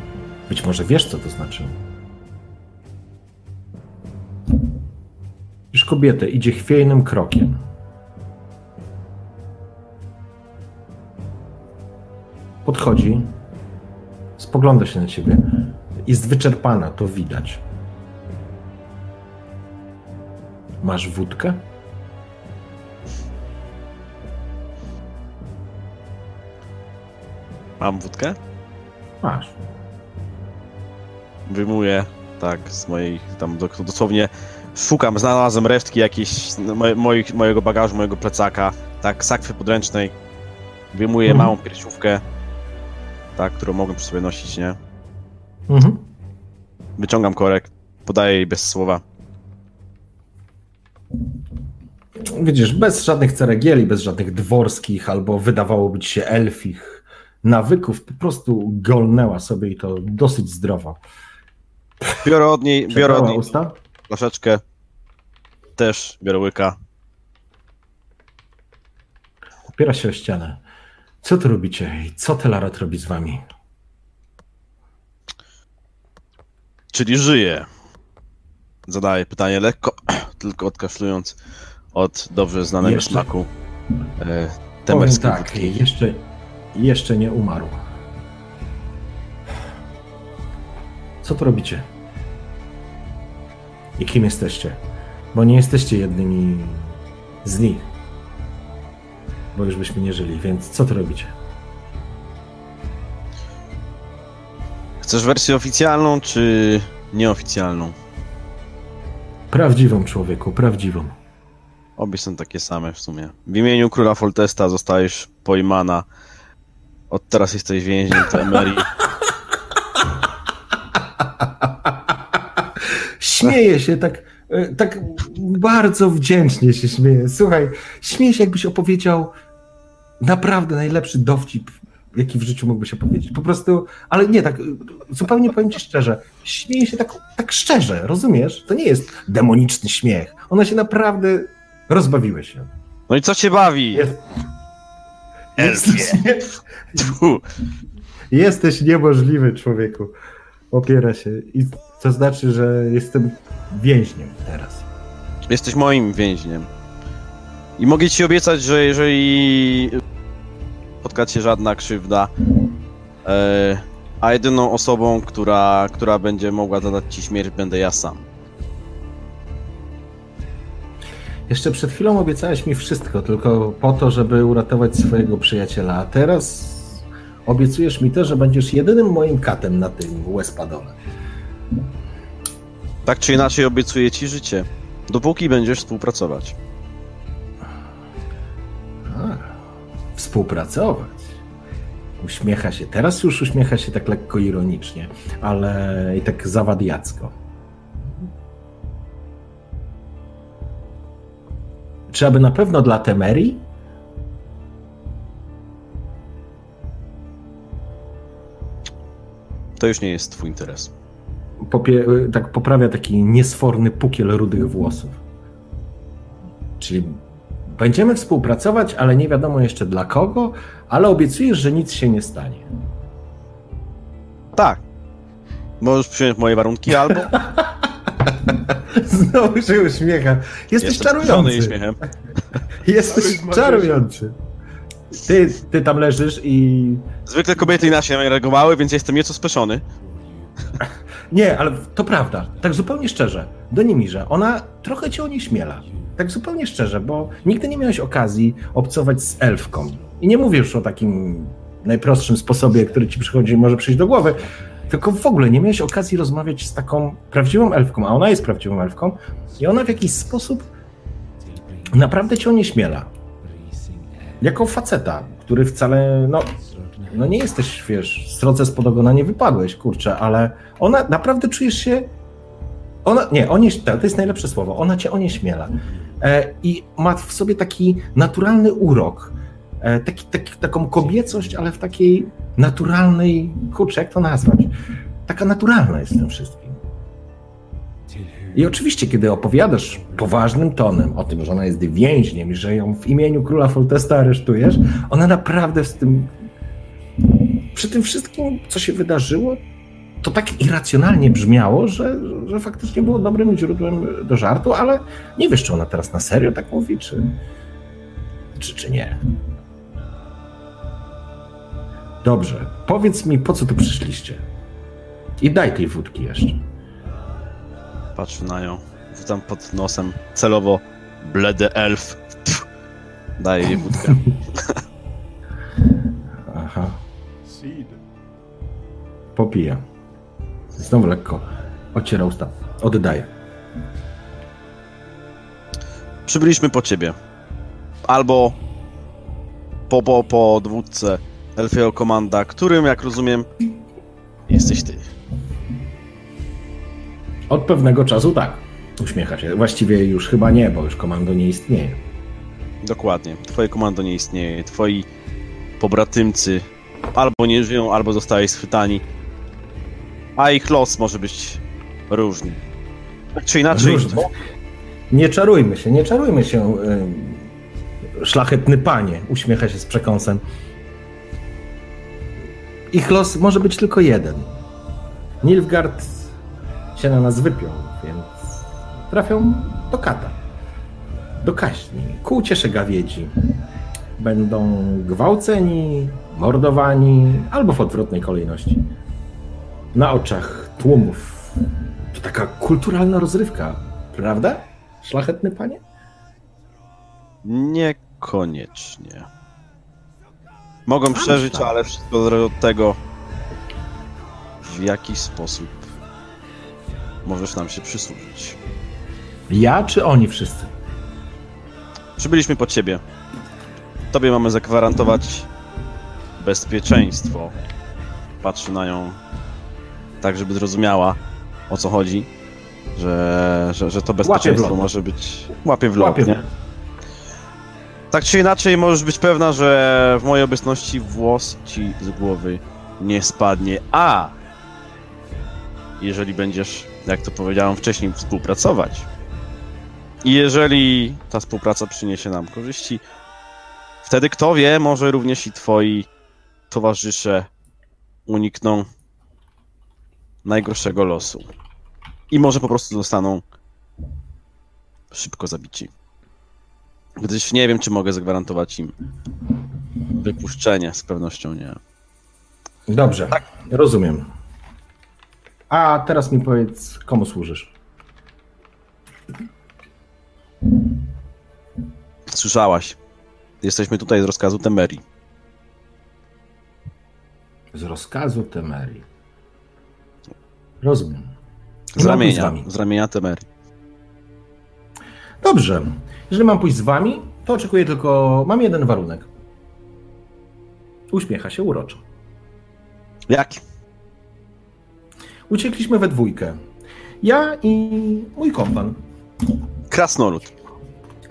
Być może wiesz, co to znaczy. Już kobietę idzie chwiejnym krokiem. Podchodzi, spogląda się na ciebie. Jest wyczerpana, to widać. Masz wódkę? Mam wódkę? Masz. Wyjmuję, tak, z mojej, tam dosłownie szukam, znalazłem resztki moich, mojego bagażu, mojego plecaka, tak, sakwy podręcznej. Wyjmuję mhm. małą piersiówkę, tak, którą mogłem przy sobie nosić, nie? Mhm. Wyciągam korek, podaję jej bez słowa. Widzisz, bez żadnych ceregieli, bez żadnych dworskich albo wydawałoby ci się elfich nawyków, po prostu golnęła sobie i to dosyć zdrowo. Biorę od niej, biorę od niej usta? flaszeczkę, też biorę łyka. Opiera się o ścianę. Co tu robicie i co Telarat robi z wami? Czyli żyje. Zadaję pytanie lekko, tylko odkaszlując od dobrze znanego jeszcze, smaku e, temerskiej tak, jeszcze, jeszcze nie umarł. Co tu robicie? I kim jesteście? Bo nie jesteście jednymi z nich. Bo już byśmy nie żyli, więc co tu robicie? Chcesz wersję oficjalną czy nieoficjalną? Prawdziwą człowieku, prawdziwą. Obie są takie same w sumie. W imieniu króla Foltesta zostajesz pojmana. Od teraz jesteś więźniem Temerii. Śmieję się tak, e, tak bardzo wdzięcznie się śmieję. Słuchaj, śmieję się jakbyś opowiedział naprawdę najlepszy dowcip jaki w życiu mógłby się powiedzieć. Po prostu, ale nie, tak zupełnie powiem ci szczerze, śmieję się tak, tak szczerze, rozumiesz? To nie jest demoniczny śmiech. Ona się naprawdę rozbawiły się. No i co cię bawi? Jest... Jesteś, nie... Jesteś niemożliwy, człowieku. Opiera się. I to znaczy, że jestem więźniem teraz. Jesteś moim więźniem. I mogę ci obiecać, że jeżeli spotka cię żadna krzywda. E, a jedyną osobą, która, która będzie mogła zadać ci śmierć, będę ja sam. Jeszcze przed chwilą obiecałeś mi wszystko, tylko po to, żeby uratować swojego przyjaciela, a teraz obiecujesz mi to, że będziesz jedynym moim katem na tym łespadole. Tak czy inaczej obiecuję ci życie, dopóki będziesz współpracować. Współpracować. Uśmiecha się. Teraz już uśmiecha się tak lekko ironicznie, ale i tak zawadiacko. Czy aby na pewno dla Temerii? To już nie jest twój interes. Popie tak poprawia taki niesforny pukiel rudych włosów. Czyli Będziemy współpracować, ale nie wiadomo jeszcze dla kogo, ale obiecujesz, że nic się nie stanie. Tak. Możesz przyjąć moje warunki albo. Znowu się uśmiecha. Jesteś Jestem czarujący. śmiechem. Jesteś czarujący. Ty, ty tam leżysz i. Zwykle kobiety inaczej reagowały, więc jestem nieco speszony. Nie, ale to prawda. Tak zupełnie szczerze. Do Nimirze. Ona trochę cię onieśmiela. Tak zupełnie szczerze, bo nigdy nie miałeś okazji obcować z elfką. I nie mówię już o takim najprostszym sposobie, który ci przychodzi może przyjść do głowy, tylko w ogóle nie miałeś okazji rozmawiać z taką prawdziwą elfką, a ona jest prawdziwą elfką i ona w jakiś sposób naprawdę cię onieśmiela. Jako faceta, który wcale, no, no nie jesteś, wiesz, srodze spod ogona nie wypadłeś, kurczę, ale ona, naprawdę czujesz się, ona, nie, onieś, to jest najlepsze słowo, ona cię onieśmiela i ma w sobie taki naturalny urok, e, taki, taki, taką kobiecość, ale w takiej naturalnej, kurczę, jak to nazwać, taka naturalna jest w tym wszystkim. I oczywiście, kiedy opowiadasz poważnym tonem o tym, że ona jest więźniem i że ją w imieniu króla Foltesta aresztujesz, ona naprawdę z tym. Przy tym wszystkim, co się wydarzyło, to tak irracjonalnie brzmiało, że, że faktycznie było dobrym źródłem do żartu, ale nie wiesz, czy ona teraz na serio tak mówi, czy, czy, czy nie. Dobrze, powiedz mi, po co tu przyszliście? I daj tej wódki jeszcze. Patrzę na nią, wrzucam pod nosem celowo bledy elf. Pff, daję jej wódkę. Aha. Popija. Znowu lekko ociera usta. Oddaję. Przybyliśmy po ciebie. Albo po, po, po dwódce Elfiego Komanda, którym, jak rozumiem, jesteś ty. Od pewnego czasu tak. Uśmiecha się. Właściwie już chyba nie, bo już komando nie istnieje. Dokładnie. Twoje komando nie istnieje. Twoi pobratymcy albo nie żyją, albo zostali schwytani. A ich los może być różny. Tak czy inaczej. Różny. Nie czarujmy się, nie czarujmy się. Yy, szlachetny panie, uśmiecha się z przekąsem. Ich los może być tylko jeden. Nilfgaard się na nas wypiął, więc trafią do kata, do kaśni, ku uciesze gawiedzi. Będą gwałceni, mordowani, albo w odwrotnej kolejności. Na oczach tłumów. To taka kulturalna rozrywka, prawda? Szlachetny panie? Niekoniecznie. Mogą przeżyć, ale wszystko zależy od tego, w jaki sposób możesz nam się przysłużyć. Ja czy oni wszyscy? Przybyliśmy po ciebie. Tobie mamy zagwarantować bezpieczeństwo. Patrzy na nią tak, żeby zrozumiała o co chodzi. Że, że, że to bezpieczeństwo może być. Łapie w lot, nie? Tak czy inaczej, możesz być pewna, że w mojej obecności włos ci z głowy nie spadnie. A jeżeli będziesz, jak to powiedziałem wcześniej, współpracować, i jeżeli ta współpraca przyniesie nam korzyści, wtedy kto wie, może również i twoi towarzysze unikną najgorszego losu. I może po prostu zostaną szybko zabici. Gdyż nie wiem, czy mogę zagwarantować im wypuszczenie, z pewnością nie. Dobrze, tak. rozumiem. A teraz mi powiedz, komu służysz? Słyszałaś. Jesteśmy tutaj z rozkazu Temerii. Z rozkazu Temerii. Rozumiem. Z ramienia, z, z ramienia Temerii. Dobrze. Jeżeli mam pójść z wami, to oczekuję tylko. Mam jeden warunek. Uśmiecha się uroczo. Jaki? Uciekliśmy we dwójkę. Ja i mój kompan. Krasnolud.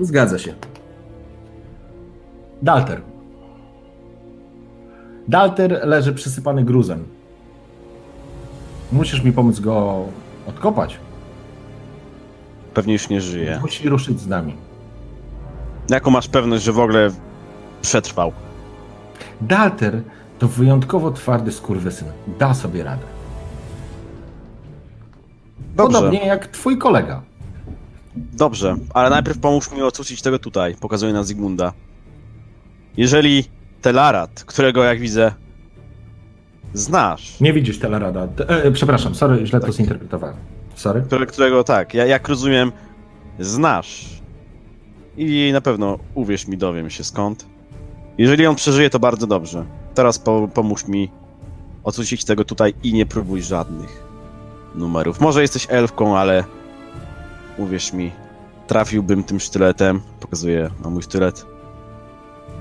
Zgadza się. Dalter. Dalter leży przysypany gruzem. Musisz mi pomóc go odkopać. Pewnie już nie żyje. Musi ruszyć z nami. Jaką masz pewność, że w ogóle przetrwał? Dalter to wyjątkowo twardy skurwysyn. Da sobie radę. Dobrze. Podobnie jak twój kolega. Dobrze, ale najpierw pomóż mi ocucić tego tutaj. Pokazuję na Zygmunda. Jeżeli Telarat, którego jak widzę znasz. Nie widzisz Telarada. E, przepraszam, sorry, źle tak. to zinterpretowałem. Sorry. Które, którego tak, ja, jak rozumiem, znasz. i na pewno, uwierz mi, dowiem się skąd. Jeżeli on przeżyje, to bardzo dobrze. Teraz po, pomóż mi odsucić tego tutaj i nie próbuj żadnych numerów. Może jesteś elfką, ale uwierz mi, trafiłbym tym sztyletem, pokazuję na mój sztylet,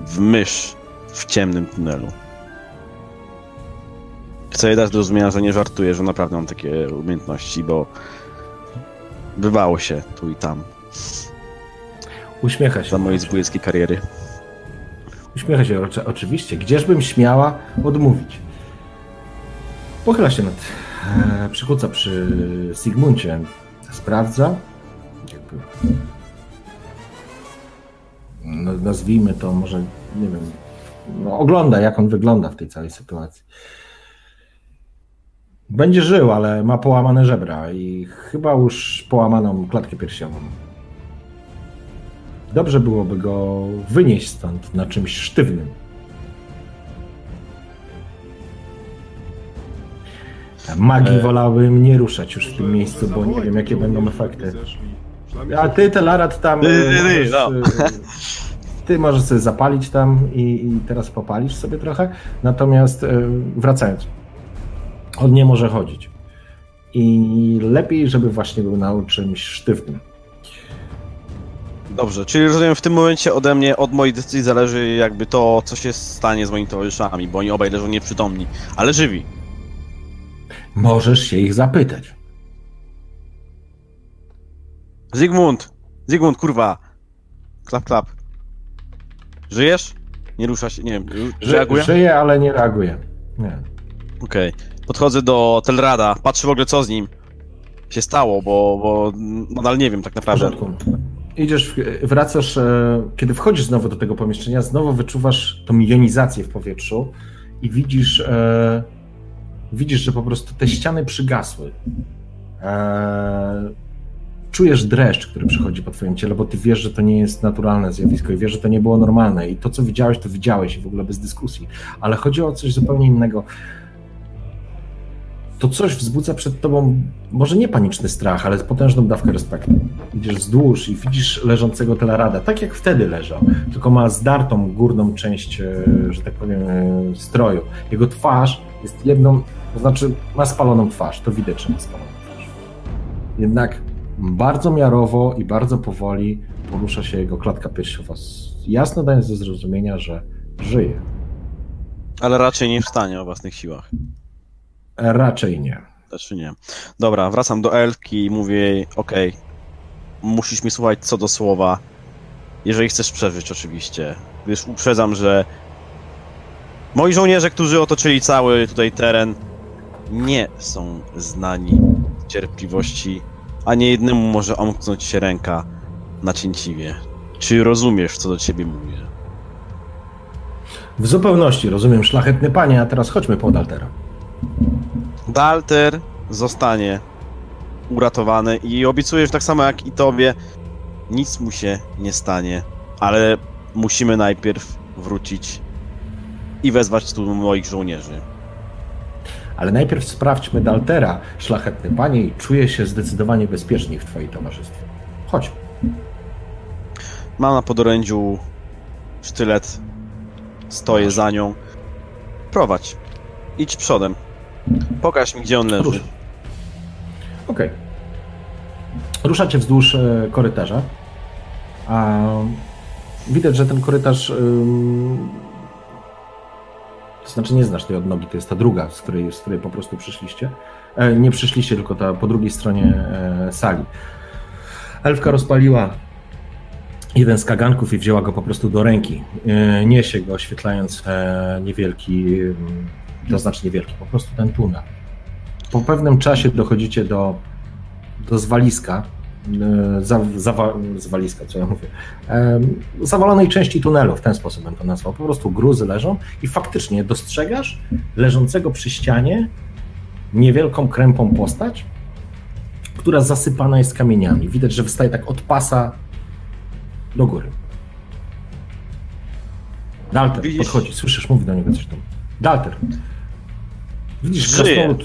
w mysz w ciemnym tunelu. Chcę jej dać do zrozumienia, że nie żartuję, że naprawdę mam takie umiejętności, bo bywało się tu i tam. Uśmiecha się. Za mojej zbójeckiej kariery. Uśmiecha się oczywiście. Gdzieżbym śmiała odmówić. Pochyla się nad... E, przykuca przy Sigmuncie. Sprawdza. Jakby... No, nazwijmy to może, nie wiem, no, ogląda jak on wygląda w tej całej sytuacji. Będzie żył, ale ma połamane żebra i chyba już połamaną klatkę piersiową. Dobrze byłoby go wynieść stąd na czymś sztywnym. Magii e... wolałbym nie ruszać już w tym miejscu, bo nie wiem jakie będą efekty. A ty, Telarat, tam. Ty, ty, możesz, no. E, ty możesz sobie zapalić tam i, i, teraz popalisz sobie trochę. Natomiast e, wracając, on nie może chodzić. I lepiej, żeby właśnie był na czymś sztywnym. Dobrze, czyli rozumiem w tym momencie ode mnie, od mojej decyzji zależy jakby to, co się stanie z moimi towarzyszami, bo oni obaj leżą nieprzytomni, ale żywi. Możesz się ich zapytać. Zygmunt! Zygmunt, kurwa! Klap, klap. Żyjesz? Nie rusza się, nie wiem, reaguje? Żyje, ale nie reaguje. Nie. Okej. Okay. Podchodzę do Telrada, patrzę w ogóle co z nim się stało, bo, bo nadal nie wiem tak naprawdę. Idziesz, wracasz, e, kiedy wchodzisz znowu do tego pomieszczenia, znowu wyczuwasz tą jonizację w powietrzu i widzisz, e, widzisz, że po prostu te ściany przygasły. E, czujesz dreszcz, który przychodzi po twoim ciele, bo ty wiesz, że to nie jest naturalne zjawisko i wiesz, że to nie było normalne i to, co widziałeś, to widziałeś i w ogóle bez dyskusji. Ale chodzi o coś zupełnie innego to coś wzbudza przed tobą może nie paniczny strach, ale potężną dawkę respektu. Idziesz wzdłuż i widzisz leżącego Telarada, tak jak wtedy leżał, tylko ma zdartą górną część, e, że tak powiem, e, stroju. Jego twarz jest jedną, to znaczy ma spaloną twarz, to widać, że ma spaloną twarz. Jednak bardzo miarowo i bardzo powoli porusza się jego klatka piersiowa, jasno dając do zrozumienia, że żyje. Ale raczej nie wstanie o własnych siłach. Raczej nie. Znaczy nie. Dobra, wracam do Elki i mówię jej, okej, okay, musisz mi słuchać co do słowa, jeżeli chcesz przeżyć oczywiście. Gdyż uprzedzam, że moi żołnierze, którzy otoczyli cały tutaj teren, nie są znani cierpliwości, a nie jednemu może omknąć się ręka na cięciwie. Czy rozumiesz, co do ciebie mówię? W zupełności rozumiem, szlachetny panie, a teraz chodźmy pod altera. Dalter zostanie uratowany i obiecuję, że tak samo jak i tobie, nic mu się nie stanie, ale musimy najpierw wrócić i wezwać tu moich żołnierzy. Ale najpierw sprawdźmy Daltera, szlachetny panie, i czuję się zdecydowanie bezpieczniej w twoim towarzystwie. Chodź. Mam na podorędziu sztylet, stoję Masz. za nią. Prowadź. Idź przodem. Pokaż mi, gdzie on leży. Okej. Okay. Ruszacie wzdłuż e, korytarza. A widać, że ten korytarz. To znaczy, nie znasz tej odnogi, to jest ta druga, z której, z której po prostu przyszliście. E, nie przyszliście, tylko ta po drugiej stronie e, sali. Elfka rozpaliła jeden z kaganków i wzięła go po prostu do ręki. Niesie go, oświetlając niewielki to znaczy niewielki, po prostu ten tunel. Po pewnym czasie dochodzicie do, do zwaliska, e, za, zwaliska, co ja mówię, e, zawalonej części tunelu, w ten sposób bym to nazwał. Po prostu gruzy leżą i faktycznie dostrzegasz leżącego przy ścianie niewielką krępą postać, która zasypana jest kamieniami. Widać, że wystaje tak od pasa do góry. Dalter podchodzi, słyszysz, mówi do niego coś tam. Dalter, Widzisz, Krasnolud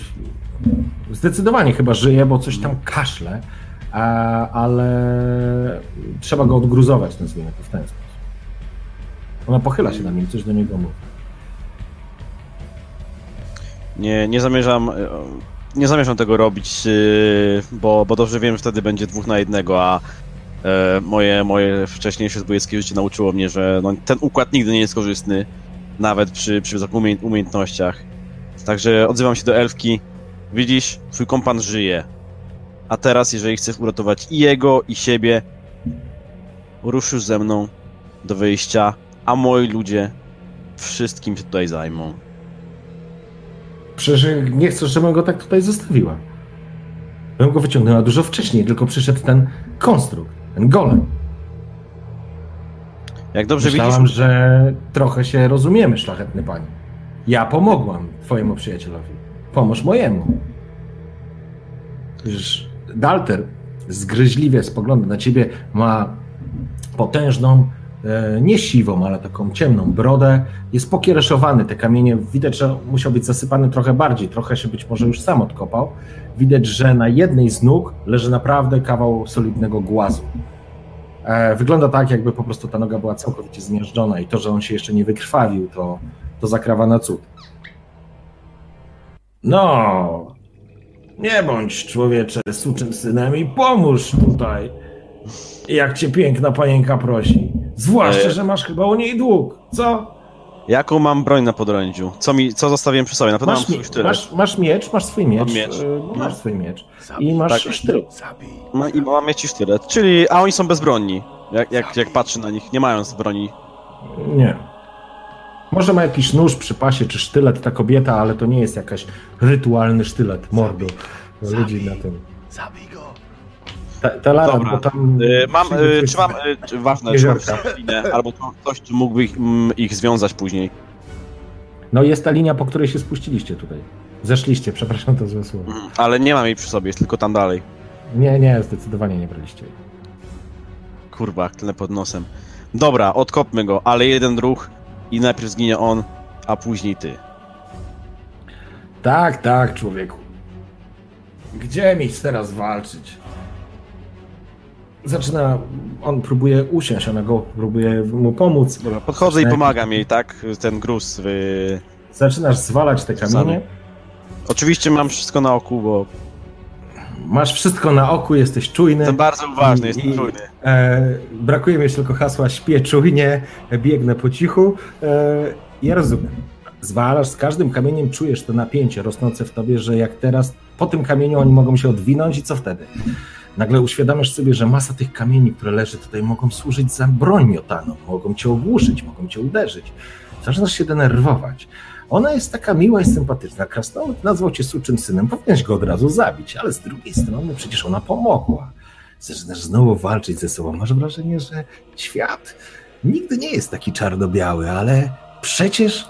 zdecydowanie chyba żyje, bo coś tam kaszle. ale trzeba go odgruzować, nazwijmy to w ten sposób. Ona pochyla się na nim, coś do niego mówi. Nie, nie zamierzam. E, nie zamierzam tego robić, e, bo, bo dobrze wiem, że wtedy będzie dwóch na jednego, a e, moje, moje wcześniejsze zbójeckie życie nauczyło mnie, że no, ten układ nigdy nie jest korzystny, nawet przy, przy umiejętnościach. Także odzywam się do elfki. Widzisz, twój kompan żyje. A teraz, jeżeli chcesz uratować i jego, i siebie, ruszysz ze mną do wyjścia, a moi ludzie wszystkim się tutaj zajmą. Przecież nie chcę, żebym go tak tutaj zostawiła. Bym go wyciągnęła dużo wcześniej, tylko przyszedł ten konstrukt, ten golem. Jak dobrze Myślałam, widzisz... że trochę się rozumiemy, szlachetny panie. Ja pomogłam twojemu przyjacielowi. Pomóż mojemu. Wiesz, Dalter zgryźliwie spogląda na ciebie, ma potężną, E, nie siwą, ale taką ciemną brodę. Jest pokiereszowany, te kamienie, widać, że musiał być zasypany trochę bardziej, trochę się być może już sam odkopał. Widać, że na jednej z nóg leży naprawdę kawał solidnego głazu. E, wygląda tak, jakby po prostu ta noga była całkowicie zmiażdżona i to, że on się jeszcze nie wykrwawił, to, to zakrawa na cud. No, nie bądź człowiecze suczym synem i pomóż tutaj, jak cię piękna panienka prosi. Zwłaszcza, e... że masz chyba u niej dług, co? Jaką mam broń na podrędziu? Co, mi, co zostawiłem przy sobie? Na pewno masz, mam swój Masz, masz miecz, masz swój miecz. miecz. Yy, masz swój miecz. Zabij. I masz tak. sztylet. Ma, I mam miecz i sztylet. Czyli, a oni są bezbronni. Jak, jak, jak patrzę na nich, nie mając broni. Nie. Może ma jakiś nóż przy pasie, czy sztylet ta kobieta, ale to nie jest jakaś rytualny sztylet mordu ludzi na tym. Zabij go. Talara, Dobra. bo tam... Y, mam, y, czy mam, y, czy, ważne, czy mam linę, albo coś, czy mógłby ich, mm, ich związać później. No jest ta linia, po której się spuściliście tutaj. Zeszliście, przepraszam to złe słowo. Mm, ale nie mam jej przy sobie, jest tylko tam dalej. Nie, nie, zdecydowanie nie braliście jej. Kurwa, tyle pod nosem. Dobra, odkopmy go, ale jeden ruch i najpierw zginie on, a później ty. Tak, tak, człowieku. Gdzie mi teraz walczyć? zaczyna, on próbuje usiąść, ona go próbuje mu pomóc. Dobra, podchodzę zaczyna... i pomagam jej, tak? Ten gruz. Wy... Zaczynasz zwalać te kamienie. Oczywiście mam wszystko na oku, bo... Masz wszystko na oku, jesteś czujny. Jestem bardzo uważny, jestem czujny. E, brakuje mi jeszcze tylko hasła śpię czujnie, biegnę po cichu. E, ja rozumiem. Zwalasz, z każdym kamieniem czujesz to napięcie rosnące w tobie, że jak teraz po tym kamieniu oni mogą się odwinąć i co wtedy? Nagle uświadamiasz sobie, że masa tych kamieni, które leży tutaj, mogą służyć za broń miotaną, mogą cię ogłuszyć, mogą cię uderzyć. Zaczynasz się denerwować. Ona jest taka miła i sympatyczna. Krasnolud nazwał cię suczym synem, powinieneś go od razu zabić, ale z drugiej strony przecież ona pomogła. Zaczynasz znowu walczyć ze sobą. Masz wrażenie, że świat nigdy nie jest taki czarno-biały, ale przecież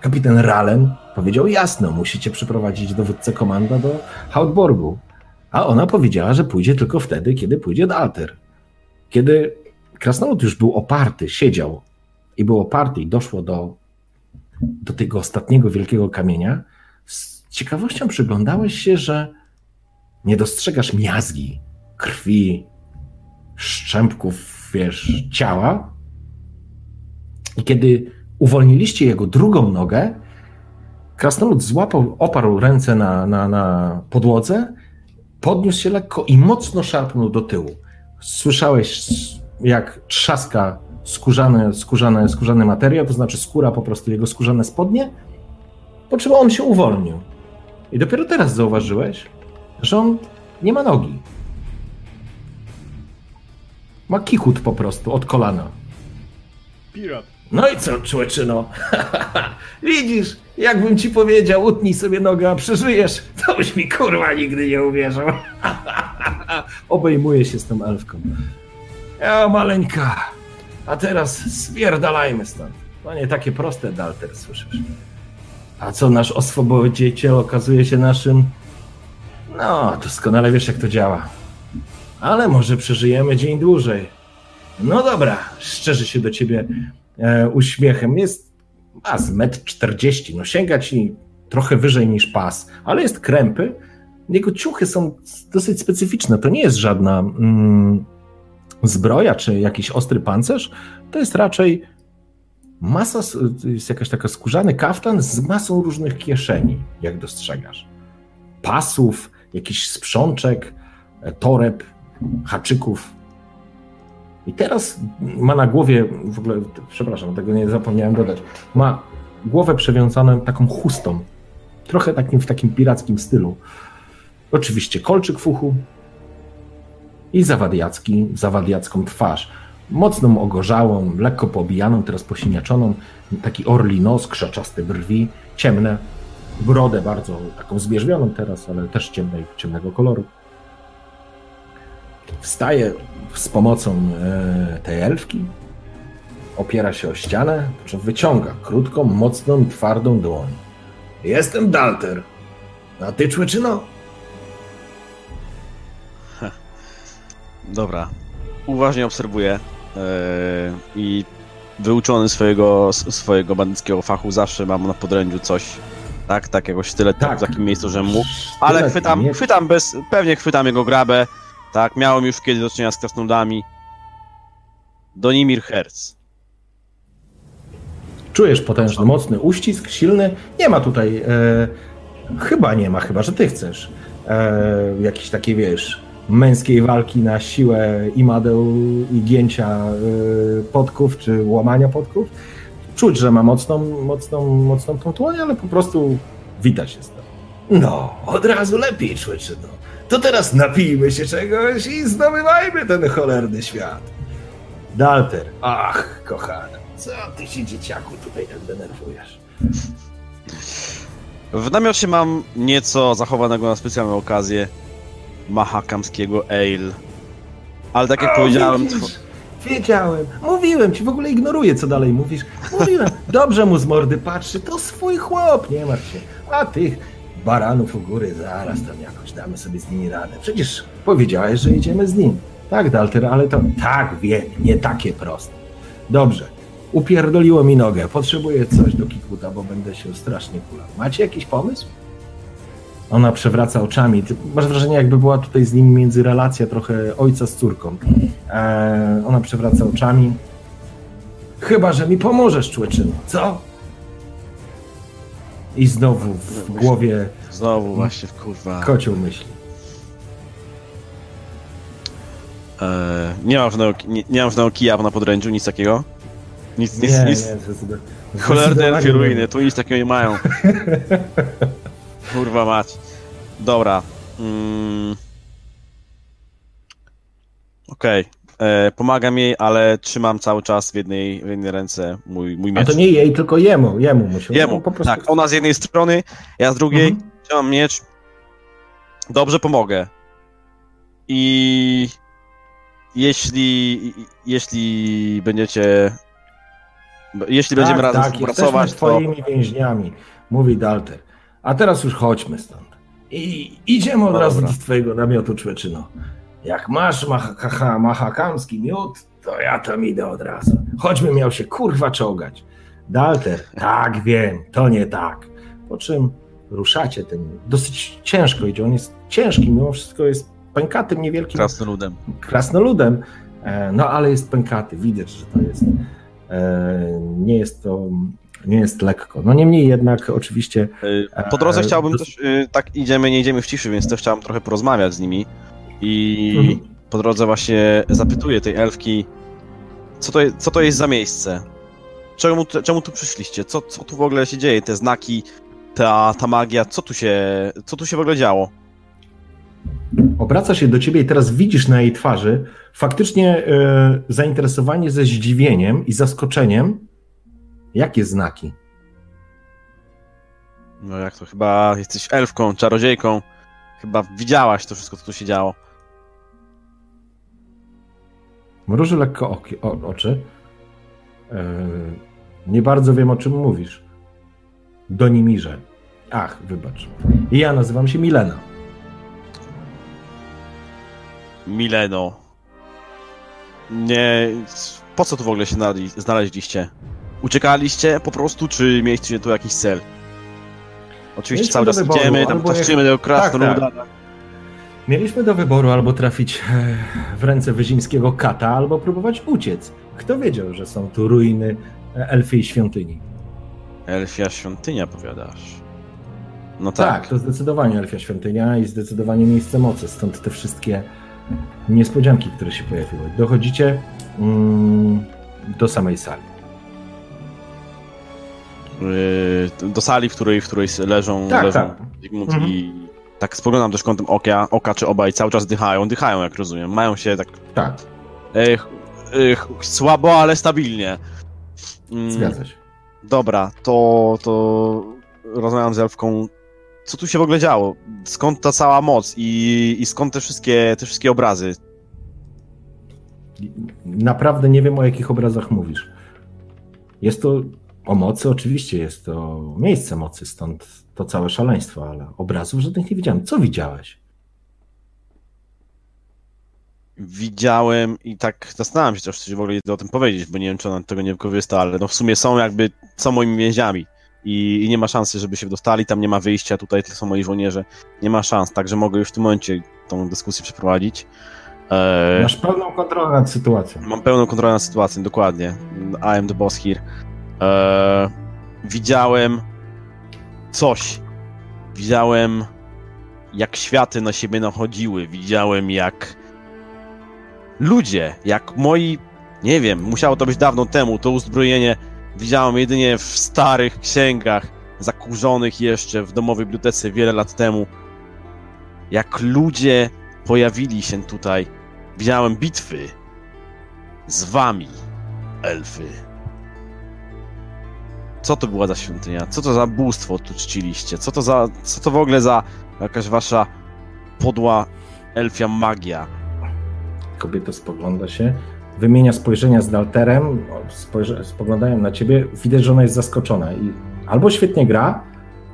kapitan Ralen powiedział jasno, musicie przyprowadzić dowódcę komanda do Hautborgu. A ona powiedziała, że pójdzie tylko wtedy, kiedy pójdzie do alter. Kiedy krasnolud już był oparty, siedział i był oparty i doszło do, do tego ostatniego wielkiego kamienia, z ciekawością przyglądałeś się, że nie dostrzegasz miazgi, krwi, szczępków, wiesz, ciała. I kiedy uwolniliście jego drugą nogę, krasnolud złapał, oparł ręce na, na, na podłodze podniósł się lekko i mocno szarpnął do tyłu. Słyszałeś, jak trzaska skórzane, skórzane, skórzany materiał, to znaczy skóra po prostu, jego skórzane spodnie, po czym on się uwolnił. I dopiero teraz zauważyłeś, że on nie ma nogi. Ma kichut po prostu od kolana. Pirat. No i co, człeczyno? Widzisz, jakbym ci powiedział, utnij sobie nogę, a przeżyjesz, to byś mi kurwa nigdy nie uwierzył. Obejmuję się z tą elfką. Ja, maleńka. A teraz spierdalajmy stąd. To nie takie proste, Dalter, słyszysz? A co nasz oswobodziciel okazuje się naszym... No, doskonale wiesz, jak to działa. Ale może przeżyjemy dzień dłużej. No dobra, szczerzy się do ciebie e, uśmiechem. Jest z metr 40, no sięga ci trochę wyżej niż pas, ale jest krępy jego ciuchy są dosyć specyficzne. To nie jest żadna mm, zbroja czy jakiś ostry pancerz. To jest raczej masa, jest jakaś taka skórzany kaftan z masą różnych kieszeni, jak dostrzegasz. Pasów, jakiś sprzączek, e, toreb, haczyków. I teraz ma na głowie, w ogóle, przepraszam, tego nie zapomniałem dodać, ma głowę przewiązaną taką chustą, trochę takim w takim pirackim stylu. Oczywiście kolczyk w uchu i zawadiacki, zawadiacką twarz. Mocną, ogorzałą, lekko pobijaną, teraz posiniaczoną, taki orli nos, krzaczaste brwi, ciemne, brodę bardzo taką zbierzwioną teraz, ale też ciemnej, ciemnego koloru. Wstaje z pomocą e, tej elfki, opiera się o ścianę, po wyciąga krótką, mocną i twardą dłoń. Jestem Dalter. A ty, człyczyno? Dobra. Uważnie obserwuję yy, i wyuczony swojego, swojego bandyckiego fachu zawsze mam na podrędziu coś, tak, tak jakoś tyle tak. w takim miejscu, że mógł, ale chwytam, chwytam bez, pewnie chwytam jego grabę, tak, miałem już kiedyś do czynienia z krasnoludami. Donimir Herz. Czujesz potężny, mocny uścisk, silny. Nie ma tutaj, e, chyba nie ma, chyba że ty chcesz. E, jakiś taki, wiesz, męskiej walki na siłę i madeł i gięcia y, podków, czy łamania podków. Czuć, że ma mocną, mocną, mocną tą tłoń, ale po prostu widać jest to. No, od razu lepiej, człeczyno. To teraz napijmy się czegoś i zdobywajmy ten cholerny świat. Dalter. Ach, kochana, co ty się dzieciaku tutaj tak denerwujesz? W namiocie mam nieco zachowanego na specjalną okazję mahakamskiego ale. Ale tak jak o, powiedziałem... Widzisz, wiedziałem, mówiłem ci, w ogóle ignoruję, co dalej mówisz. Mówiłem, dobrze mu z mordy patrzy, to swój chłop, nie martw się. A tych baranów u góry zaraz tam jakoś damy sobie z nimi radę. Przecież powiedziałeś, że idziemy z nim. Tak, Dalter, ale to... Tak, wiem, nie takie proste. Dobrze, upierdoliło mi nogę, potrzebuję coś do kikuta, bo będę się strasznie kulał. Macie jakiś pomysł? Ona przewraca oczami. Masz wrażenie, jakby była tutaj z nim między relacja trochę ojca z córką. E, ona przewraca oczami. Chyba, że mi pomożesz, człeczyno, co? I znowu w głowie. Znowu właśnie, kurwa. Kocioł myśli. E, nie mam żadnego, nie, nie mam żadnego kija na podręczu, nic takiego. Nic, nic, nie, nic. Nie, Cholerne elfy ruiny, tu nic takiego nie mają. Kurwa mać. Dobra. Mm. Okej. Okay. E, pomagam jej, ale trzymam cały czas w jednej, w jednej ręce mój, mój miecz. A to nie jej, tylko jemu. Jemu musi. Jemu, po prostu... tak. Ona z jednej strony, ja z drugiej. Mhm. Trzymam miecz. Dobrze pomogę. I jeśli, jeśli będziecie jeśli tak, będziemy razem tak, współpracować, to... twoimi więźniami, mówi Dalter. A teraz już chodźmy stąd. I idziemy od no razu do twojego namiotu, człeczyno. Jak masz maha, mahakamski miód, to ja tam idę od razu. Choćby miał się kurwa czołgać. Dalter, tak wiem, to nie tak. Po czym ruszacie tym. Dosyć ciężko idzie. On jest ciężki, mimo wszystko jest pękatym, niewielkim. Krasnoludem. Krasnoludem. E, no ale jest pękaty. Widać, że to jest. E, nie jest to nie jest lekko. No niemniej jednak oczywiście... E, po drodze chciałbym też, tak idziemy, nie idziemy w ciszy, więc też chciałem trochę porozmawiać z nimi i mhm. po drodze właśnie zapytuję tej elfki, co to, co to jest za miejsce? Czemu, czemu tu przyszliście? Co, co tu w ogóle się dzieje? Te znaki, ta, ta magia, co tu, się, co tu się w ogóle działo? Obraca się do ciebie i teraz widzisz na jej twarzy faktycznie e, zainteresowanie ze zdziwieniem i zaskoczeniem, Jakie znaki? No jak to, chyba jesteś elfką, czarodziejką. Chyba widziałaś to wszystko, co tu się działo. Mruży lekko oki, o, oczy. Yy, nie bardzo wiem, o czym mówisz. Donimirze. Ach, wybacz. Ja nazywam się Milena. Mileno. Nie... Po co tu w ogóle się znaleźliście? Uciekaliście po prostu, czy mieliście tu jakiś cel? Oczywiście Mieliśmy cały czas idziemy, tam patrzymy jak... do krasnoluda. Tak, tak. Mieliśmy do wyboru albo trafić e, w ręce wyzimskiego kata, albo próbować uciec. Kto wiedział, że są tu ruiny e, elfiej świątyni? Elfia świątynia, powiadasz? No tak. Tak, to zdecydowanie elfia świątynia i zdecydowanie miejsce mocy. Stąd te wszystkie niespodzianki, które się pojawiły. Dochodzicie mm, do samej sali. Yy, do sali, w której, w której leżą, tak, leżą tak. Zygmunt mhm. i tak spoglądam też kątem oka, oka, czy obaj cały czas dychają. Dychają, jak rozumiem. Mają się tak... Tak. słabo, ale stabilnie. Mm, Zgadza się. Dobra, to, to rozmawiam z Elfką. Co tu się w ogóle działo? Skąd ta cała moc i, i skąd te wszystkie, te wszystkie obrazy? Naprawdę nie wiem, o jakich obrazach mówisz. Jest to o mocy, oczywiście jest to miejsce mocy, stąd to całe szaleństwo, ale obrazów żadnych nie widziałem. Co widziałeś? Widziałem i tak zastanawiam się też, czy w ogóle o tym powiedzieć, bo nie wiem, czy ona tego nie wykorzysta, ale no w sumie są jakby, są moimi więźniami i, i nie ma szansy, żeby się dostali, tam nie ma wyjścia, tutaj to są moi żołnierze, nie ma szans, także mogę już w tym momencie tą dyskusję przeprowadzić. E... Masz pełną kontrolę nad sytuacją. Mam pełną kontrolę nad sytuacją, dokładnie. I am the boss here. E... Widziałem coś. Widziałem, jak światy na siebie nachodziły. Widziałem, jak ludzie, jak moi, nie wiem, musiało to być dawno temu, to uzbrojenie widziałem jedynie w starych księgach, zakurzonych jeszcze w domowej bibliotece wiele lat temu. Jak ludzie pojawili się tutaj, widziałem bitwy z wami, elfy. Co to była za świątynia? Co to za bóstwo tu czciliście? Co to za, co to w ogóle za jakaś wasza podła elfia magia? Kobieta spogląda się, wymienia spojrzenia z Dalterem, spojrze, spoglądają na ciebie, widać, że ona jest zaskoczona i albo świetnie gra,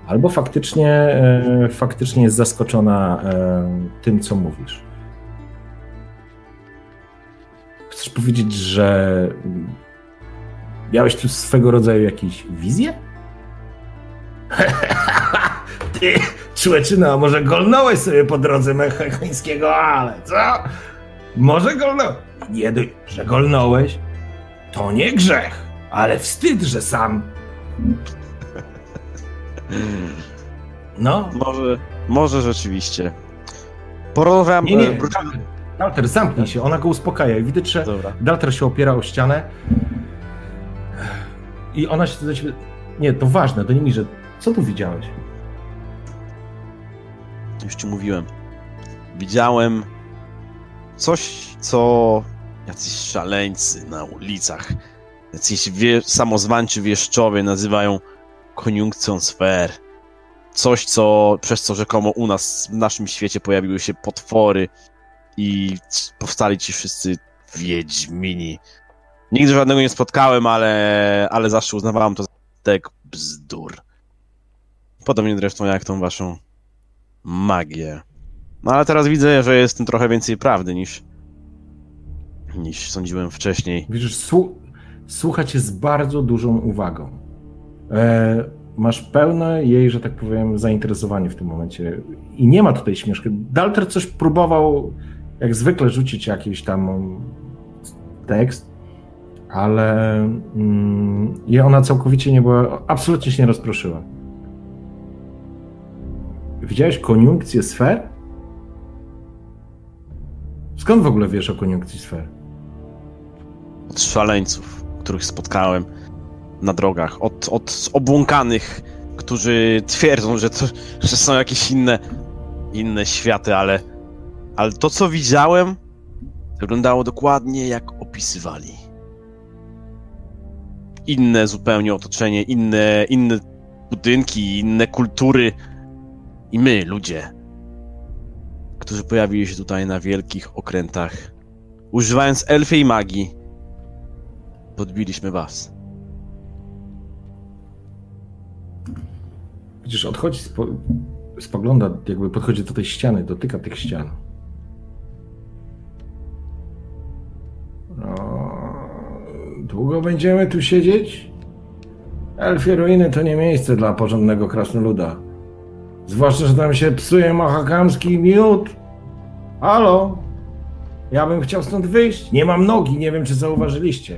albo faktycznie, e, faktycznie jest zaskoczona e, tym, co mówisz. Chcesz powiedzieć, że miałeś tu swego rodzaju jakieś wizje? Ty, człeczyna, może golnąłeś sobie po drodze mechańskiego, ale co? Może golnąłeś. Nie dość, że golnąłeś, to nie grzech, ale wstyd, że sam. No. Może, może rzeczywiście. Porozmawiam... Nie, nie, e, Dalter, zamknij się, ona go uspokaja i widać, że Dobra. Dalter się opiera o ścianę i ona się do ciebie... Nie, to ważne, do nimi, że co tu widziałeś? Już ci mówiłem. Widziałem coś, co jacyś szaleńcy na ulicach, jacyś wie, samozwańczy wieszczowie nazywają koniunkcją sfer. Coś, co, przez co rzekomo u nas, w naszym świecie pojawiły się potwory i powstali ci wszyscy wiedźmini. Nigdy żadnego nie spotkałem, ale, ale zawsze uznawałem to za tek bzdur. Podobnie zresztą jak tą waszą magię. No ale teraz widzę, że jest tym trochę więcej prawdy niż, niż sądziłem wcześniej. Widzisz, słu słuchać z bardzo dużą uwagą. E, masz pełne jej, że tak powiem, zainteresowanie w tym momencie. I nie ma tutaj śmieszki. Dalter coś próbował, jak zwykle, rzucić jakiś tam tekst, ale mm, i ona całkowicie nie była, absolutnie się nie rozproszyła. Widziałeś koniunkcję sfer? Skąd w ogóle wiesz o koniunkcji sfer? Od szaleńców, których spotkałem na drogach, od, od obłąkanych, którzy twierdzą, że, to, że są jakieś inne, inne światy, ale, ale to, co widziałem, wyglądało dokładnie jak opisywali. Inne zupełnie otoczenie, inne, inne budynki, inne kultury. I my, ludzie, którzy pojawili się tutaj na wielkich okrętach, używając elfiej magii, podbiliśmy was. Widzisz, odchodzi, spo, spogląda, jakby podchodzi do tej ściany, dotyka tych ścian. No, długo będziemy tu siedzieć? Elfie ruiny to nie miejsce dla porządnego krasnoluda. Zwłaszcza, że tam się psuje mahakamski miód. Halo? Ja bym chciał stąd wyjść. Nie mam nogi, nie wiem, czy zauważyliście.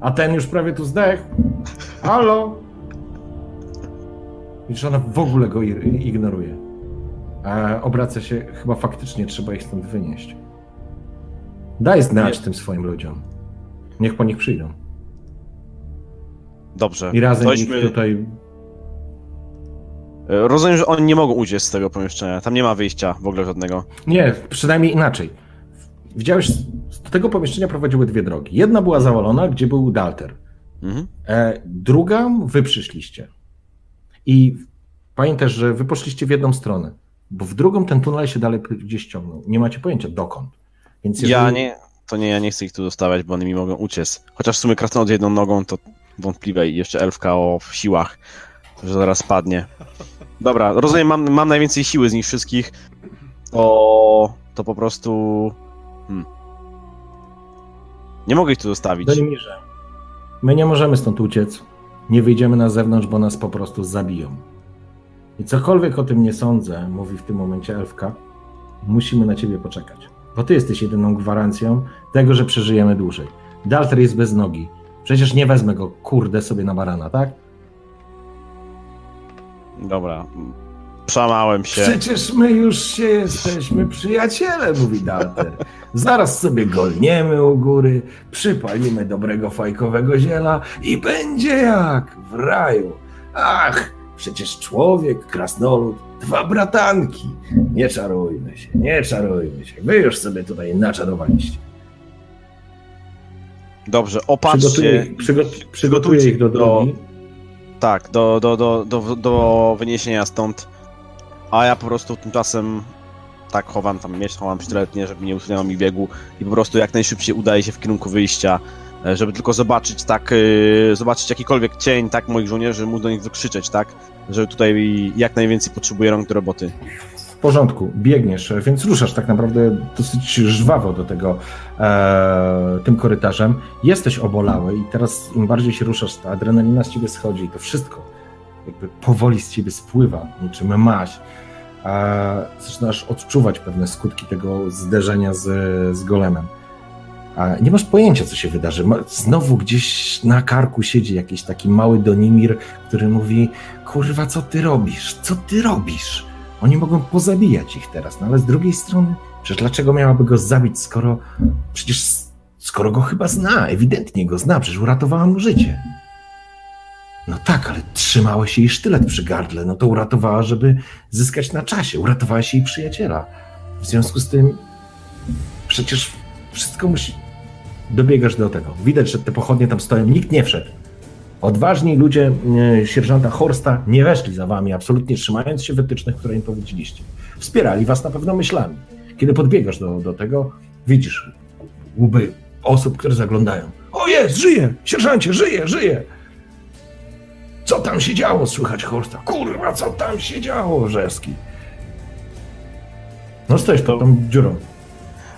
A ten już prawie tu zdechł. Halo? Widzisz, ona w ogóle go ignoruje. A obraca się, chyba faktycznie trzeba ich stąd wynieść. Daj znać Nie. tym swoim ludziom. Niech po nich przyjdą. Dobrze. I razem Tośmy... ich tutaj... E, rozumiem, że oni nie mogą uciec z tego pomieszczenia. Tam nie ma wyjścia w ogóle żadnego. Nie, przynajmniej inaczej. Widziałeś, do tego pomieszczenia prowadziły dwie drogi. Jedna była zawalona, gdzie był Dalter. Mhm. E, druga, wy przyszliście. I pamiętasz, że wy poszliście w jedną stronę, bo w drugą ten tunel się dalej gdzieś ciągnął. Nie macie pojęcia dokąd. Więc jeżeli... Ja nie, to nie, ja nie chcę ich tu dostawać, bo oni mi mogą uciec. Chociaż w sumie krasnolud jedną nogą to wątpliwe i jeszcze elfka o siłach, że zaraz padnie. Dobra, rozumiem, mam, mam najwięcej siły z nich wszystkich. To, to po prostu... Hmm. Nie mogę ich tu zostawić. Dolimirze, my nie możemy stąd uciec. Nie wyjdziemy na zewnątrz, bo nas po prostu zabiją. I cokolwiek o tym nie sądzę, mówi w tym momencie Elfka, musimy na ciebie poczekać. Bo ty jesteś jedyną gwarancją tego, że przeżyjemy dłużej. Dalter jest bez nogi. Przecież nie wezmę go, kurde, sobie na barana, tak? Dobra. Przamałem się. Przecież my już się jesteśmy przyjaciele, mówi Dalter. Zaraz sobie golniemy u góry, przypalimy dobrego fajkowego ziela i będzie jak w raju. Ach, przecież człowiek, krasnolud, dwa bratanki. Nie czarujmy się, nie czarujmy się. Wy już sobie tutaj naczarowaliście. Dobrze, opatrzcie. Przygotuję, przygot, przygotuję ich do drogi. Do, tak, do, do, do, do, do wyniesienia stąd. A ja po prostu tymczasem tak chowam tam miecz, chowam nie, żeby nie usunęło mi biegu i po prostu jak najszybciej udaje się w kierunku wyjścia, żeby tylko zobaczyć tak, yy, zobaczyć jakikolwiek cień, tak, moich żołnierzy, móc do nich wykrzyczeć, tak, że tutaj jak najwięcej potrzebuję rąk do roboty. W porządku, biegniesz, więc ruszasz tak naprawdę dosyć żwawo do tego e, tym korytarzem. Jesteś obolały i teraz im bardziej się ruszasz, ta adrenalina z ciebie schodzi i to wszystko jakby powoli z ciebie spływa, niczym maś a zaczynasz odczuwać pewne skutki tego zderzenia z, z golemem. Nie masz pojęcia, co się wydarzy. Znowu gdzieś na karku siedzi jakiś taki mały Donimir, który mówi: Kurwa, co ty robisz? Co ty robisz? Oni mogą pozabijać ich teraz, no ale z drugiej strony, przecież dlaczego miałaby go zabić, skoro przecież skoro go chyba zna, ewidentnie go zna, przecież uratowała mu życie. No tak, ale trzymała się jej sztylet przy gardle, no to uratowała, żeby zyskać na czasie. Uratowała się jej przyjaciela. W związku z tym przecież wszystko musi... Dobiegasz do tego. Widać, że te pochodnie tam stoją. Nikt nie wszedł. Odważni ludzie e, sierżanta Horsta nie weszli za wami, absolutnie trzymając się wytycznych, które im powiedzieliście. Wspierali was na pewno myślami. Kiedy podbiegasz do, do tego, widzisz łby osób, które zaglądają. O jest, żyje! Sierżancie, żyje, żyje! Co tam się działo? Słychać Horsta. Kurwa, co tam się działo, Rzeski? No stoisz pod tą dziurą.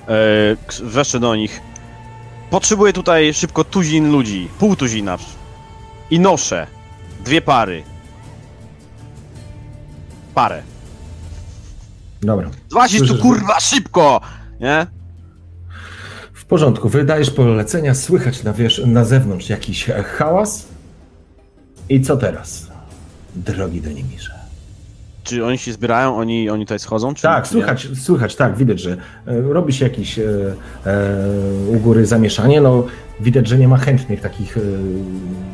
Eee, weszły do nich. Potrzebuję tutaj szybko tuzin ludzi. Pół tuzina. I noszę. Dwie pary. Parę. Dobra. Złazisz tu kurwa szybko! Nie? W porządku, wydajesz polecenia, słychać na, wiesz, na zewnątrz jakiś hałas, i co teraz, drogi Denimirze? Czy oni się zbierają, oni, oni tutaj schodzą? Czy tak, słychać, słychać, tak, widać, że e, robi się jakieś e, e, u góry zamieszanie, no widać, że nie ma chętnych takich, e,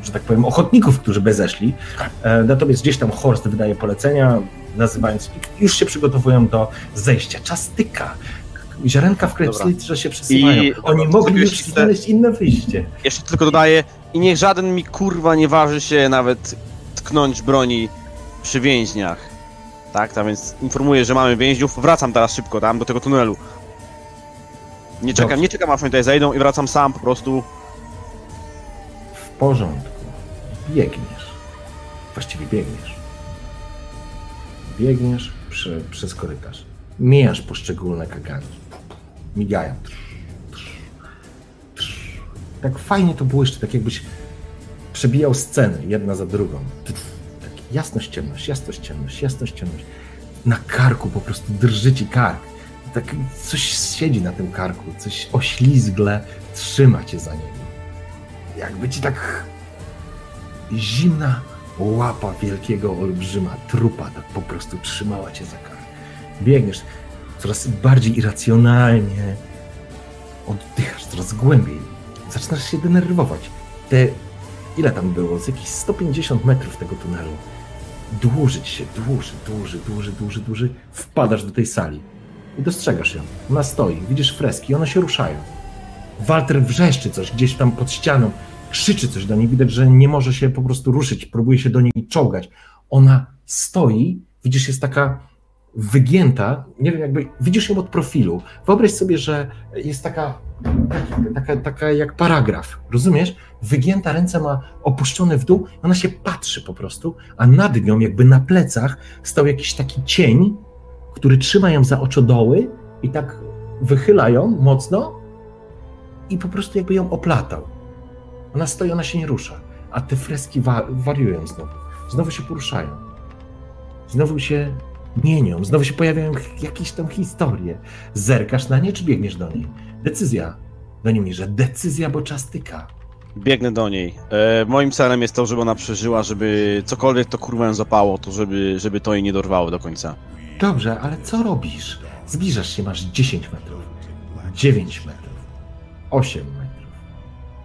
że tak powiem, ochotników, którzy by zeszli, e, natomiast gdzieś tam Horst wydaje polecenia, nazywając, już się przygotowują do zejścia. Czas tyka, ziarenka w że się przesyłają. I Oni mogli już znaleźć inne wyjście. Jeszcze tylko dodaję, i niech żaden mi kurwa nie waży się nawet tknąć broni przy więźniach. Tak, tak więc informuję, że mamy więźniów. Wracam teraz szybko tam do tego tunelu. Nie czekam, Dobrze. nie czekam aż oni tutaj zejdą i wracam sam po prostu. W porządku. Biegniesz. Właściwie biegniesz. Biegniesz przez korytarz. Mijasz poszczególne kaganki migają. Tak fajnie to było jeszcze, tak jakbyś przebijał sceny, jedna za drugą. Jasność, ciemność, jasność, ciemność, jasność, ciemność. Na karku po prostu drży ci kark. Tak coś siedzi na tym karku, coś oślizgle trzyma cię za niego. Jakby ci tak zimna łapa wielkiego olbrzyma, trupa tak po prostu trzymała cię za kark. Biegniesz coraz bardziej irracjonalnie, oddychasz coraz głębiej, zaczynasz się denerwować. Te, ile tam było? Z jakieś 150 metrów tego tunelu. Dłużyć się, dłuży, dłuży, dłuży, dłuży, dłuży. Wpadasz do tej sali i dostrzegasz ją. Ona stoi, widzisz freski, one się ruszają. Walter wrzeszczy coś gdzieś tam pod ścianą, krzyczy coś do niej, widać, że nie może się po prostu ruszyć, próbuje się do niej czołgać. Ona stoi, widzisz, jest taka wygięta, nie wiem, jakby widzisz ją od profilu. Wyobraź sobie, że jest taka, taka, taka jak paragraf, rozumiesz? Wygięta ręce ma opuszczone w dół, ona się patrzy po prostu, a nad nią, jakby na plecach, stał jakiś taki cień, który trzyma ją za oczodoły i tak wychyla ją mocno i po prostu jakby ją oplatał. Ona stoi, ona się nie rusza, a te freski wa wariują znowu. Znowu się poruszają. Znowu się mienią, znowu się pojawiają jakieś tam historie. Zerkasz na nie, czy biegniesz do niej? Decyzja. Do niej że decyzja, bo czas tyka. Biegnę do niej. E, moim celem jest to, żeby ona przeżyła, żeby cokolwiek to kurwę ją zapało, to żeby, żeby to jej nie dorwało do końca. Dobrze, ale co robisz? Zbliżasz się, masz 10 metrów, 9 metrów, 8 metrów,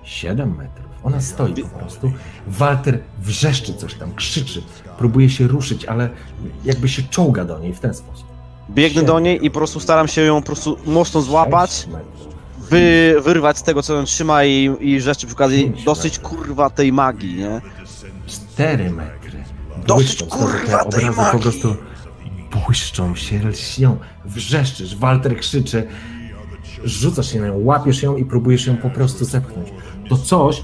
7 metrów. Ona stoi po prostu. Walter wrzeszczy coś tam, krzyczy, próbuje się ruszyć, ale jakby się czołga do niej w ten sposób. Biegnę do niej i po prostu staram się ją po prostu mocno złapać, wy, wyrwać z tego, co ją trzyma i, i rzeczy przy okazji dosyć kurwa tej magii, nie? 4 metry. Dosyć kurwa tej magii. po prostu błyszczą się, lśnią, wrzeszczysz, Walter krzyczy, rzucasz się na nią, łapiesz ją i próbujesz ją po prostu zepchnąć. To coś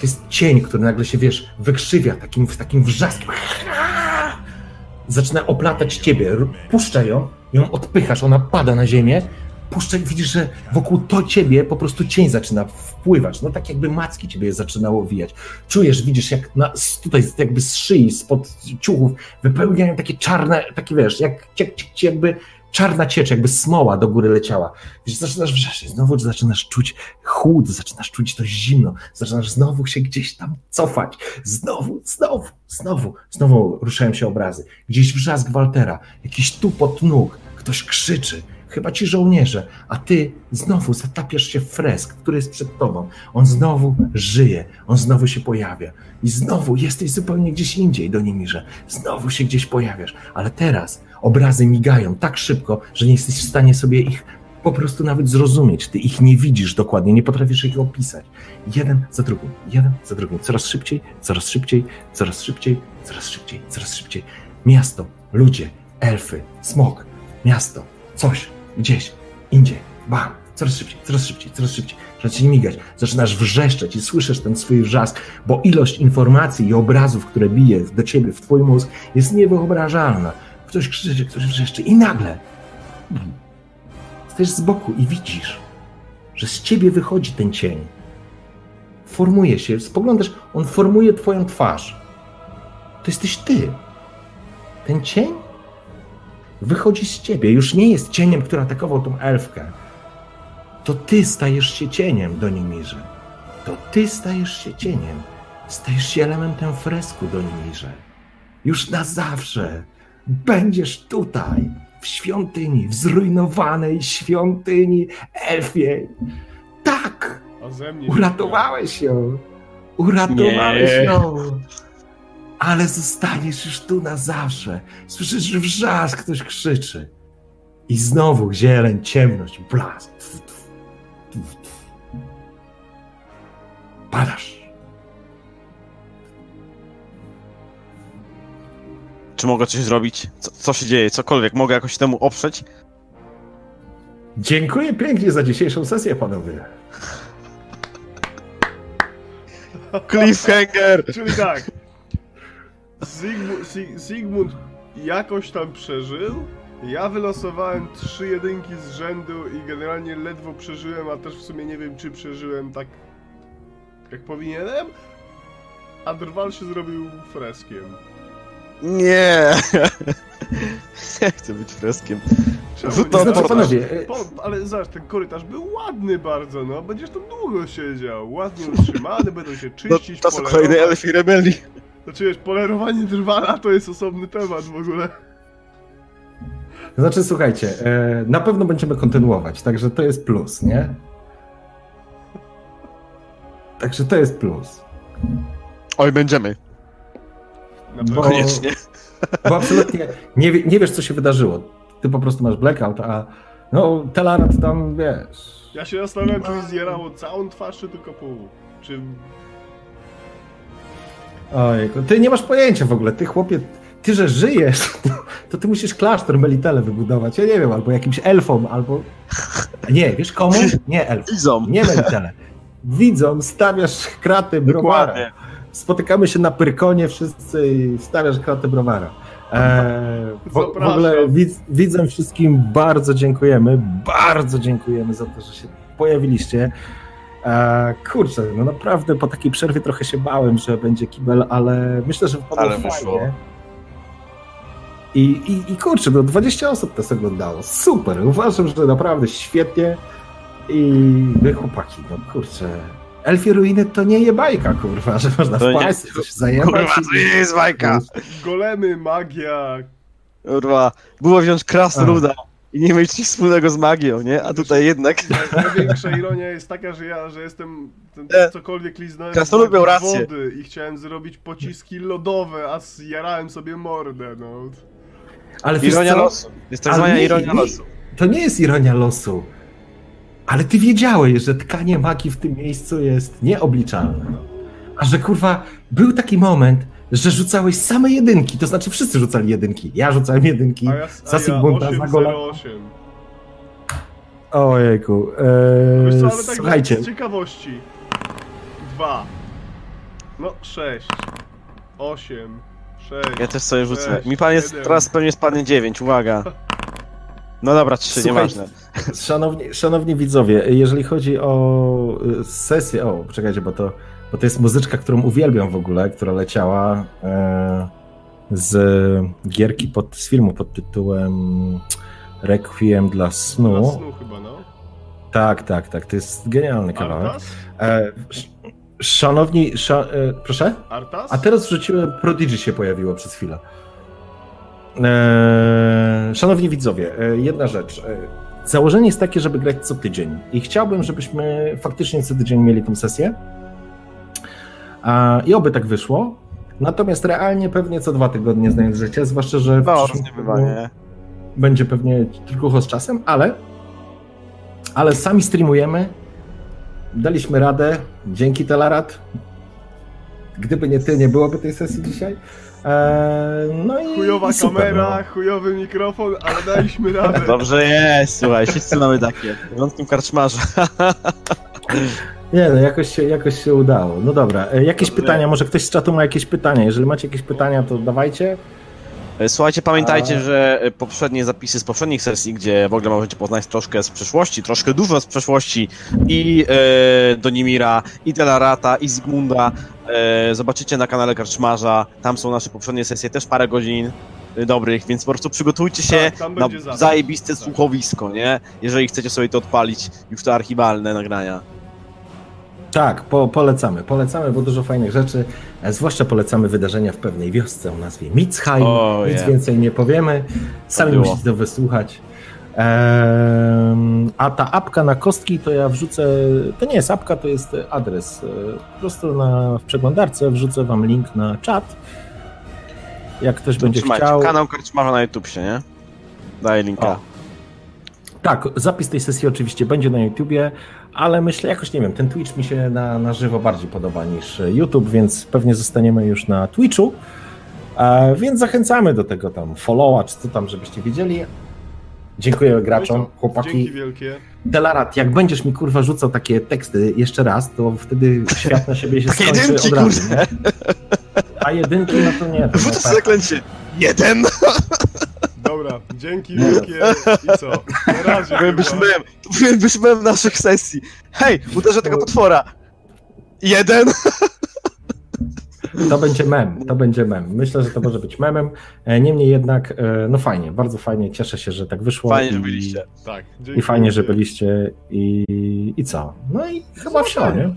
to jest cień, który nagle się, wiesz, wykrzywia takim, takim wrzaskiem. Zaczyna oplatać ciebie. Puszcza ją, ją odpychasz, ona pada na ziemię. Puszczaj, widzisz, że wokół to ciebie po prostu cień zaczyna wpływać. No tak jakby macki ciebie zaczynało wijać. Czujesz, widzisz, jak na, tutaj jakby z szyi, spod ciuchów wypełniają takie czarne, takie wiesz, jak, jak jakby czarna ciecz, jakby smoła do góry leciała. Zaczynasz wrzeszczeć, znowu zaczynasz czuć chłód, zaczynasz czuć to zimno, zaczynasz znowu się gdzieś tam cofać, znowu, znowu, znowu, znowu ruszają się obrazy. Gdzieś wrzask Waltera, jakiś tupot nóg, ktoś krzyczy, chyba ci żołnierze, a ty znowu zatapiasz się w fresk, który jest przed tobą. On znowu żyje, on znowu się pojawia. I znowu jesteś zupełnie gdzieś indziej, do Nimirze. Znowu się gdzieś pojawiasz, ale teraz obrazy migają tak szybko, że nie jesteś w stanie sobie ich po prostu nawet zrozumieć. Ty ich nie widzisz dokładnie, nie potrafisz ich opisać. Jeden za drugim, jeden za drugim, coraz szybciej, coraz szybciej, coraz szybciej, coraz szybciej, coraz szybciej. Miasto, ludzie, elfy, smok, miasto, coś, gdzieś, indziej, bam, coraz szybciej, coraz szybciej, coraz szybciej. Zaczynasz migać, zaczynasz wrzeszczeć i słyszysz ten swój wrzask, bo ilość informacji i obrazów, które bije do ciebie w twój mózg jest niewyobrażalna. Ktoś krzyczy, ktoś wrzeszczy i nagle stajesz z boku i widzisz, że z ciebie wychodzi ten cień. Formuje się, spoglądasz, on formuje twoją twarz. To jesteś ty. Ten cień wychodzi z ciebie. Już nie jest cieniem, który atakował tą elfkę. To ty stajesz się cieniem do Nimirze. To ty stajesz się cieniem. Stajesz się elementem fresku do Nimirze. Już na zawsze będziesz tutaj, w świątyni, w zrujnowanej świątyni elfiej. Tak! Uratowałeś ją. Uratowałeś nie. ją. Ale zostaniesz już tu na zawsze. Słyszysz wrzask, ktoś krzyczy. I znowu zieleń, ciemność, blask. Padasz. Czy mogę coś zrobić? Co, co się dzieje? Cokolwiek? Mogę jakoś temu oprzeć? Dziękuję pięknie za dzisiejszą sesję, panowie. Cliffhanger! Czyli tak. Sigmund jakoś tam przeżył. Ja wylosowałem trzy jedynki z rzędu i generalnie ledwo przeżyłem, a też w sumie nie wiem, czy przeżyłem tak jak powinienem. A Drwal się zrobił freskiem. Nie! Nie chcę być freskiem. Nie? To znaczy, panowie, e, Po, ale zobacz, ten korytarz był ładny bardzo, no. Będziesz tam długo siedział. Ładnie utrzymany, będą się No, czyścić, to są polerować. kolejne elfy rebelii. Znaczy wiesz, polerowanie drwala to jest osobny temat w ogóle. Znaczy, słuchajcie, e, na pewno będziemy kontynuować, także to jest plus, nie? Także to jest plus. Oj, będziemy. Bo-. Koniecznie. Bo absolutnie nie, nie wiesz, co się wydarzyło. Ty po prostu masz blackout, a no, Telarat tam, wiesz... Ja się zastanawiam, czy mi zjerało całą twarz, czy tylko pół. Czy... Ojejku, ty nie masz pojęcia w ogóle, ty chłopie, ty, że żyjesz, to, ty musisz klasztor Melitele wybudować, ja nie wiem, albo jakimś elfom, albo... Nie, wiesz komu? Nie elfom, Widzą. nie Melitele. Widzą, stawiasz kraty browara. Spotykamy się na Pyrkonie wszyscy i stawiasz kratę browara. Eee, w, w ogóle widz, widzom wszystkim bardzo dziękujemy, bardzo dziękujemy za to, że się pojawiliście. Eee, kurczę, no naprawdę po takiej przerwie trochę się bałem, że będzie kibel, ale myślę, że wypadło Ale fajnie. wyszło. I, i, I kurczę, no 20 osób to oglądało. Super, uważam, że naprawdę świetnie. I wy chłopaki, no kurczę. Elfie Ruiny to nie je bajka, kurwa, że można To nie- wpaść, coś zajebać. Kurwa, to nie jest bajka. Golemy, magia... Kurwa, było wziąć krasnoluda i nie mieć nic wspólnego z magią, nie? A tutaj jednak... Największa ironia jest taka, że ja, że jestem... Ten, cokolwiek liznąłem Krasnolud z miał rację. wody i chciałem zrobić pociski lodowe, a zjarałem sobie mordę, no. Ale wiesz Ironia co? losu. Jest tak zwana ironia nie- losu. To nie jest ironia losu. Ale ty wiedziałeś, że tkanie magii w tym miejscu jest nieobliczalne. A że kurwa, był taki moment, że rzucałeś same jedynki, to znaczy wszyscy rzucali jedynki. Ja rzucałem jedynki. A ja, Za a ja Sigmunda, za Gola. 808. Ojejku. Wiesz Eee, co, ale tak słuchajcie, z ciekawości. Dwa. No, sześć. Osiem. Sześć. Ja też sobie rzucę. sześć, Mi pan jest, siedem. teraz pewnie spadnie 9, uwaga. No dobra, 3, Słuchaj, nieważne. Szanowni, szanowni widzowie, jeżeli chodzi o y, sesję, o, poczekajcie, bo to, bo to jest muzyczka, którą uwielbiam w ogóle, która leciała e, z gierki, pod, z filmu pod tytułem Requiem dla snu. Dla snu chyba, no. Tak, tak, tak, to jest genialny kawałek. Artas? E, sz- szanowni, sza, e, proszę? Artas? A teraz wrzuciłem, Prodigy się pojawiło przez chwilę. Eee, szanowni widzowie, e, jedna rzecz. E, założenie jest takie, żeby grać co tydzień. I chciałbym, żebyśmy faktycznie co tydzień mieli tę sesję. I oby tak wyszło. Natomiast realnie pewnie co dwa tygodnie znając życie, zwłaszcza, że w No, będzie pewnie tylko z czasem, ale ale sami streamujemy. Daliśmy radę. Dzięki Telarad. Gdyby nie ty, nie byłoby tej sesji dzisiaj. Eee, no i Chujowa i super, kamera, no. chujowy mikrofon, ale daliśmy radę. Dobrze jest, słuchaj, wszyscy mamy takie. Wątkiem karczmarza. Nie, no jakoś się, jakoś się udało. No dobra, e, jakieś Dobrze. pytania? Może ktoś z czatu ma jakieś pytania? Jeżeli macie jakieś pytania, to dawajcie. E, Słuchajcie, pamiętajcie, A- że e, poprzednie zapisy z poprzednich sesji, gdzie w ogóle możecie poznać troszkę z przeszłości, troszkę dużo z przeszłości i e, Donimira, i Delarata, i Zygmunda, e, zobaczycie na kanale Karczmarza, tam są nasze poprzednie sesje, też parę godzin e, dobrych, więc po prostu przygotujcie się Tak, na zajebiste Tak. słuchowisko, nie? Jeżeli chcecie sobie to odpalić, już te archiwalne nagrania. Tak, po, polecamy. Polecamy, bo dużo fajnych rzeczy. E, Zwłaszcza polecamy wydarzenia w pewnej wiosce o nazwie Mitzheim. O, Nic więcej nie powiemy. Sami było. musicie to wysłuchać. Ehm, a ta apka na kostki to ja wrzucę. To nie jest apka, to jest adres. E, Po prostu na, w przeglądarce wrzucę wam link na czat. Jak ktoś będzie Trzymajcie, chciał. kanał Karczmarza na YouTube się, nie? Daję linka. O. Tak, zapis tej sesji oczywiście będzie na YouTubie, ale myślę, jakoś nie wiem, ten Twitch mi się na, na żywo bardziej podoba niż YouTube, więc pewnie zostaniemy już na Twitchu. E, więc zachęcamy do tego tam followa, czy co tam, żebyście wiedzieli. Dziękuję graczom, i co? Dzięki chłopaki. wielkie. Delarat, jak będziesz mi kurwa rzucał takie teksty jeszcze raz, to wtedy świat na siebie się skończy jedynki, od razu. nie? A jedynki, no to nie. To no, sobie zaklęcie. Jeden! Dobra, dzięki wielkie i co? Na razie Powinien być chyba. mem. To powinien być mem naszych sesji. Hej, uderzę tego potwora. Jeden! To będzie mem, to będzie mem. Myślę, że to może być memem. E, niemniej jednak, e, no fajnie, bardzo fajnie. Cieszę się, że tak wyszło. Fajnie, że byliście. Tak. I fajnie, że byliście i, i co? No i chyba wsio, nie?